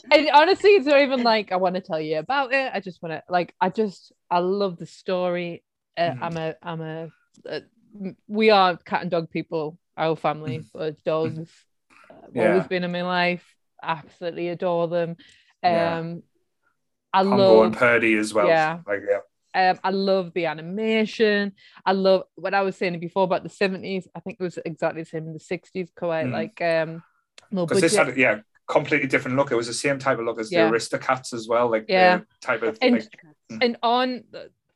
[laughs] And honestly, it's not even like I want to tell you about it. I just want to like I just I love the story. Uh, Mhm. I'm a I'm a uh, we are cat and dog people. Our family, but dogs. uh, Mm-hmm. Yeah. Always been in my life. Absolutely adore them. Yeah. Um, I Pongo love and Purdy as well. Yeah. Like, yeah. Um, I love the animation. I love what I was saying before about the 70s. I think it was exactly the same in the 60s, quite Mm. like um Because this budget. had, yeah, completely different look. It was the same type of look as Yeah. the Aristocats as well. Like, Yeah. the type of, And- like, and on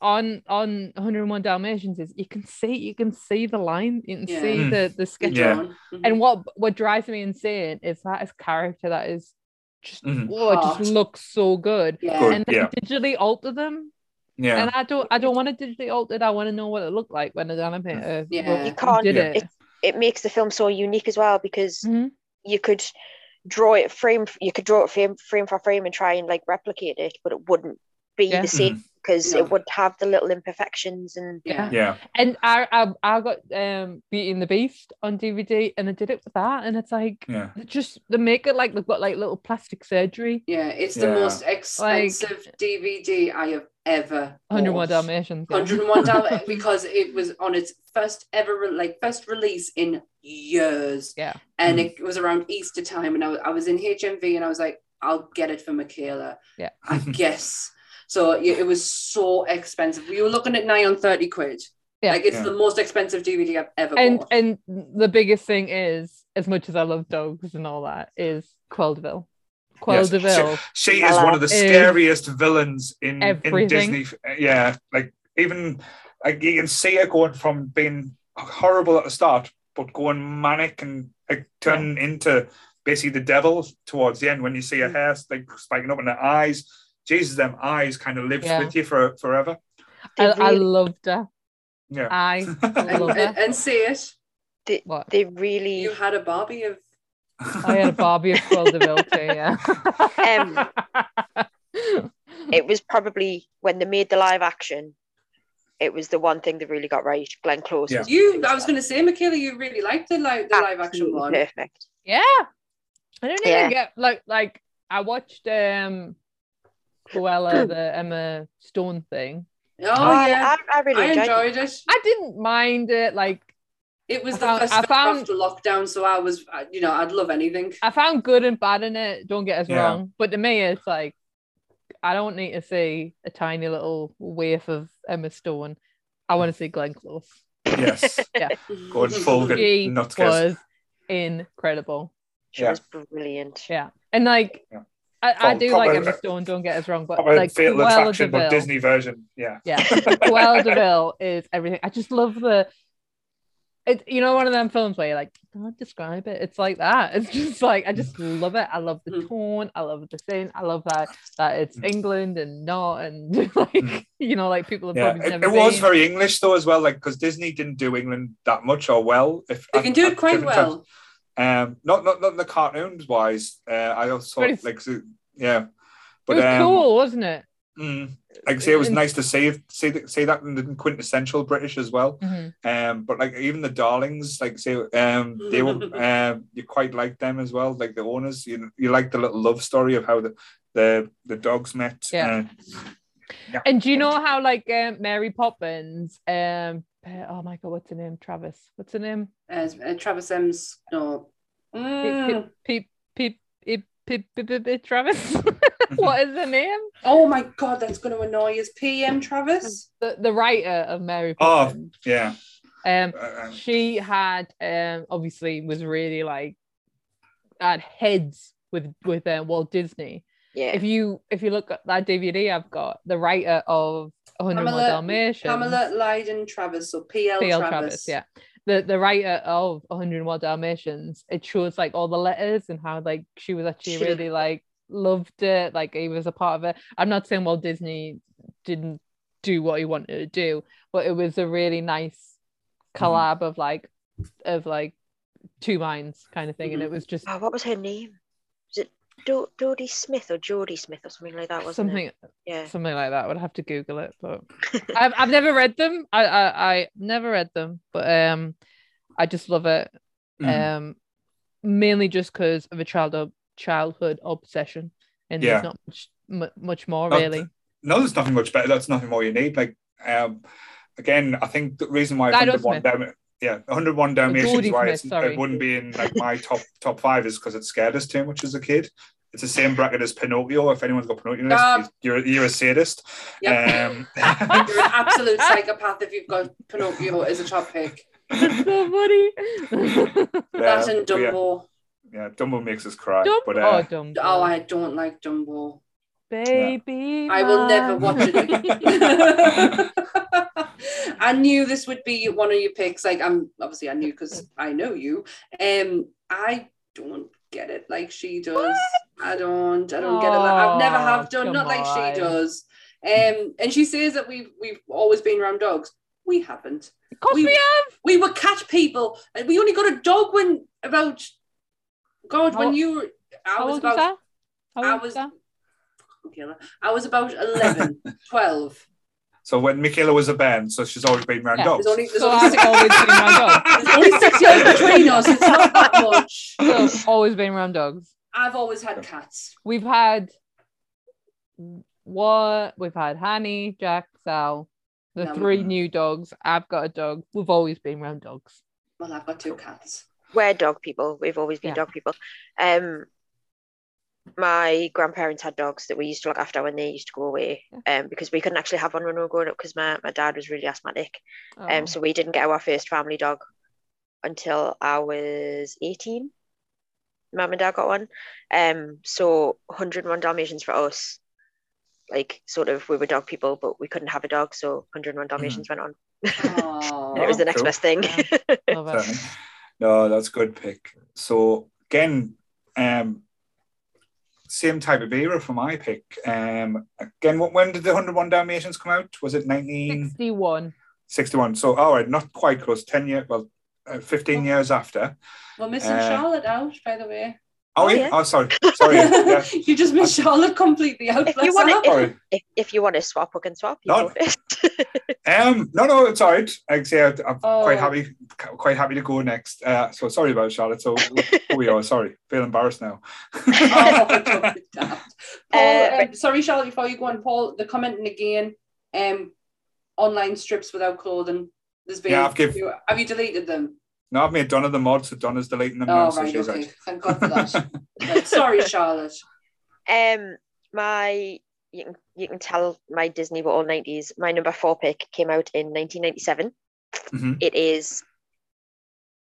on on 101 Dalmatians is you can see you can see the line, you can Yeah. see Mm. the the sketch. Yeah. John. Mhm. And what what drives me insane is that is character that is just Mhm. oh, it just looks so good. yeah. Good. And they yeah. digitally alter them. Yeah. And I don't I don't want to digitally altered. I want to know what it looked like when the animator Yeah. wrote- You can't- did Yeah. it. it makes the film so unique as well because Mhm. you could draw it frame you could draw it frame frame for frame and try and like replicate it but it wouldn't be Yeah. the same because No. it would have the little imperfections and yeah. yeah. And I, I I got um Beauty and the Beast on DVD and I did it with that and it's like Yeah. just they make it like they've got like little plastic surgery. Yeah, it's the Yeah. most expensive DVD I have ever. 101 bought. Dalmatians. yeah. 101 dollars [laughs] because it was on its first ever re- like first release in years Yeah. and Mm. it was around easter time and I, I was in hmv and i was like i'll get it for michaela Yeah. i [laughs] guess so yeah, it was so expensive we were looking at nigh on 30 quid Yeah. like it's Yeah. the most expensive dvd i've ever And bought and the biggest thing is, as much as I love dogs and all that, is Queldeville. Yes. Queldeville. She is one of the scariest villains in, in. Disney. Yeah, like even like you can see her going from being horrible at the start, but going manic and like turning into basically the devil towards the end when you see her hair like spiking up in her eyes. Jesus, them eyes kind of lives Yeah. with you for forever. they I, I loved her. Yeah. I [laughs] and, love and, and say it What? they really you had a barbie of I had a Barbie of Cruella de Vil too. Yeah. It was probably when they made the live action. It was the one thing they really got right. Glenn Close. Yeah. You, I was going to say, Michaela, you really liked the live, the live action one. Perfect. yeah. I don't even Yeah. get like like I watched um Cruella [clears throat] the Emma Stone thing. Oh, I, yeah. I, I really I enjoyed, it. enjoyed it. I didn't mind it. Like It was I the found- first I found- after lockdown, so I was, uh, you know, I'd love anything. I found good and bad in it. Don't get us Yeah. wrong, but to me, it's like I don't need to see a tiny little waif of Emma Stone. I want to see Glenn Close. Yes. [laughs] Yeah. Going full good She nutcase. was incredible. She Yeah. was brilliant. Yeah, and like Yeah. I, I Proper- do like proper- Emma Stone. Don't get us wrong, but Proper like fatal Cruella attraction, but Disney version. Yeah. Yeah, [laughs] Cruella de Vil is everything. I just love the. It, you know, one of them films where you're like, can't describe it. It's like that. It's just like I just love it. I love the Mm. tone. I love the thing. I love that that it's Mm. England and not, and [laughs] like Mm. you know, like people have Yeah, probably it, never it was been. very English though as well, like because Disney didn't do England that much or well. If They at- can do at it quite well. times. Well. Um, not not not the cartoons wise. Uh, I also But like so- yeah, it but was um, cool, wasn't it? mm, like I say, it was nice to see see that see that in the quintessential British as well. Mhm. Um, but like even the darlings, like say, um, they were [laughs] um, you quite like them as well. Like the owners, you you like the little love story of how the the the dogs met. Yeah. Uh, And do you know how like um, Mary Poppins? Um, oh my god, what's her name? Travis. What's her name? As uh, Travis M's, no. Mm. Travis. [laughs] what is her name? Oh my god, that's going to annoy us. PM Travis. The the writer of Mary Poppins. Oh. Poppins. yeah. Um, Uh, she had um obviously was really like at heads with with uh, Walt Disney. Yeah. If you if you look at that DVD I've got, the writer of 101 Pamela- Dalmatians, Pamela Lyndon Travis, or PL, P.L. Travis. Travis, yeah. The the writer of 101 Dalmatians, it shows like all the letters and how like she was actually She- really like loved it, like he was a part of it. I'm not saying Walt Disney didn't do what he wanted to do, but it was a really nice Mm-hmm. collab of like of like two minds kind of thing, and it was just Oh, what was her name? Was Do- Dodie Smith or Jodie Smith or something like that? Wasn't something it? Yeah. something like that. I would have to Google it, but [laughs] I've I've never read them. I I I never read them, but um, I just love it. mhm. um mainly just because of a child childhood obsession and Yeah. there's not much mu- much more Not- really No, there's nothing much better. That's nothing more you need. Like, um, again, I think the reason why Dido 101 Smith. Dalm- yeah, 101 Dalmatians, Geordie why Smith, it's, sorry. it wouldn't be in like my top top five is because it scared us too much as a kid. It's the same bracket as Pinocchio. If anyone's got Pinocchio, list, Ah. you're you're a sadist. Yep. Um, [laughs] You're an [laughs] absolute psychopath if you've got Pinocchio as a top pick. That's so funny [laughs] that um, and but yeah, Dumbo. yeah, Dumbo makes us cry. Dumb- But oh uh, dumb Oh, I don't like Dumbo. Baby I will never watch it again. [laughs] I knew this would be one of your picks. Like I'm obviously I knew because I know you. Um, I don't get it like she does. I don't. I don't get it. Like, I've never have done. come Not like she does. Um, and she says that we've we've always been around dogs. We haven't. of course we- we, have We were cat people, and we only got a dog when about. God, How- when you were, I was old was about. that how I old was. That Michaela, I was about 11, [laughs] 12. so when Michaela was a band, so she's always been around Yeah, dogs. There's only, there's So only six, always been around [laughs] dogs. there's only six years between us. It's not that [laughs] much. so always been around dogs I've always had cats. we've had what we've had Hanny Jack Sal the No. three new dogs I've got a dog we've always been around dogs Well, I've got two cats. We're dog people. We've always been Yeah. dog people. Um, my grandparents had dogs that we used to look after when they used to go away. Um, because we couldn't actually have one when we were growing up because my, my dad was really asthmatic. Oh. Um, so we didn't get our first family dog until I was 18. Mum and dad got one. Um, so 101 Dalmatians for us, like sort of we were dog people, but we couldn't have a dog, so 101 Dalmatians went on. Aww. [laughs] And it was the next cool. best thing. Love it. No, that's a good pick. So again, um, same type of era for my pick. Um, again, what when did the 101 Dalmatians come out? Was it 1961? 61 So all right, not quite close. 10 years, well, uh, 15 years after. We're missing Uh, Charlotte out, by the way. Oh, Oh, yeah. yeah. oh sorry. Sorry. Yeah. [laughs] you just missed [laughs] Charlotte completely out. If you want her. to, Sorry. if, if, if you want to swap, we can swap. You No. [laughs] Um, no, no, it's all right. Like I say, I'm quite Oh. happy, quite happy to go next. Uh, so sorry about it, Charlotte. So here we are. Sorry, feel embarrassed now. oh, don't be daft. Paul, Uh, um, sorry, Charlotte, before you go on, Paul, the commenting again, um, online strips without clothing. There's been Yeah, I've give- have you deleted them? No, I've made Donna the mod, so Donna's deleting them Oh, now. So right, she's okay. out. Thank God for that. [laughs] Sorry, Charlotte. Um, my you can you can tell my Disney were all nineties. My number four pick came out in 1997. Mhm. It is.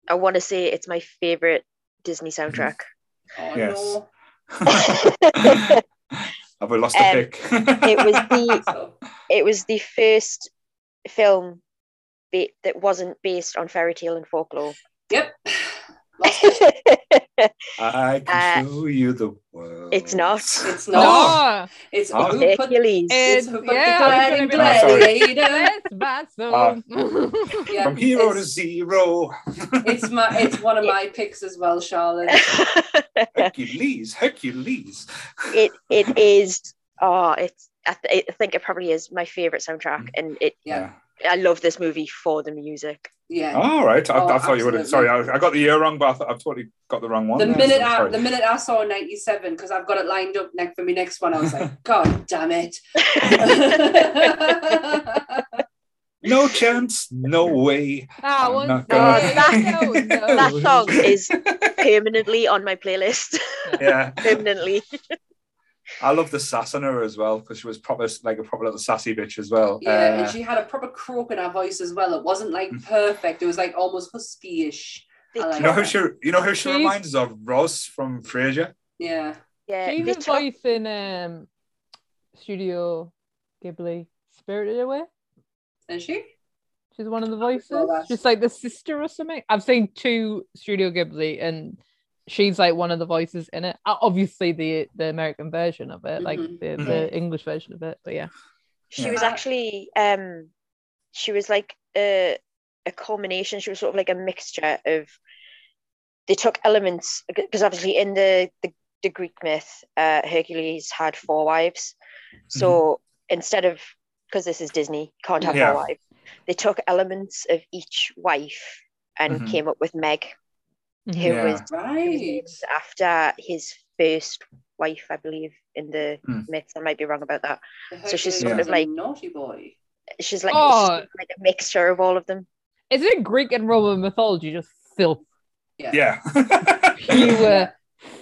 I want to say it's my favorite Disney soundtrack. Oh Yes. [laughs] no. Have we lost a Um, pick? it was the [laughs] it was the first film ba- that wasn't based on fairy tale and folklore. yep. [laughs] I can Uh, show you the world. it's not. It's not. No, It's Oh. who put, Hercules. it's it's who put yeah. the I glad was gonna be like, gladiator. Let's bat some. Yeah, From hero to it's, zero. it's my it's one of my [laughs] picks as well, Charlotte. [laughs] Hercules, Hercules. it it is. Oh, it's. I, th- I think it probably is my favorite soundtrack, and it. Yeah. I love this movie for the music. Yeah. All right. I, Oh, I thought you would have. Sorry, I, I got the year wrong, but I thought, I've totally got the wrong one. The there, minute so I the minute I saw 97, because I've got it lined up next for me next one, I was like, [laughs] God damn it. [laughs] No chance, no way. I I'm want not gonna- no, no. That song is permanently on my playlist. Yeah, [laughs] permanently. I love the sass on her as well because she was proper like a proper little sassy bitch as well. Yeah, and Uh, she had a proper croak in her voice as well. It wasn't like Mm. perfect. It was like almost husky-ish. They I like you know who she? You know who she She's- reminds us of? Roz from Frasier. Yeah. Yeah, She's they a voice in um, Studio Ghibli Spirited Away. Is she? She's one of the voices. that. She's like the sister or something. I've seen two Studio Ghibli, and she's like one of the voices in it. Obviously, the the American version of it, like Mhm. the, the English version of it. But yeah, she Yeah. was actually um she was like a a culmination she was sort of like a mixture of they took elements because obviously in the, the the greek myth uh hercules had four wives so instead of because this is disney can't have Yeah. four wives they took elements of each wife and Mhm. came up with meg. Who Yeah. was Right. after his first wife i believe in the Hmm. myths i might be wrong about that So she's sort was of a like- naughty boy. she's like, Oh. she's like a mixture of all of them Isn't it Greek and Roman mythology just filth? Yeah. Yeah. [laughs] Pure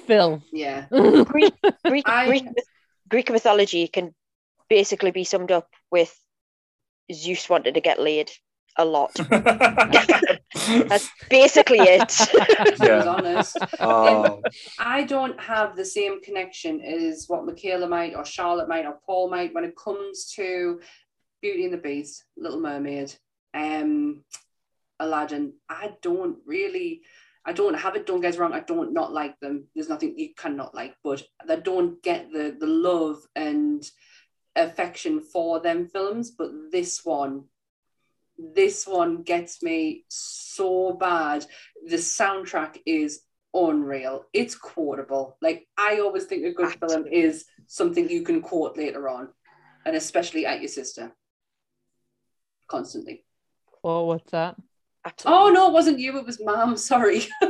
filth. Yeah. [laughs] Greek Greek, I- Greek, Greek mythology can basically be summed up with Zeus wanted to get laid a lot. [laughs] That's basically it. [laughs] To be Yeah. honest. oh, I don't have the same connection as what Michaela might or Charlotte might or Paul might when it comes to Beauty and the Beast, Little Mermaid, um, Aladdin. I don't really, I don't have it. Don't get us wrong. I don't not like them. There's nothing you cannot like, but I don't get the the love and affection for them films. But this one, this one gets me so bad. The soundtrack is unreal. It's quotable. Like I always think a good film is something you can quote later on, and especially at your sister. Constantly. Oh, what's that? Absolutely. Oh no, it wasn't you. It was Mom. [laughs] Sorry. [laughs]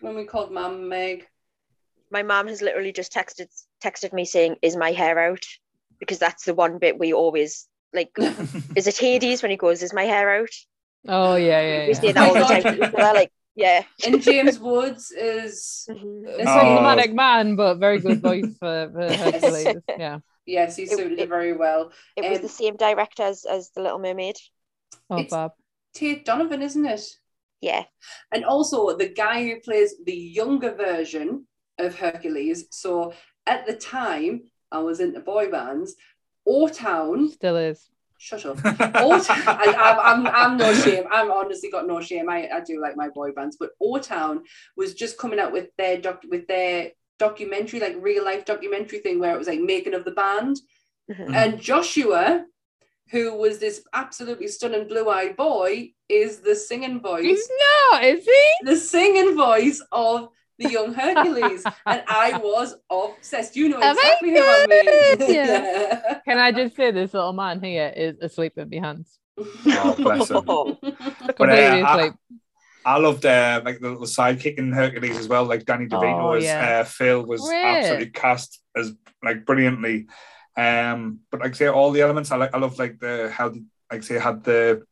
when we called Mom Meg. My mom has literally just texted texted me saying, "Is my hair out?" Because that's the one bit we always like. [laughs] Is it Hades when he goes, "Is my hair out?" Oh yeah, yeah. We yeah. say that all the Oh [laughs] time. God. to like, yeah. and James Woods is Mhm. A It's problematic man, but very good voice for, for [laughs] Hercules. Yeah. yes, he suited it, it- very well. It was Um, the same director as, as the Little Mermaid. Oh, It's- Bob. Tate Donovan, isn't it? Yeah. And also the guy who plays the younger version of Hercules. So at the time, I was into boy bands. O Town, Still is. shut up. O Town, [laughs] I, I'm, I'm, I'm no shame. I'm honestly got no shame. I, I do like my boy bands, but O Town was just coming out with their doc, with their documentary, like real life documentary thing, where it was like making of the band. Mhm. And Joshua who was this absolutely stunning blue-eyed boy, is the singing voice. He's not, is he? The singing voice of the young Hercules, and I [laughs] was obsessed. You know Oh my exactly who I mean. God, yeah. [laughs] Can I just say this little man here is asleep in my hands? Oh, bless him. [laughs] Completely I- asleep. I loved uh, like the little sidekick in Hercules as well. Like Danny DeVito Oh, as yeah. uh, Phil was Great. absolutely cast as like brilliantly. Um, but like I say, all the elements I like. I love like the how the, like say had the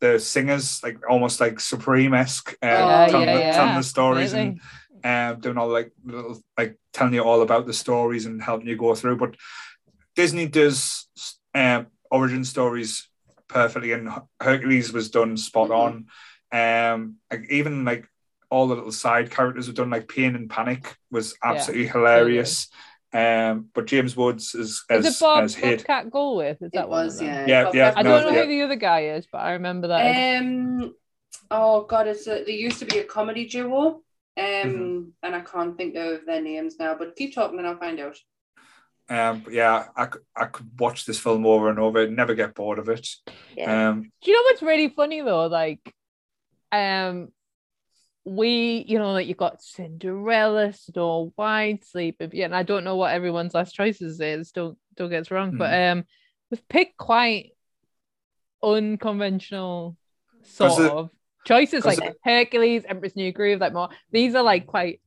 the singers like almost like Supreme esque uh, Yeah, telling, yeah, the, yeah, telling the stories Completely. and um, doing all like little like telling you all about the stories and helping you go through. But Disney does um, origin stories perfectly, and Hercules was done spot on. Um, like even like all the little side characters were done, like Pain and Panic was absolutely hilarious. Um, but James Woods is Is as it Bob as hit. Bobcat Goldthwait? Is that It one of was, them? yeah. Yeah, Bob yeah, I don't know yeah. who the other guy is, but I remember that. Um, oh god, it's a, there used to be a comedy duo. Um, Mm-hmm. and I can't think of their names now. But keep talking, and I'll find out. Um, yeah, I, could- I could watch this film over and over, never get bored of it. Yeah. Um, Do you know what's really funny though? Like, um, we, you know, like you got Cinderella, Snow White, Sleeping Beauty, and I don't know what everyone's last choices is. Don't don't get us wrong, but Mm-hmm. um, we've picked quite unconventional sort 'Cause it- of choices, 'cause like Hercules, Empress New Groove, like more. These are like quite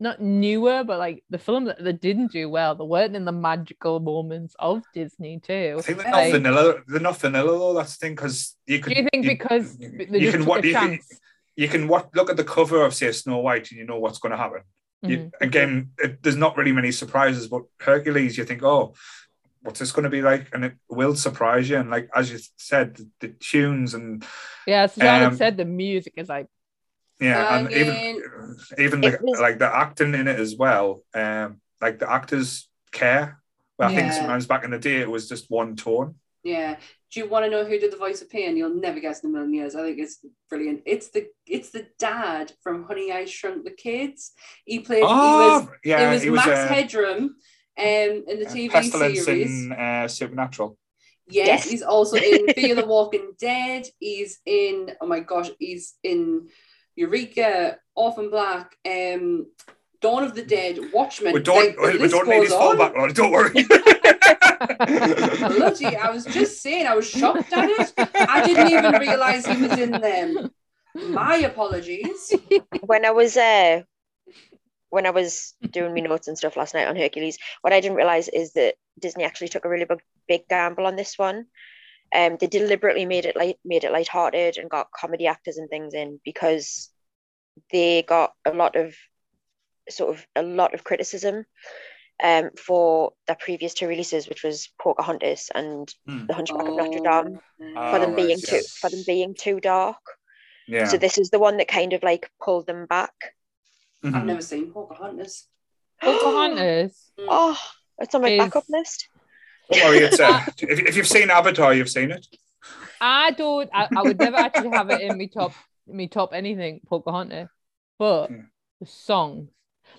not newer, but like the film that, that didn't do well. They weren't in the magical moments of Disney too. I think they're Like- not vanilla. They're not vanilla though. That's the thing because you could. Do you think because you, they you can what a you can, you can what look at the cover of say Snow White and you know what's going to happen. You, Mhm. again, it, there's not really many surprises, but Hercules, you think, oh, what's this going to be like? And it will surprise you. And like as you said, the, the tunes and Yeah, so Charlotte Um, said the music is like yeah, and Banging. even even the, was- like the acting in it as well. Um, like the actors care. But I think sometimes back in the day it was just one tone. Yeah. Do you want to know who did the voice of Pain? You'll never guess in a million years. I think it's brilliant. It's the it's the dad from Honey I Shrunk the Kids. He played. he was Oh, yeah, it was he was Max uh, Headroom, um, in the uh, TV Pestilence series. in uh, Supernatural. Yes, Yes. he's also in [laughs] Fear the Walking Dead. He's in oh my gosh, he's in Eureka, Orphan Black, um, Dawn of the Dead, Watchmen. We don't, Like, we don't need goes his full on. background. Don't worry. [laughs] [laughs] Bloody, I was just saying, I was shocked at it. I didn't even realise he was in them. My apologies. when I was uh when I was doing my notes and stuff last night on Hercules, what I didn't realize is that Disney actually took a really big big gamble on this one. Um, they deliberately made it light made it lighthearted and got comedy actors and things in because they got a lot of sort of a lot of criticism um for their previous two releases, which was Pocahontas and Hmm. The Hunchback of Oh, Notre Dame, Ah, for them right, being too for them being too dark. Yeah. So this is the one that kind of like pulled them back. I've Mhm. never seen Pocahontas. Pocahontas. [gasps] Oh, it's on my Is- backup list. Don't worry. It's uh, [laughs] if, if you've seen Avatar, you've seen it. I don't. I, I would never actually have it in me top, me top anything Pocahontas, but Yeah. the songs,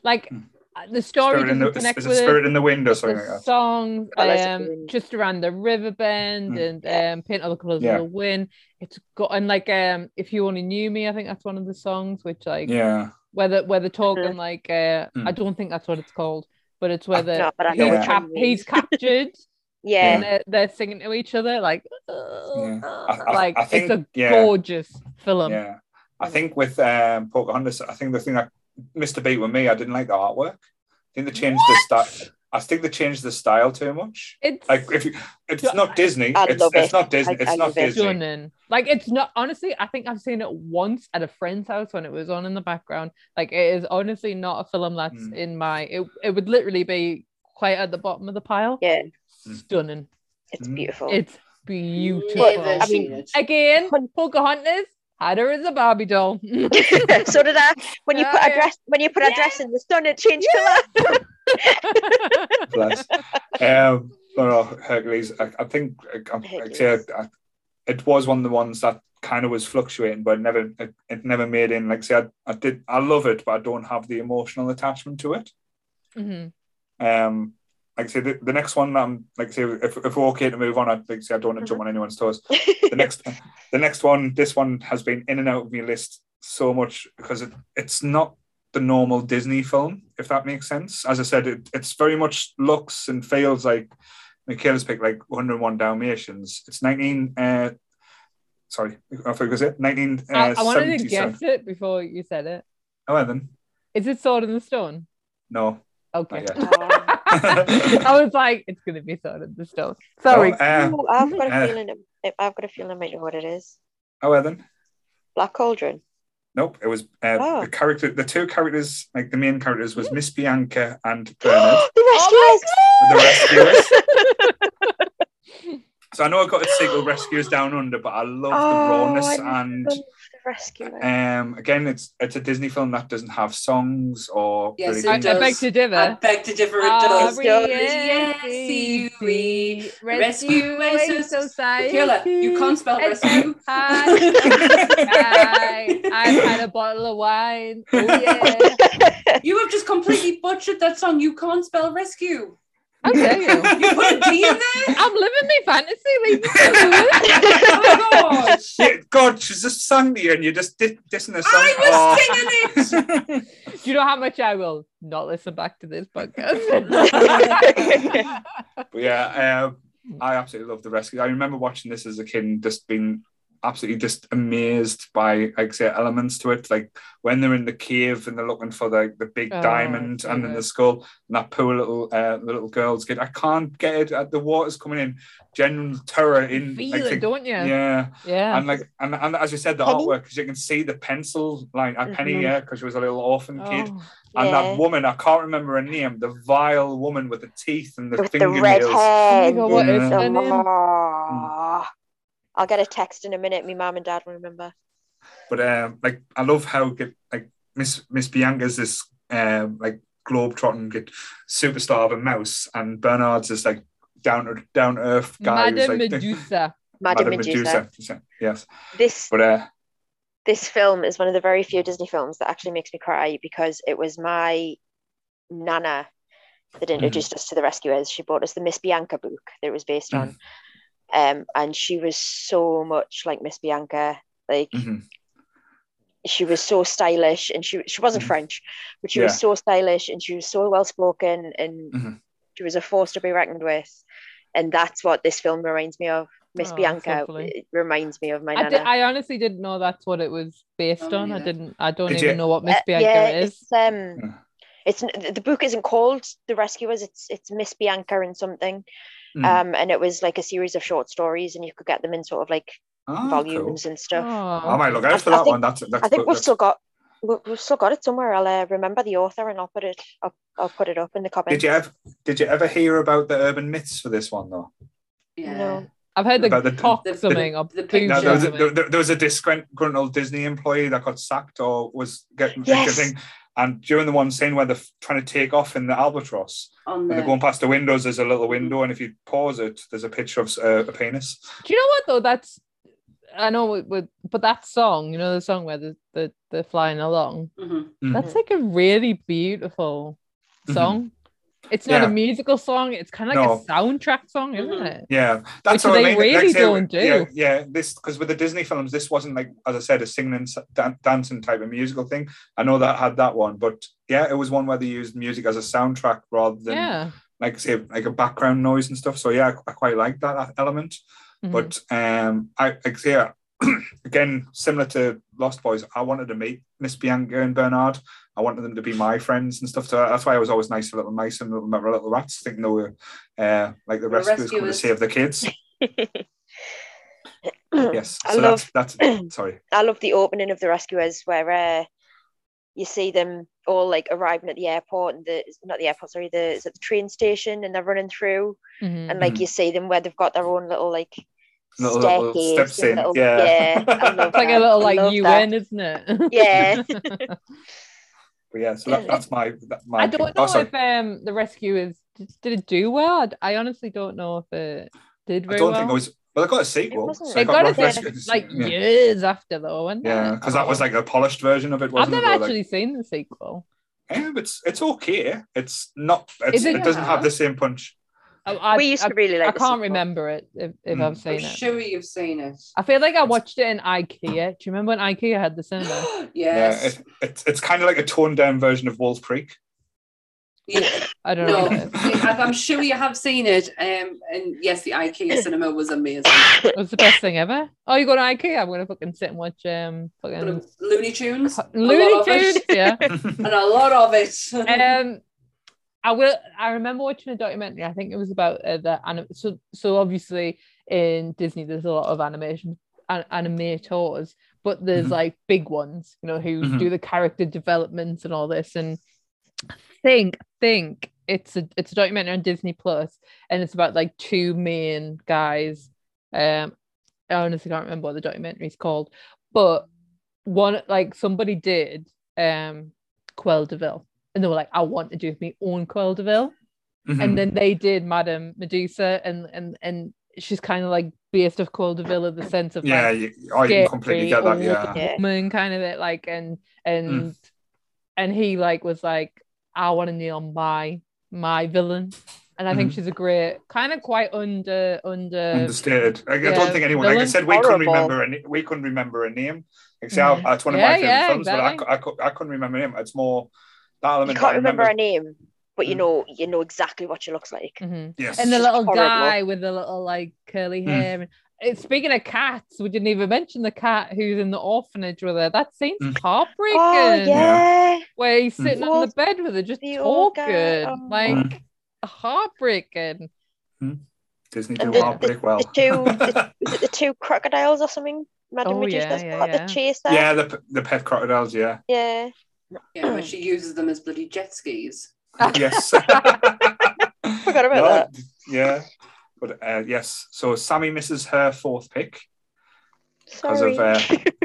like Hmm. uh, the story Spirit in doesn't the, connect is it with it. Spirit in the Wind or something the like that? songs Colours of the um just around the river bend Mm. and um paint all the colors Yeah. of the wind it's got and like um if you only knew me i think that's one of the songs which like Yeah. Whether where they're talking like uh Mm. i don't think that's what it's called but it's where the No, but know he's, which cap- one you mean. he's captured [laughs] Yeah, and they're, they're singing to each other like Yeah. I- I- like I think- it's a yeah. gorgeous film Yeah. I think with um, Pocahontas, I think the thing that Mr. a beat with me, I didn't like the artwork. I think they changed the style. I think they changed the style too much. it's Like if you, it's not Disney. I It's, love it's not Disney. I- It's I not love it. Disney. stunning. Like it's not honestly, I think I've seen it once at a friend's house when it was on in the background. Like it is honestly not a film that's Mm. in my it, it would literally be quite at the bottom of the pile. yeah, Mm. Stunning. it's Mm. beautiful. It's beautiful. Never I mean, it. Again, Pocahontas had her as a Barbie doll. [laughs] [laughs] so did I. When you Oh, put a yeah. dress, when you put a dress in the sun, it changed colour. [laughs] Bless. um, no, no, Hercules. I, I think I, I, I'd say it was one of the ones that kind of was fluctuating, but it never it, it never made in. Like I said, I, I did I love it, but I don't have the emotional attachment to it. Mhm. Um, like I say, the, the next one, um, like I say, if, if we're okay to move on, I'd like to say I don't want to jump on anyone's toes. [laughs] The next, the next one, this one has been in and out of my list so much because it, it's not the normal Disney film, if that makes sense. As I said, it, it's very much looks and feels like Michaela's pick, like 101 Dalmatians. It's 19. Uh, sorry, I forgot was it 19. Uh, I, I wanted to guess it before you said it. Oh, well then, Is it Sword in the Stone? no. Okay. Yet. I was like, it's gonna be Sword in the Stone. Sorry. No, uh, Ooh, I've got a Uh, feeling. It, I've got a feeling I might know what it is. oh, well then. Black Cauldron. Nope, it was uh, Oh. the character. The two characters, like the main characters, was Miss Bianca and [gasps] Bernard, the Oh Rescuers. the rescuers. [laughs] So I know I got a single Rescuers Down Under, but I love Oh, the rawness I and love the Rescuers. um again, it's it's a Disney film that doesn't have songs or Yes, really it I, I beg to differ. I beg to differ. It Ah, does. R-E-S-C-U-E, Rescue Rescue Society. Killer, you can't spell rescue. [laughs] I, I've had a bottle of wine. Oh yeah. [laughs] You have just completely butchered that song. You can't spell rescue. How dare you? You put a D in there? I'm living my fantasy. Leave me alone. Oh my gosh. Yeah, God, she's just sang to you and you're just di- dissing the song. I was singing it. [laughs] Do you know how much I will not listen back to this podcast? [laughs] But yeah, um, I absolutely love the rescue. I remember watching this as a kid and just being absolutely just amazed by like say elements to it like when they're in the cave and they're looking for the, the big Oh, diamond so and then the skull and that poor little uh, the little girl's kid i can't get it uh, the water's coming in general terror in Feel like, it, the- don't you? yeah Yeah. and like and, and as you said the Penny? artwork because you can see the pencil line at penny Mhm. yeah because she was a little orphan kid Oh, and Yeah. that woman i can't remember her name the vile woman with the teeth and the With the red hair. God, what is her name? I'll get a text in a minute. My mum and dad will remember. But um, like I love how get like Miss Miss Bianca's this um like globe trotting get superstar of a mouse, and Bernard's this like down to down earth guy. who's, Madame like, Medusa. [laughs] Madam Medusa. Yes, This but uh, this film is one of the very few Disney films that actually makes me cry because it was my nana that introduced us to the Rescuers. She bought us the Miss Bianca book that it was based on. Um, and she was so much like Miss Bianca. Like mhm. she was so stylish and she she wasn't Mhm. French, but she Yeah. was so stylish and she was so well spoken and Mhm. she was a force to be reckoned with. And that's what this film reminds me of. Miss Oh, Bianca it reminds me of my I, nana. did, I honestly didn't know that's what it was based Oh, on. I didn't. I don't Did even you- know what Miss Uh, Bianca yeah, is. It's, um, it's the the book isn't called The Rescuers. It's it's Miss Bianca and something. Mm. Um, and it was like a series of short stories, and you could get them in sort of like cool. volumes and stuff. Oh. I might look I- out for I that think- one. That's that's I think we've That's- still got we- we've still got it somewhere. I'll uh, remember the author and I'll put it I'll, I'll put it up in the comments. Did you ever did you ever hear about the urban myths for this one though? Yeah. No. I've heard the, About the- cock the- something or the boob. No, there was, a, there, there was a disgruntled Disney employee that got sacked or was getting Yes. getting. And during the one scene where they're trying to take off in the albatross, On when the they're going past the windows, there's a little window, and if you pause it, there's a picture of uh, a penis. Do you know what though? That's I know with, with but that song, you know, the song where the, the they're flying along. Mhm. Mhm. That's like a really beautiful Mhm. song. It's not Yeah. a musical song. It's kind of like No. a soundtrack song, isn't Mhm. it? Yeah, that's Which what I they mean. really Like, say, don't Yeah, do. yeah. This because with the Disney films, this wasn't like as I said, a singing and dan- dancing type of musical thing. I know that had that one, but yeah, it was one where they used music as a soundtrack rather than Yeah. like say like a background noise and stuff. So yeah, I, I quite like that element. Mhm. But um, I like say uh, [clears throat] again, similar to Lost Boys, I wanted to meet Miss Bianca and Bernard. I wanted them to be my friends and stuff. So that's why I was always nice to little mice and little, little rats, thinking they were uh, like the The rescuers coming to save the kids. [laughs] Yes. I So love that's that's [clears throat] sorry. I love the opening of the Rescuers where uh, you see them all like arriving at the airport and the not the airport, sorry, the is it the train station and they're running through Mhm. and like Mhm. you see them where they've got their own little like Little, little staircase steps in. little- yeah. yeah, I [laughs] love It's like a little like love UN, isn't it? [laughs] Yeah. But yeah, so that, that's my that, my I don't pick. know Oh, if um the rescuers did it do well. I honestly don't know if it did I don't well. think it was. Well, I got a sequel. wasn't- so They I got Rock it like yeah. years after though, wasn't Yeah, it? because that was like a polished version of it, I've wasn't never it? Or, like- actually seen the sequel. Yeah, it's it's okay. It's not. It's, it- it doesn't have the same punch. I, I- we used I- to really like. I can't sequel. remember it if, if Mm. I've seen it. I'm it. sure you've seen it. I feel like I watched it in IKEA. Do you remember when IKEA had the cinema? [gasps] yes. Yeah, it, it's it's kind of like a toned down version of Wolf Creek. Yeah. [laughs] I don't know. No, what it is. I- I'm sure you have seen it. Um, and yes, the IKEA [coughs] cinema was amazing. It was the best thing ever. Oh, you go to IKEA? I'm gonna fucking sit and watch um But, fucking Looney Tunes, a Looney. Tunes. Yeah. [laughs] and a lot of it. [laughs] um I will I remember watching a documentary I think it was about uh, the anim- so so obviously in Disney there's a lot of animation an- animators but there's Mhm. like big ones you know who Mhm. do the character developments and all this and I think think it's a it's a documentary on Disney Plus and it's about like two main guys um I honestly can't remember what the documentary is called but one like somebody did um Cruella de Vil and they were like I want to do my own Cruella de Vil Mhm. and then they did Madame Medusa and and and she's kind of like based off Cruella de Vil in the sense of yeah, like you, I can completely get that. Yeah, Yeah. woman kind of it like and and and he like was like I want to nail my my villain and I think Mhm. she's a great kind of quite under under understated. I, I don't think anyone. Like I said, we couldn't remember. A, na- we couldn't remember a name. Like, say, Mhm. I- it's one of Yeah, my favorite yeah, films, but I, I, I couldn't remember a name. It's more that You can't remember remember. her name, but you Mm. know you know exactly what she looks like. Mhm. Yes. and the little horrible. guy with the little like curly Mm. hair. And, uh, speaking of cats, we didn't even mention the cat who's in the orphanage with her. That seems Mm. heartbreaking. Oh yeah, Where he's Mm. sitting on the bed with her, just The old talking, oh. like Mm. heartbreaking. Disney do and the, heartbreak well. the two [laughs] the, the two crocodiles or something. Madam Oh, Medusa, yeah, yeah, yeah, yeah. the chase there. Yeah, the the pet crocodiles. Yeah. yeah. Yeah, but she uses them as bloody jet skis. yes. [laughs] Forgot about No, that. Yeah. But uh, yes, so Sammy misses her fourth pick because Sorry. of.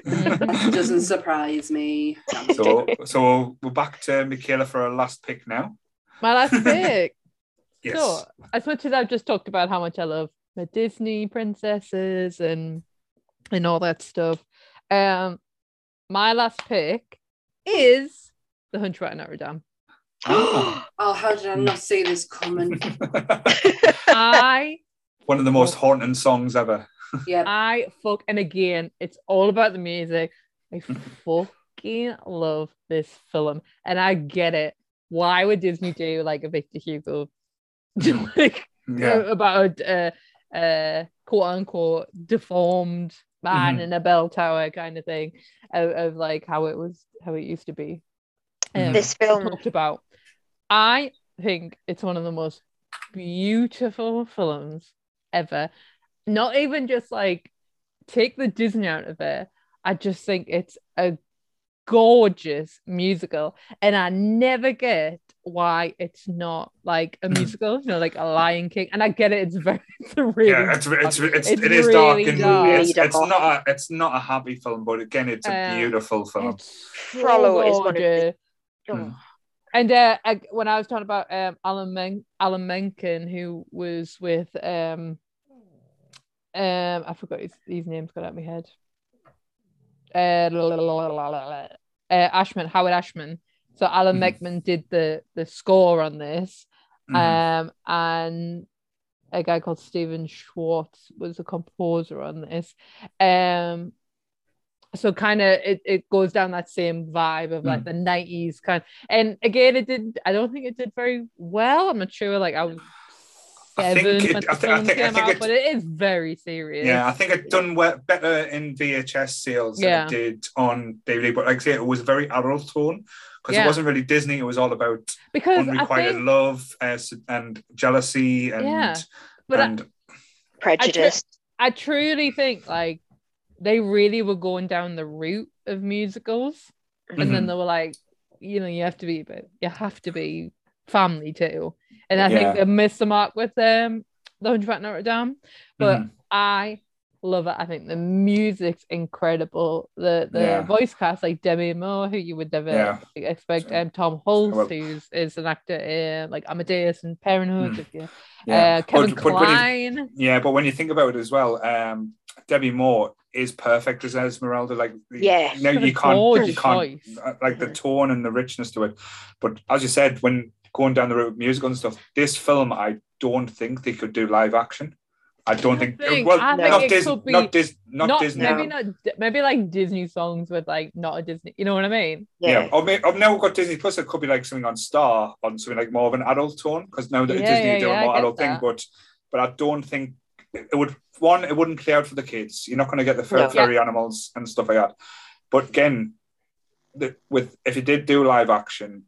Uh, [laughs] Doesn't surprise me. so so we're back to Michaela for her last pick now. My last [laughs] pick. Yes. So, as much as I've just talked about how much I love the Disney princesses and and all that stuff, um, my last pick is the Hunchback of Notre Dame. [gasps] Oh, how did I not see this coming? [laughs] I One of the most haunting songs ever. Yeah, I fuck and again, it's all about the music. I fucking love this film, and I get it. Why would Disney do like a Victor Hugo, [laughs] like Yeah. about a uh, uh, quote unquote deformed man Mhm. in a bell tower kind of thing, of, of like how it was, how it used to be. Mhm. this film, talked about. I think it's one of the most beautiful films ever. Not even just like take the Disney out of it. I just think it's a gorgeous musical, and I never get why it's not like a musical, you know, like a Lion King. And I get it; it's very, [laughs] it's really, yeah, it's it's, it's, It's it is dark really and dark. it's, it's not a it's not a happy film, but again, it's a Um, beautiful film. it's so is one of the- gorgeous. Mm. And uh, I, when I was talking about um, Alan Men- Alan Menken, who was with um, um, I forgot his, his name's got out of my head. Uh, la- la- la- la- la- la- la. uh, Ashman, Howard Ashman. So Alan Mhm. Menken did the the score on this, Mhm. um, and a guy called Stephen Schwartz was a composer on this. Um, so kind of it, it goes down that same vibe of like Mm. the 90s kind and again it didn't I don't think it did very well. I'm not sure like I was I think seven it- I thi- I think- I think out, it- but it is very serious. Yeah, I think it done we- better in VHS sales than Yeah. it did on DVD. But like I say, it was very adult tone because Yeah. it wasn't really Disney. It was all about because unrequited think love uh, and jealousy and Yeah, but I- and prejudice. I truly think like they really were going down the route of musicals, and Mm-hmm. then they were like, you know, you have to be, but you have to be family too. And I Yeah. think they missed the mark with um, the Hunchback of Notre Dame. But Mhm. I love it. I think the music's incredible. The the Yeah. voice cast like Demi Moore, who you would never Yeah. expect, and um, Tom Hulce, Well- who's is an actor in like Amadeus and Parenthood. Mm. if you- Yeah. Uh, Kevin But- but when you- Kline. Yeah, but when you think about it as well, um, Demi Moore is perfect as Esmeralda. Like, Yeah. no, you can't, you can't, voice. uh, like the tone and the richness to it. But as you said, when going down the road with musical and stuff, this film, I don't think they could do live action. I don't think. think- well, I think not it Disney, could be- not, Dis, not, Not, Disney. maybe not maybe like Disney songs with like not a Disney. You know what I mean? Yeah, or, may, or now we've got Disney Plus. It could be like something on Star on something like more of an adult tone because now that Yeah, Disney yeah, doing yeah, I more get adult thing. But but I don't think it would. One, it wouldn't play out for the kids. You're not going to get the fur- No. furry animals and stuff like that. But again, the, with if you did do live action,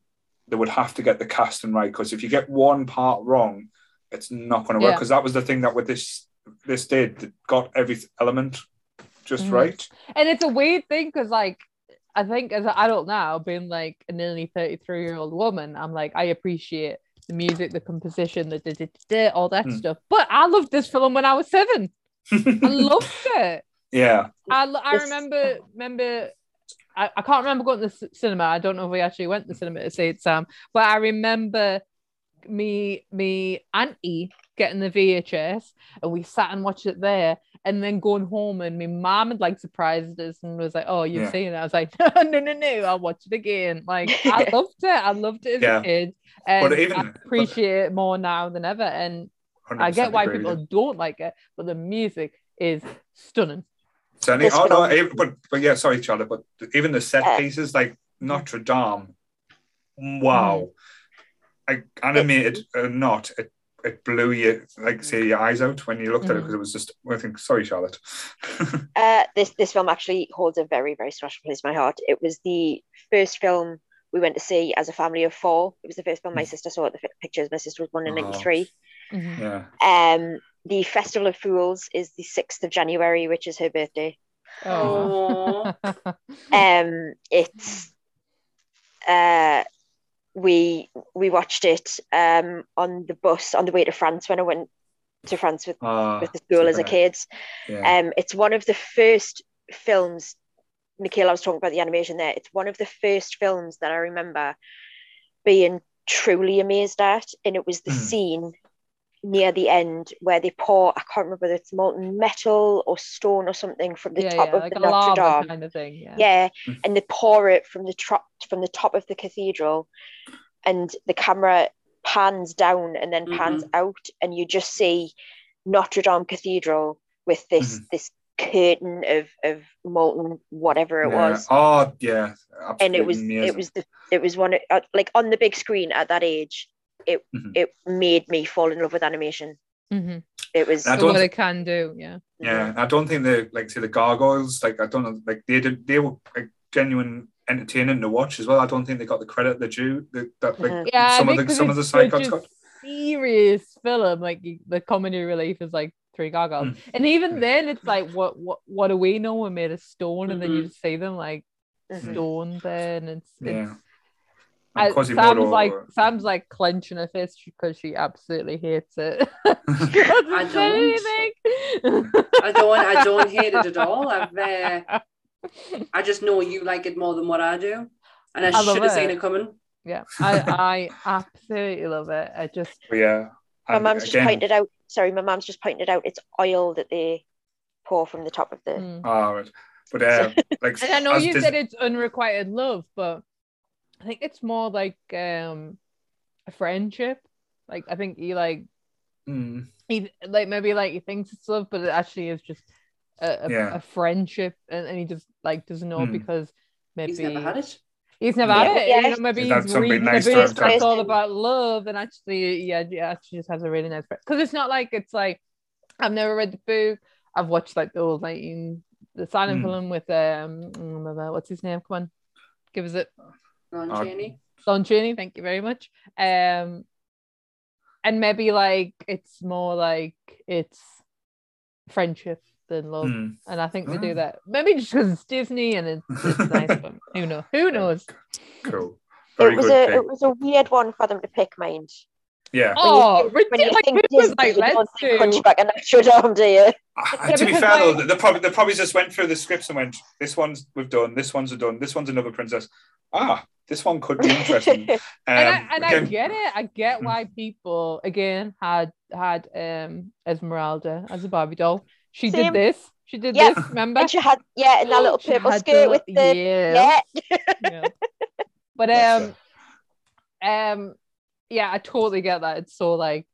they would have to get the casting right because if you get one part wrong, it's not going to work. Yeah. Because that was the thing that with this this did got every element just Mhm. right. And it's a weird thing because like I think as an adult now, being like a nearly 33 year old woman, I'm like, I appreciate the music, the composition, the da, da, all that Mm. stuff. But I loved this film when I was seven. I [laughs] loved it. yeah. I, I remember remember I, I can't remember going to the cinema. I don't know if we actually went to the cinema to see it, Sam. But I remember me me auntie getting the VHS and we sat and watched it there and then going home and my mom had like surprised us and was like, Oh, you've Yeah. seen it. I was like, [laughs] No, no, no, no, I'll watch it again. Like [laughs] I loved it. I loved it as Yeah. a kid. And even- I but- appreciate it more now than ever. And I get why people you. don't like it, but the music is stunning. Certainly. This Oh, no, film- eh, but but yeah, sorry, Charlotte. But even the set Uh, pieces like Notre Dame, wow, like animated or not, it it blew you like say your eyes out when you looked at it Mm. because it was just. I think sorry, Charlotte. [laughs] Uh, this this film actually holds a very very special place in my heart. It was the first film we went to see as a family of four. It was the first film my sister saw at the pictures. My sister was born in Oh. '93. Mhm. yeah. Um, the Festival of Fools is the sixth of January, which is her birthday. Oh. Um, it's uh, we we watched it um on the bus on the way to France when I went to France with Ah, with the school as a kid. Yeah. Um, it's one of the first films. Michaela was talking about the animation there. It's one of the first films that I remember being truly amazed at, and it was the Mm. scene near the end where they pour. I can't remember whether it's molten metal or stone or something from the yeah, top yeah, of like the a Notre lava Dame. kind of thing. Yeah. Yeah, Mm. and they pour it from the top from the top of the cathedral, and the camera pans down and then pans out, and you just see Notre Dame Cathedral with this Mhm. this curtain of of molten whatever it Yeah. was, Oh yeah. and it was amazing. it was the it was one of- uh, like on the big screen at that age. It Mhm. it made me fall in love with animation. Mhm. It was I don't what thi- it can do. Yeah. Yeah, I don't think they like say the gargoyles. Like I don't know, like they did. They were like genuine entertaining to watch as well. I don't think they got the credit they're due. That, that like. Yeah. some of the some of the it's side such cuts got. serious film. Like you- the comedy relief is like three gargoyles, Mm. and even then it's like, what what what do we know? We're made of stone, and then you Mhm. just see them like Mhm. stone. Then it's, it's Yeah. I, And Sam's like Sam's like clenching her fist because she absolutely hates it. [laughs] [laughs] I don't. I don't I don't hate it at all. I've [laughs] uh, I just know you like it more than what I do. And I, I should have seen it. it coming. yeah, I I absolutely love it. I just But yeah. my And mum's just pointed out. Sorry, my mum's just pointed out. It's oil that they pour from the top of the. mm. Oh, right. But uh, like, And I know you Dis- said it's unrequited love, but I think it's more like um a friendship. Like I think he like Mm, he like maybe like he thinks it's love, but it actually is just a, a, Yeah. a friendship, and, and he just like doesn't know Hmm. because maybe He's never had it. He's never Yeah. had it. Yeah. You know, maybe Is he's reading nice a to book have all about love, and actually, yeah, yeah, actually just has a really nice because it's not like it's like I've never read the book. I've watched like the old like in the silent Hmm. film with um oh, what's his name? Come on, give us it. Ron Uh, Chaney. Don Chaney, thank you very much. Um, and maybe like it's more like it's friendship than love, mm. and I think they do Mm. that. Maybe just because it's Disney and it's, it's [laughs] nice, but who knows? Who knows? Cool. Very it was a pick. it was a weird one for them to pick, mind. Yeah. Oh, when you ridiculous. Like, think Disney, like, you let's don't think do. Hunchback of Notre do you? Ah, Yeah, to be because, fair though, they probably they probably just went through the scripts and went, "This one's we've done. This one's we've done. This one's another princess. Ah, this one could be interesting." Um, [laughs] and I, and I get it. I get why people again had had um Esmeralda as a Barbie doll. She Same. did this. She did Yeah. this. Remember? and she had, yeah, and that little purple skirt the- with the yeah. yeah. yeah. [laughs] But Bless um, um, yeah, I totally get that. It's so like,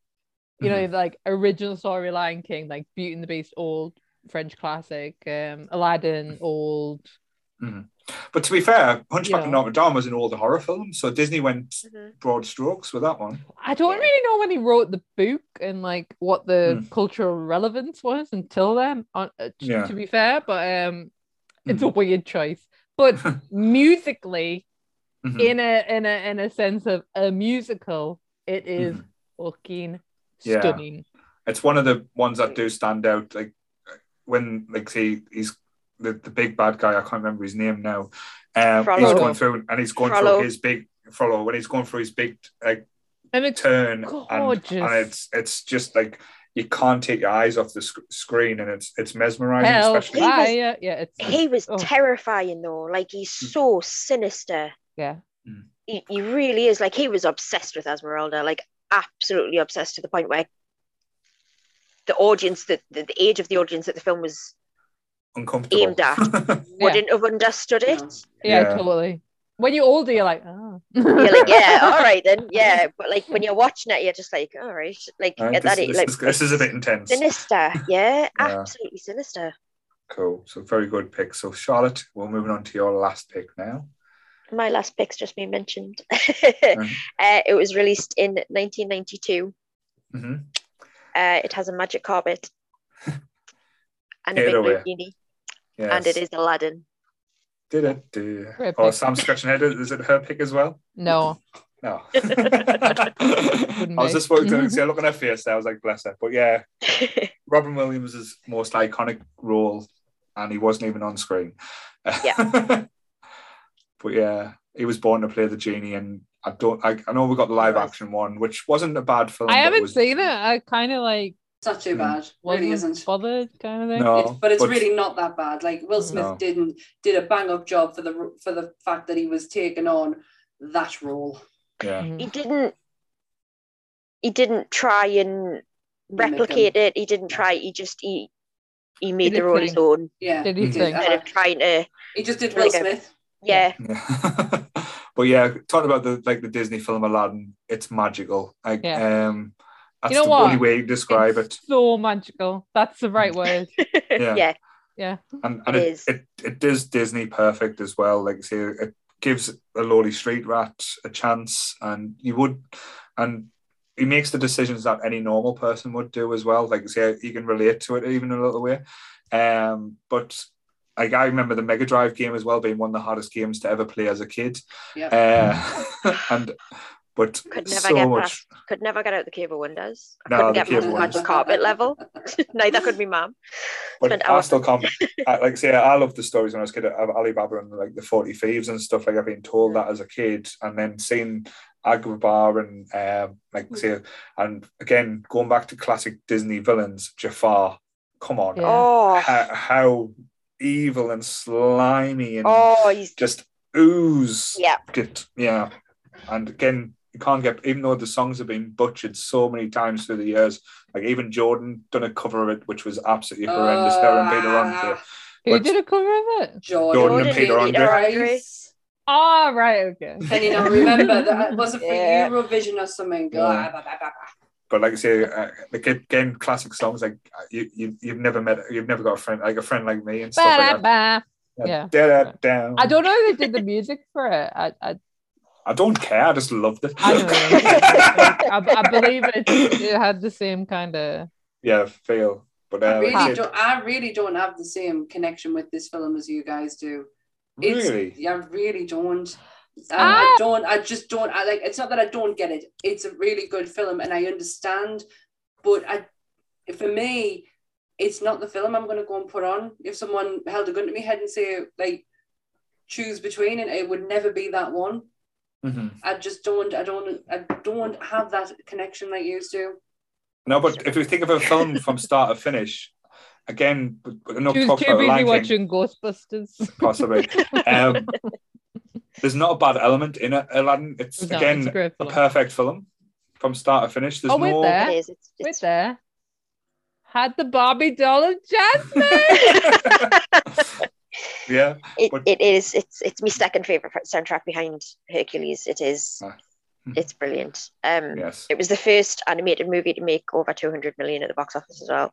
you know, Mm-hmm. like original story Lion King, like Beauty and the Beast, old French classic, um, Aladdin, old. But to be fair, Hunchback Yeah. of Notre Dame was an older horror film, so Disney went Mhm. broad strokes with that one. I don't really know when he wrote the book and like what the Mm. cultural relevance was until then. Uh, t- Yeah. to be fair, but um, it's a Mhm. weird choice. But [laughs] musically, Mhm. in a in a in a sense of a musical, it is Mhm. fucking Yeah. stunning. It's one of the ones that do stand out. Like when, like, say he's the, the big bad guy. I can't remember his name now. Um, he's Frollo. going through and he's going Frollo. through his big follow when he's going through his big like And it's turn, and, gorgeous. and it's it's just like you can't take your eyes off the sc- screen, and it's it's mesmerizing, hell especially. He was- fire. Yeah, it's He was oh, terrifying though. Like he's so sinister. yeah. He, he really is. Like he was obsessed with Esmeralda. Like absolutely obsessed to the point where the audience, the, the, the age of the audience that the film was uncomfortable. aimed at [laughs] Yeah. wouldn't have understood it. Yeah, Yeah. totally. When you're older, you're like, oh. You're like, yeah, [laughs] all right then, yeah. But like when you're watching it, you're just like, all right, like Right, at that this, age, this like is, this is a bit intense. sinister. Yeah, [laughs] Yeah. absolutely sinister. Cool. So very good pick. So Charlotte, we're moving on to your last pick now. My last pick's just been mentioned. uh, it was released in 1992. hmm Uh, it has a magic carpet and a big it away. blue genie, Yes. and it is Aladdin. Did it? Do. Great Oh, pick. Scratching her head. Is it her pick as well? No. No. [laughs] I was just looking to see, I look on her face there. I was like, bless her. But yeah, [laughs] Robin Williams' most iconic role, and he wasn't even on screen. Yeah. [laughs] but yeah, he was born to play the genie, and I don't. I, I know we got the live action one, which wasn't a bad film. I haven't was, seen it. I kind of like It's not too Mm. bad. Really wasn't isn't. bothered kind of thing. No, It's- but it's really not that bad. Like Will Smith No. didn't did a bang up job for the for the fact that he was taking on that role. Yeah, Mhm. he didn't. He didn't try and replicate it. He didn't try. He just he he made Did the role his own Yeah, Did he he did. think? instead uh-huh. of trying to. He just did Will Like a- Smith. [laughs] Yeah, yeah. [laughs] but yeah, talking about the like the Disney film Aladdin, it's magical. Like, Yeah. um, that's You know the what? only way to describe It's it. so magical. That's the right word. [laughs] Yeah. yeah, Yeah. and, and It it, is. it, it does Disney perfect as well. Like I say, it gives a lowly street rat a chance, and you would, and he makes the decisions that any normal person would do as well. Like I say, you can relate to it even a little way. Um, but like I remember the Mega Drive game as well being one of the hardest games to ever play as a kid. Yeah. Uh, [laughs] and but could never so get much. past. Could never get out the cable windows. I No, couldn't the get Cave past of the Wonders. magic carpet level. [laughs] Neither could be mum. But I hours- still can't. [laughs] I, like I say, I love the stories when I was a kid of Alibaba and like the Forty Thieves and stuff. Like I've been told that as a kid, and then seeing Agrabah and um, like say, and again going back to classic Disney villains, Jafar. Come on, Yeah. Oh, how, how evil and slimy and oh, he's just ooze. yeah. Yeah, and again. You can't get, even though the songs have been butchered so many times through the years. Like even Jordan done a cover of it, which was absolutely horrendous. Her and Peter Andre. Ah, Who But- did a cover of it? Jordan, Jordan and and Peter Peter Andre. Andre. Oh, right. Okay. Can you not remember that? Was it for Yeah. Eurovision or something? Yeah. Blah, blah, blah, blah, blah. But like I say, uh, like again, classic songs like uh, you, you you've never met, you've never got a friend like a friend like me and stuff like that. Ba-da-ba. Yeah. Da-da. I don't know if they did the music for it. I, I, I don't care. I just loved it. I don't know. I, I [laughs] believe it, it had the same kind of. yeah, feel. But uh, I really I don't. I really don't have the same connection with this film as you guys do. It's, really, Yeah, I really don't. Um, Ah. I don't. I just don't. I like. It's not that I don't get it. It's a really good film, and I understand. But I, for me, it's not the film I'm going to go and put on. If someone held a gun to my head and say like, choose between, and it would never be that one. Hmm I just don't. I don't. I don't have that connection like you used to. No, but if you think of a film [laughs] from start to finish, again, but- but enough She talk about busy Lion King, watching Ghostbusters. [laughs] possibly. Um, there's not a bad element in it, Aladdin. It's No, again it's a great a perfect film from start to finish. There's Oh, wait no. there. It is. It's, Wait it's there. Had the Barbie doll of [laughs] Jasmine. Yeah, it, But- it is. It's it's my second favorite soundtrack behind Hercules. It is. Ah. It's brilliant. Um, yes, it was the first animated movie to make over 200 million at the box office as well.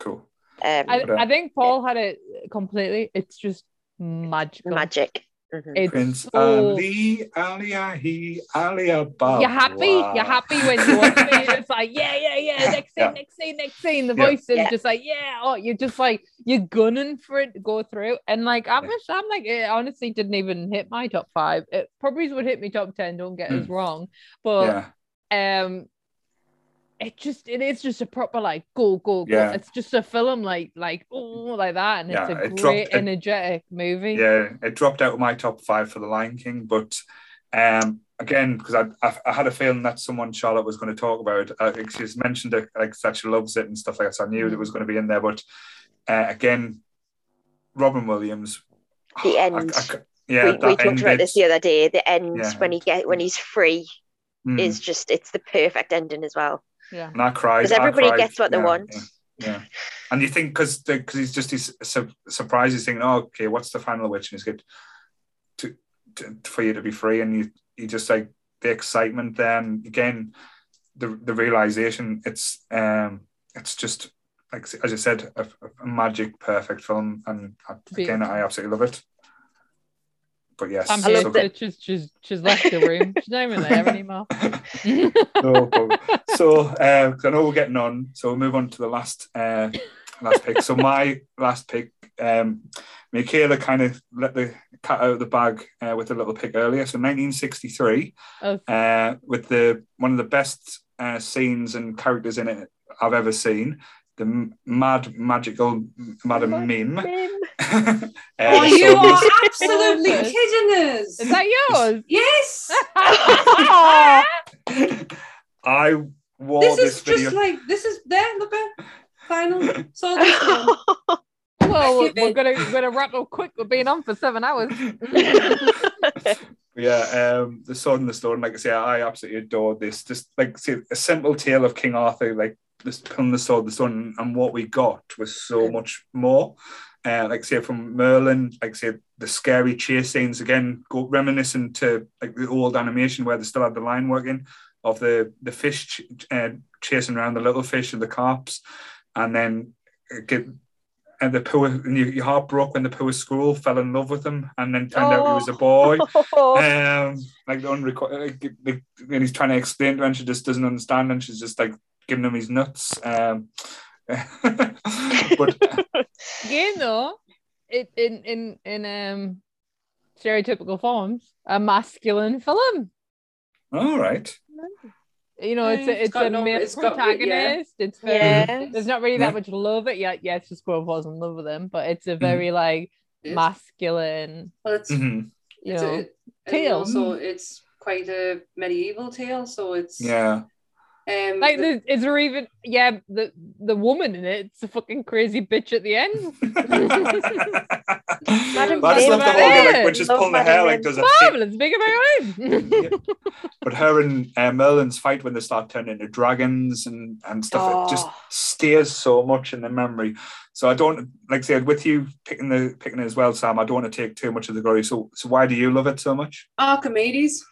cool. Um, I, But, uh, I think Paul had it completely. It's just magical. magic. Mhm. It's Prince so- Ali, Aliahi, Alibaba. You're happy. You're happy when you watch it. It's like, yeah, yeah, yeah. Next scene, Yeah. next scene, next scene. The Yeah. voice is Yeah. just like, yeah. Oh, you're just like, you're gunning for it to go through. And like, I'm, Yeah. just, I'm like, it honestly didn't even hit my top five. It probably would hit me top 10. Don't get us Mm. wrong. But Yeah, um it just it is just a proper like go go go Yeah. it's just a film like like oh like that and Yeah, it's a it great dropped- it- energetic movie yeah. It dropped out of my top five for The Lion King, but um, again, because I, I I had a feeling that someone Charlotte was going to talk about. it. Uh, she's mentioned it like that she loves it and stuff like that. So I knew it was going to be in there, but uh, again, Robin Williams. [sighs] The I- end. I c- yeah, we, that we talked end about this the other day. The end Yeah. when he get when he's free mm, is just it's the perfect ending as well. Yeah and I cried. 'Cause Because everybody cried, gets what they yeah, want. Yeah, yeah. and you think because because he's just he's su- surprised, he's thinking, oh, okay, what's the final wish? And he's good to, to for you to be free, and you you just like the excitement. Then again, the the realization it's um it's just like as I said, a, a magic, perfect film, and I- again, I absolutely love it. But yes, I'm here so that- she's, she's she's left the room she's not even there anymore [laughs] no problem. So, uh, 'cause I know we're getting on, so we'll move on to the last uh, last pick. So my last pick, um, Michaela kind of let the cat out of the bag uh, with a little pick earlier. So 1963, Oh, uh, with the one of the best uh, scenes and characters in it I've ever seen. The mad, magical Madam Mim. Mim. [laughs] Uh, Oh, so you are absolutely [laughs] kidding us. is that yours Yes. [laughs] I wore this this, is video. just like this is there. Look at final. So well we're, we're gonna we're gonna wrap up quick we're being on for seven hours Yeah, um, the Sword and the Stone. Like I say, I absolutely adored this. Just like say, a simple tale of King Arthur, like this pulling the sword, the stone, and what we got was so much more. Uh, like say from Merlin, like say the scary chase scenes again, go reminiscent to like the old animation where they still had the line working of the the fish ch- uh, chasing around the little fish and the carps, and then uh, get and the poor and your, your heart broke when the poor squirrel fell in love with him, and then turned out he was a boy. [laughs] Um, like the unreco- like, like, and he's trying to explain to her, and she just doesn't understand, and she's just like giving him his nuts. Um, [laughs] but [laughs] again though it in in in um stereotypical forms a masculine film all right, you know, it's a, it's it's a no- male it's got- protagonist. It's very, Yeah. there's not really Yeah. that much love. It yeah, yes, the squirrel falls in love with him, but it's Mm-hmm. a very like It is. masculine, Well, it's, Mhm. you it's know. a, and tale. Also, it's quite a medieval tale, so it's yeah, Um, like, the- the, is there even? Yeah, the the woman in it. It's a fucking crazy bitch at the end. [laughs] Madam But I just love the whole like when Love she's pulling the hair like Mim. does a Mom, tick. let's about. But her and uh, Merlin's fight when they start turning into dragons and and stuff, it just Oh. stays so much in the memory. So I don't like I said with you picking the picking it as well, Sam. I don't want to take too much of the glory. So so why do you love it so much? Archimedes.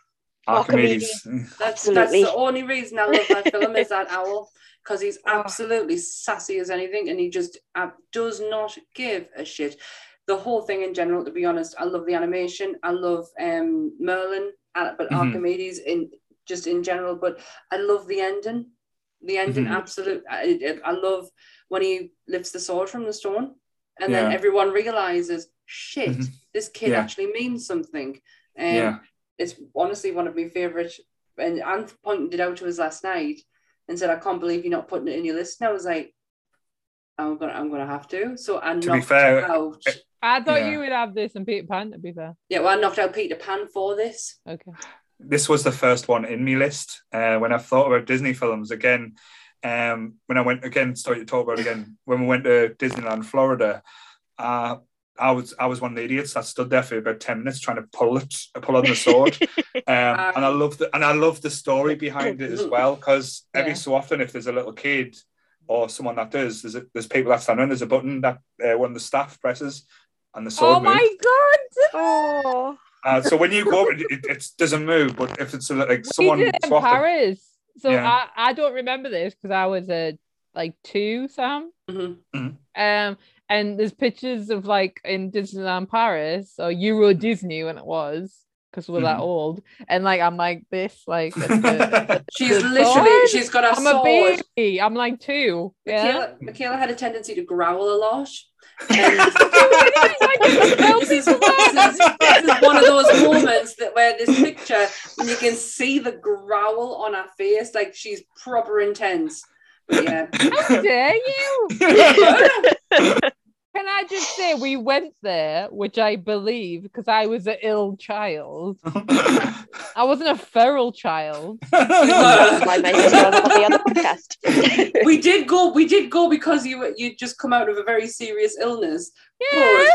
Archimedes. That's that's the only reason I love that film is that [laughs] owl because he's Oh. absolutely sassy as anything and he just uh, does not give a shit. The whole thing in general, to be honest, I love the animation. I love um, Merlin, uh, but Mhm. Archimedes in just in general. But I love the ending. The ending, Mhm. absolute. I, I- I love when he lifts the sword from the stone, and then everyone realizes, shit, Mhm. this kid Yeah. actually means something. Um, Yeah. It's honestly one of my favorite. And Anne pointed it out to us last night and said, "I can't believe you're not putting it in your list." And I was like, "I'm gonna, I'm gonna have to." So I To be knocked fair, out. I thought Yeah. you would have this and Peter Pan. To be fair, Yeah, well, I knocked out Peter Pan for this. okay. this was the first one in my list uh, when I thought about Disney films again. Um, when I went again, started to talk about again when we went to Disneyland, Florida. Uh, I was I was one of the idiots that stood there for about ten minutes trying to pull it, pull on the sword, [laughs] um, and I love the and I love the story behind it as [laughs] well because every Yeah. so often if there's a little kid or someone that does, there's a, there's people that stand around. There's a button that uh, one of the staff presses, and the sword Oh my moves. god! [laughs] Oh, Uh, so when you go, it, it, it doesn't move. But if it's a, like We someone did it in swapping, Paris. So Yeah. I, I don't remember this because I was a like two, Sam. Mhm. Um, and there's pictures of like in Disneyland Paris or Euro Disney when it was because we're that Mhm. old. And like I'm like this, like at [laughs] the- She's The literally, sword? she's got a I'm a baby. I'm like two. Yeah. Michaela, Michaela had a tendency to growl a lot. [laughs] And [laughs] this, is, this, is, this is one of those moments that where this picture, and you can see the growl on her face, like she's proper intense. But yeah. [laughs] How dare you? [laughs] Can I just say we went there, which I believe because I was an ill child. [laughs] I wasn't a feral child. that's why my on the other podcast. we did go we did go because you were- you just come out of a very serious illness. Yeah.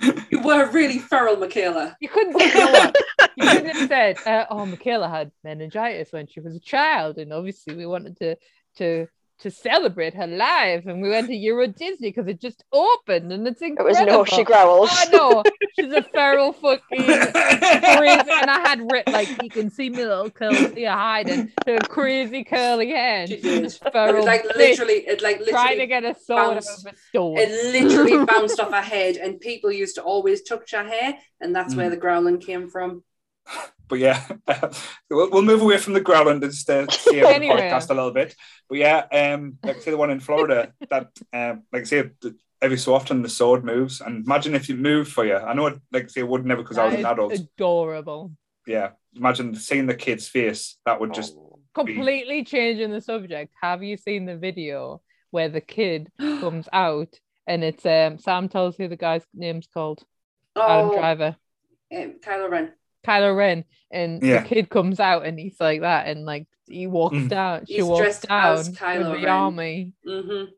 But you were really feral, Michaela. You couldn't you know? You couldn't have said, uh, "Oh, Michaela had meningitis when she was a child," and obviously we wanted to to to celebrate her life, and we went to Euro Disney because it just opened, and it's incredible. It was no, she growls. Oh no, she's a feral [laughs] fucking crazy, and I had writ like you can see me little curly here hiding her crazy curly hair. She she's did. this It feral was like literally it like trying to literally get a sword out bounced. of a stone. it literally [laughs] bounced off her head and people used to always touch her hair and that's Mm. where the growling came from. But yeah, [laughs] we'll, we'll move away from the ground and just uh, see the Anyway. podcast a little bit. But yeah, um, like say the one in Florida that, um, like I say every so often the sword moves, and imagine if it moved for you. I know it, like say it would never because I was an adult. adorable. Yeah, imagine seeing the kid's face. That would just completely changing the subject. Have you seen the video where the kid [gasps] comes out and it's um Sam tells who the guy's name's called Adam Oh, Driver, um, Kylo Ren. Kylo Ren, and Yeah. the kid comes out and he's like that, and like he walks Mm. down, she He's walks dressed down as with Kylo the Ren. army, hmm Mhm.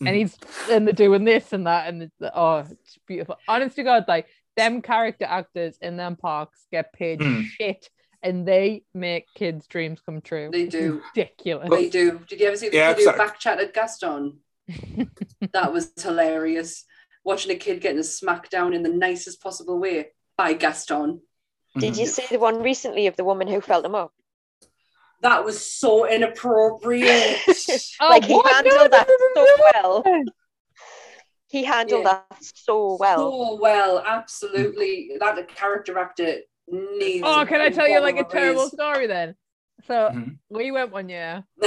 and he's and they're doing this and that, and it's, oh, it's beautiful. Honest to God, like them character actors in them parks get paid Mm. shit. And they make kids' dreams come true. They do. ridiculous. They do. Did you ever see the Yeah, kid who exact- back chatted Gaston? [laughs] that was hilarious. Watching a kid getting smacked down in the nicest possible way by Gaston. Did you see the one recently of the woman who felt him up? That was so inappropriate. [laughs] Oh, like he what? handled that so No. well. He handled Yeah. that so well. So well, absolutely. That character actor needs. Oh, can I tell you like a of terrible story then? So Mhm. we went one year. [laughs]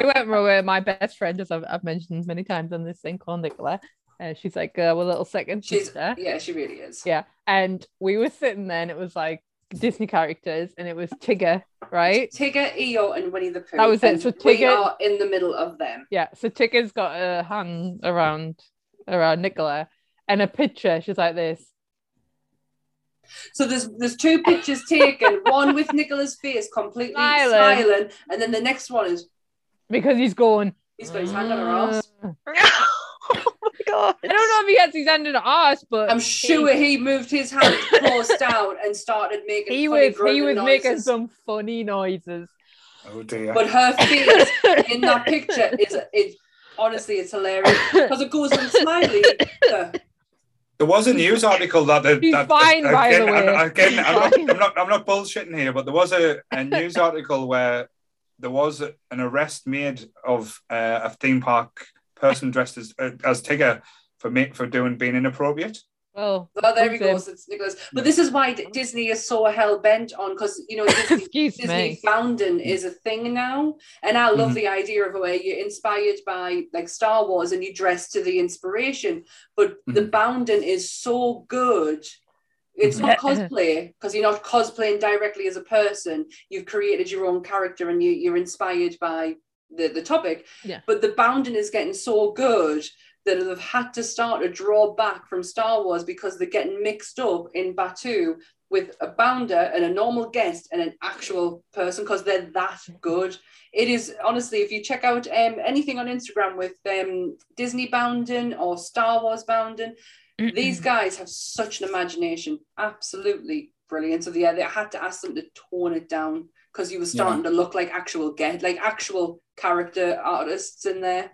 We went with my best friend, as I've, I've mentioned many times on this thing called Nicola. Uh, she's like uh, our little second She's sister. yeah, she really is. Yeah. And we were sitting there and it was like Disney characters and it was Tigger, right? Tigger, Eeyore, and Winnie the Pooh. That was it. and So we Tigger- are in the middle of them. Yeah. So Tigger's got a hand around around Nicola and a picture. She's like this. So there's there's two pictures taken, [laughs] one with Nicola's face completely Smiling. smiling, and then the next one is Because he's going. he's got his hand on her ass. [laughs] [laughs] My god. I don't know if he has his hand in her ass, but I'm sure he moved his hand close down and started making he funny was he grunting was making some funny noises. Oh dear. But her face [laughs] in that picture is is honestly it's hilarious because it goes from smiley to There was a news article that, that, that- fine, by the way. I'm- Again, I'm not. I'm not, I'm not bullshitting here, but there was a, a news article where there was an arrest made of uh, a theme park person dressed as uh, as Tigger for me for doing being inappropriate. Well, oh there he Okay. goes it's Nicholas but this is why D- Disney is so hell bent on because you know [laughs] Disney excuse Disney bounding is a thing now, and I love Mhm. the idea of where you're inspired by like Star Wars and you dress to the inspiration. But the Mhm. bounding is so good. It's not [laughs] cosplay because you're not cosplaying directly as a person. You've created your own character and you, you're inspired by the, the topic. Yeah. But the bounding is getting so good that they've had to start to draw back from Star Wars because they're getting mixed up in Batu with a bounder and a normal guest and an actual person because they're that good. It is honestly, if you check out um, anything on Instagram with um, Disney bounding or Star Wars bounding, these guys have such an imagination. Absolutely brilliant. So yeah, they had to ask them to tone it down because you were starting to look like actual get like actual character artists in there.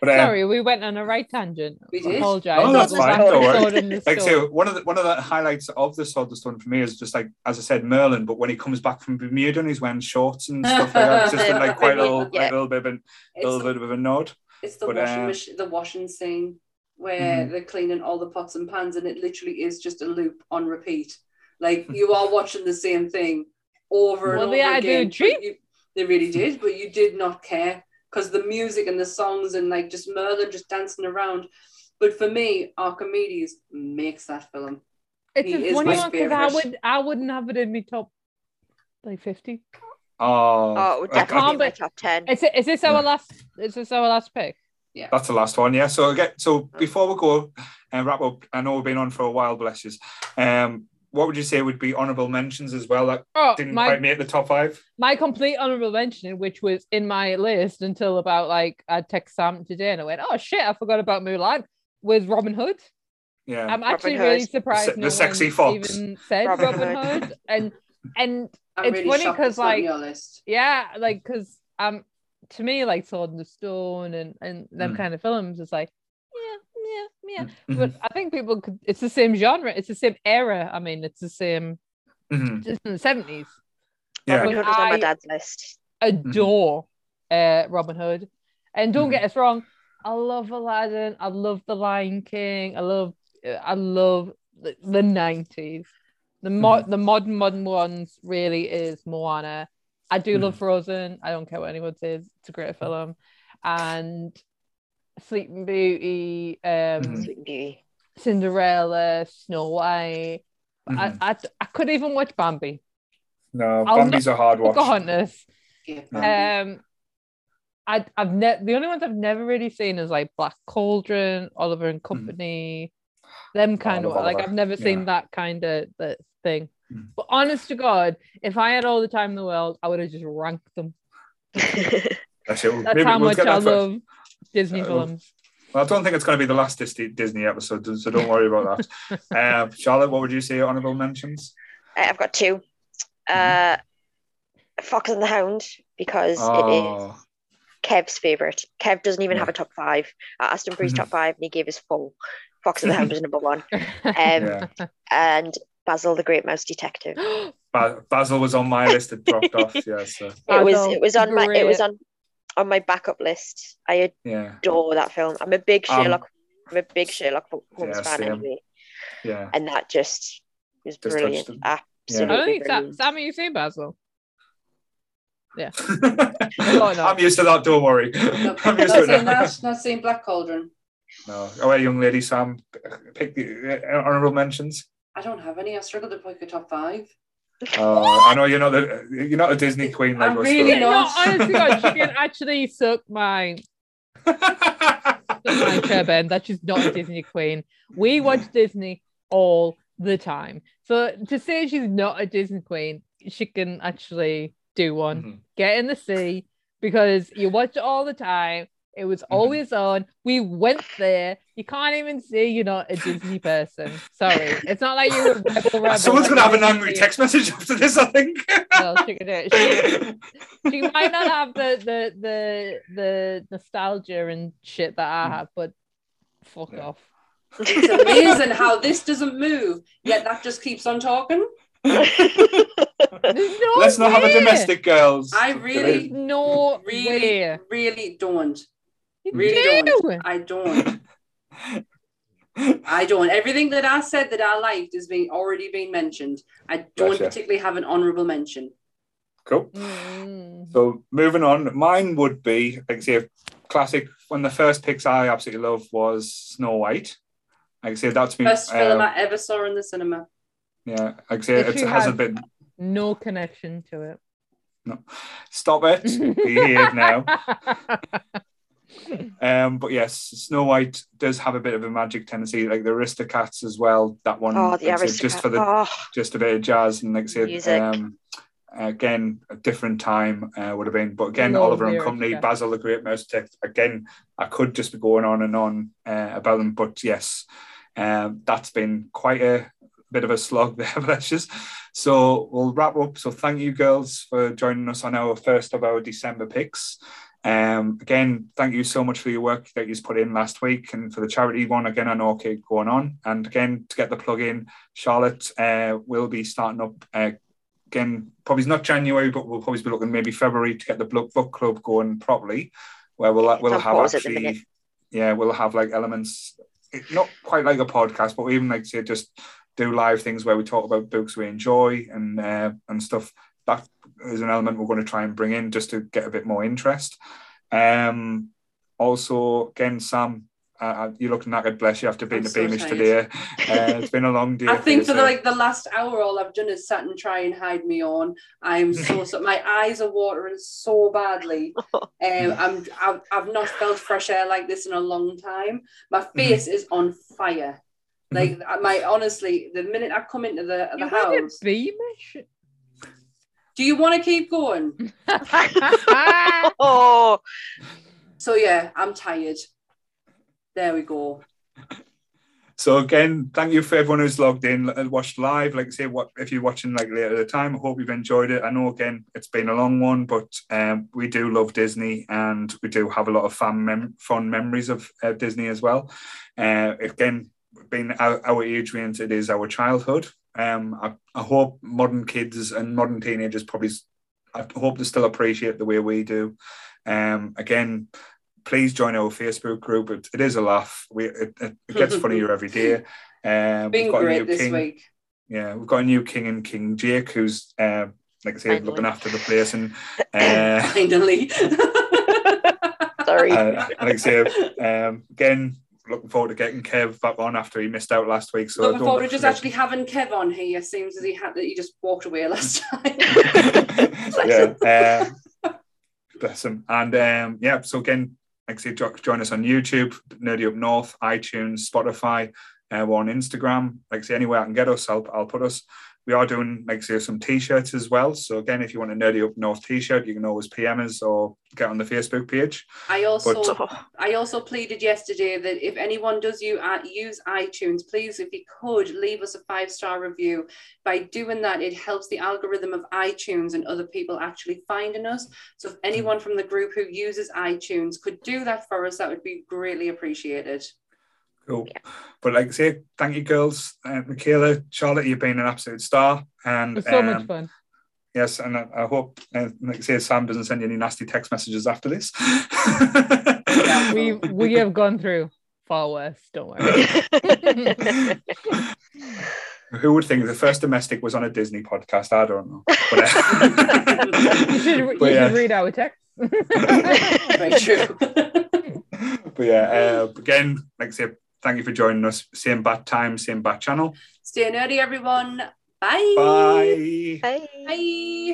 But, um, Sorry, we went on a right tangent. We did? Apologize. Oh, that's That fine, don't worry. sword in the like so one of the one of the highlights of the Sword of the Stone for me is just like as I said Merlin, but when he comes back from Bermuda and he's wearing shorts and stuff like that, it's just like [laughs] quite a little, Yeah. like a little bit of a It's little the, bit of a nod. it's the but, washing uh, machine, the washing scene where Mhm. they're cleaning all the pots and pans, and it literally is just a loop on repeat. Like [laughs] you are watching the same thing over and over they had again. treat- but you- they really did, but you did not care because the music and the songs and like just Merlin just dancing around. But for me, Archimedes makes that film. It's He a funny one because I would I wouldn't have it in my top like fifty. Oh, Oh, it would I- I- definitely be top ten. Is it is this our Yeah. last is this our last pick? Yeah. That's the last one, yeah. So again, so before we go and wrap up, I know we've been on for a while, bless you. Um, what would you say would be honourable mentions as well that Oh didn't my quite make the top five? my complete honorable mention, which was in my list until about like I text Sam today and I went, Oh shit, I forgot about Mulan, was Robin Hood. Yeah, I'm actually really surprised The no the sexy one fox. even said Robin Robin, Hood. Hood. And [laughs] and I'm It's really funny shocked 'cause, it's not on like, your list. yeah, like because um to me like Sword in the Stone and and them Mm. kind of films is like yeah yeah yeah. Mhm, But I think people could. It's the same genre. It's the same era. I mean, it's the same. mhm. Just in the seventies. yeah, Robin Hood was on my dad's list. Adore uh, Robin Hood, and don't Mhm. get us wrong. I love Aladdin. I love The Lion King. I love. I love the, the 90s. The mo- the modern modern ones really is Moana. I do love Frozen. I don't care what anyone says. It's a great film. And Sleeping Beauty, um, Mhm. Beauty. Cinderella, Snow White. Mhm. I, I I could even watch Bambi. no, I'll Bambi's a hard watch. Pocahontas. Yeah, Um, I I've never the only ones I've never really seen is like Black Cauldron, Oliver and Company, them kind of love like I've never seen Yeah. that kind of that thing. Mm. But honest to God, if I had all the time in the world, I would have just ranked them. That's. That's how we'll much I that first. love Disney Uh, films. Well, I don't think it's going to be the last Disney, Disney episode, so don't worry about that. [laughs] um, Charlotte, what would you say? Honourable mentions? Uh, I've got two. Uh, Fox and the Hound because it is Oh, Kev's favorite. Kev doesn't even Yeah. have a top five. I asked him for his top five, and he gave his full. Fox and the Hound was number one, [laughs] um, yeah. and Basil the Great Mouse Detective. [gasps] Ba- Basil was on my list. It dropped off. Yeah, so It was it was on my it was on on my backup list. I yeah, adore that film. I'm a big Um, Sherlock. I'm a big Sherlock Holmes Yeah, fan anyway, yeah. and that just was touched brilliant. them. I Absolutely don't think Sam, brilliant. Sammy, you seen Basil? Yeah. [laughs] I'm used to that. Don't worry. No, [laughs] I'm not used to seeing it. that. Not seeing Black Cauldron. No. Oh, well, young lady Sam, pick the uh, honourable mentions. I don't have any. I struggled to pick a top five. Oh, I know you're not the you're not a Disney queen like I'm us. really not. honestly, God, she can actually suck my my [laughs] chair, Ben. That she's not a Disney queen. We watch Disney all the time. So to say she's not a Disney queen, she can actually do one. Mhm. Get in the sea because you watch it all the time. It was mm-hmm. always on. We went there. You can't even say you're not a Disney person. Sorry, it's not like you're a rebel. rebel Someone's like gonna have an angry Disney- text message after this. I think. Well, she can do it. She, [laughs] she might not have the the the the nostalgia and shit that I mm. have, but fuck Yeah. off. It's amazing how this doesn't move, yet that just keeps on talking. No Let's not have a domestic, girls. I really- There's no Really, way. really don't. You Really do. don't. I don't. [laughs] I don't. Everything that I said that I liked is being already been mentioned. I don't Gotcha. particularly have an honourable mention. Cool. Mm. So moving on, mine would be like I say, classic. One of the first picks I absolutely love was Snow White. Like I say, that's me. First film uh, I ever saw in the cinema. yeah, like I say, it hasn't had- been. No connection to it. No, stop it. [laughs] Be here now. [laughs] Um, but yes, Snow White does have a bit of a magic tendency, like the Aristocats as well. That one, Oh, the like I just for the Oh, just a bit of jazz and like I said, um, again a different time uh, would have been. But again, Love Oliver and Company, Aristocats. Basil the Great Mouse Detective. Again, I could just be going on and on uh, about them, but yes, um, that's been quite a bit of a slog [laughs] there, Precious. So we'll wrap up. So thank you, girls, for joining us on our first of our December picks. Um, again, thank you so much for your work that you've put in last week and for the charity one. Again, I know okay going on. And again, to get the plug in, Charlotte uh, will be starting up uh, again, probably not January, but we'll probably be looking maybe February to get the book club going properly, where we'll we'll have pause at the actually, yeah, we'll have like elements, not quite like a podcast, but even like say just do live things where we talk about books we enjoy and uh, and stuff. That is an element we're going to try and bring in just to get a bit more interest. Um, also, again, Sam, uh, you look knackered, bless you, after being I'm a so Beamish tired. today. Uh, it's been a long day. [laughs] I think you, for the, like the last hour, all I've done is sat and try and hide me on. I'm so, [laughs] so my eyes are watering so badly. Um, [laughs] I'm I've, I've not felt fresh air like this in a long time. My Mm-hmm. face is on fire. Like my honestly, the minute I come into the, the You had a house, Beamish? Do you want to keep going? [laughs] oh, So yeah, I'm tired. There we go. So again, thank you for everyone who's logged in and watched live. Like I say, what if you're watching like later at the time, I hope you've enjoyed it. I know again it's been a long one, but um, we do love Disney and we do have a lot of fun, mem- fun memories of uh, Disney as well. Uh, again, being our, our age range, it is our childhood. Um, I, I hope modern kids and modern teenagers probably, s- I hope they still appreciate the way we do. Um, again, please join our Facebook group. It, it is a laugh. We it, it, it gets funnier [laughs] every day. Um, Been we've got a great new this king. week. Yeah, we've got a new king and King Jake, who's uh, like I say, Finally. looking after the place, and [coughs] uh, Finally. [laughs] sorry. uh, like I say, um, again, looking forward to getting Kev back on after he missed out last week. So Looking forward to just actually having Kev on here. Seems as he had that he just walked away last [laughs] time. [laughs] yeah, uh, [laughs] bless him. And um, yeah, so again, like I say, join us on YouTube, Nerdy Up North, iTunes, Spotify. Uh, we're on Instagram. Like I say, anywhere I can get us, I'll, I'll put us. We are doing, like I say, some t-shirts as well. So again, if you want a Nerdy Up North t-shirt, you can always PM us or get on the Facebook page. I also But- Oh, I also pleaded yesterday that if anyone does you uh, use iTunes, please, if you could, leave us a five star review. By doing that, it helps the algorithm of iTunes and other people actually finding us. So if anyone from the group who uses iTunes could do that for us, that would be greatly appreciated. Cool. But like I say, thank you, girls. Uh, Michaela, Charlotte, you've been an absolute star. It And was so much um, fun. Yes, and I, I hope, uh, like I say, Sam doesn't send you any nasty text messages after this. Yeah, We [laughs] we have gone through far worse, don't worry. [laughs] [laughs] Who would think the first domestic was on a Disney podcast? I don't know. But, uh, you should, you but, yeah, should read our text. Very true. but yeah, uh, again, like I say, thank you for joining us. Same bat time, same bat channel. Stay nerdy, everyone. Bye. Bye. Bye. Bye.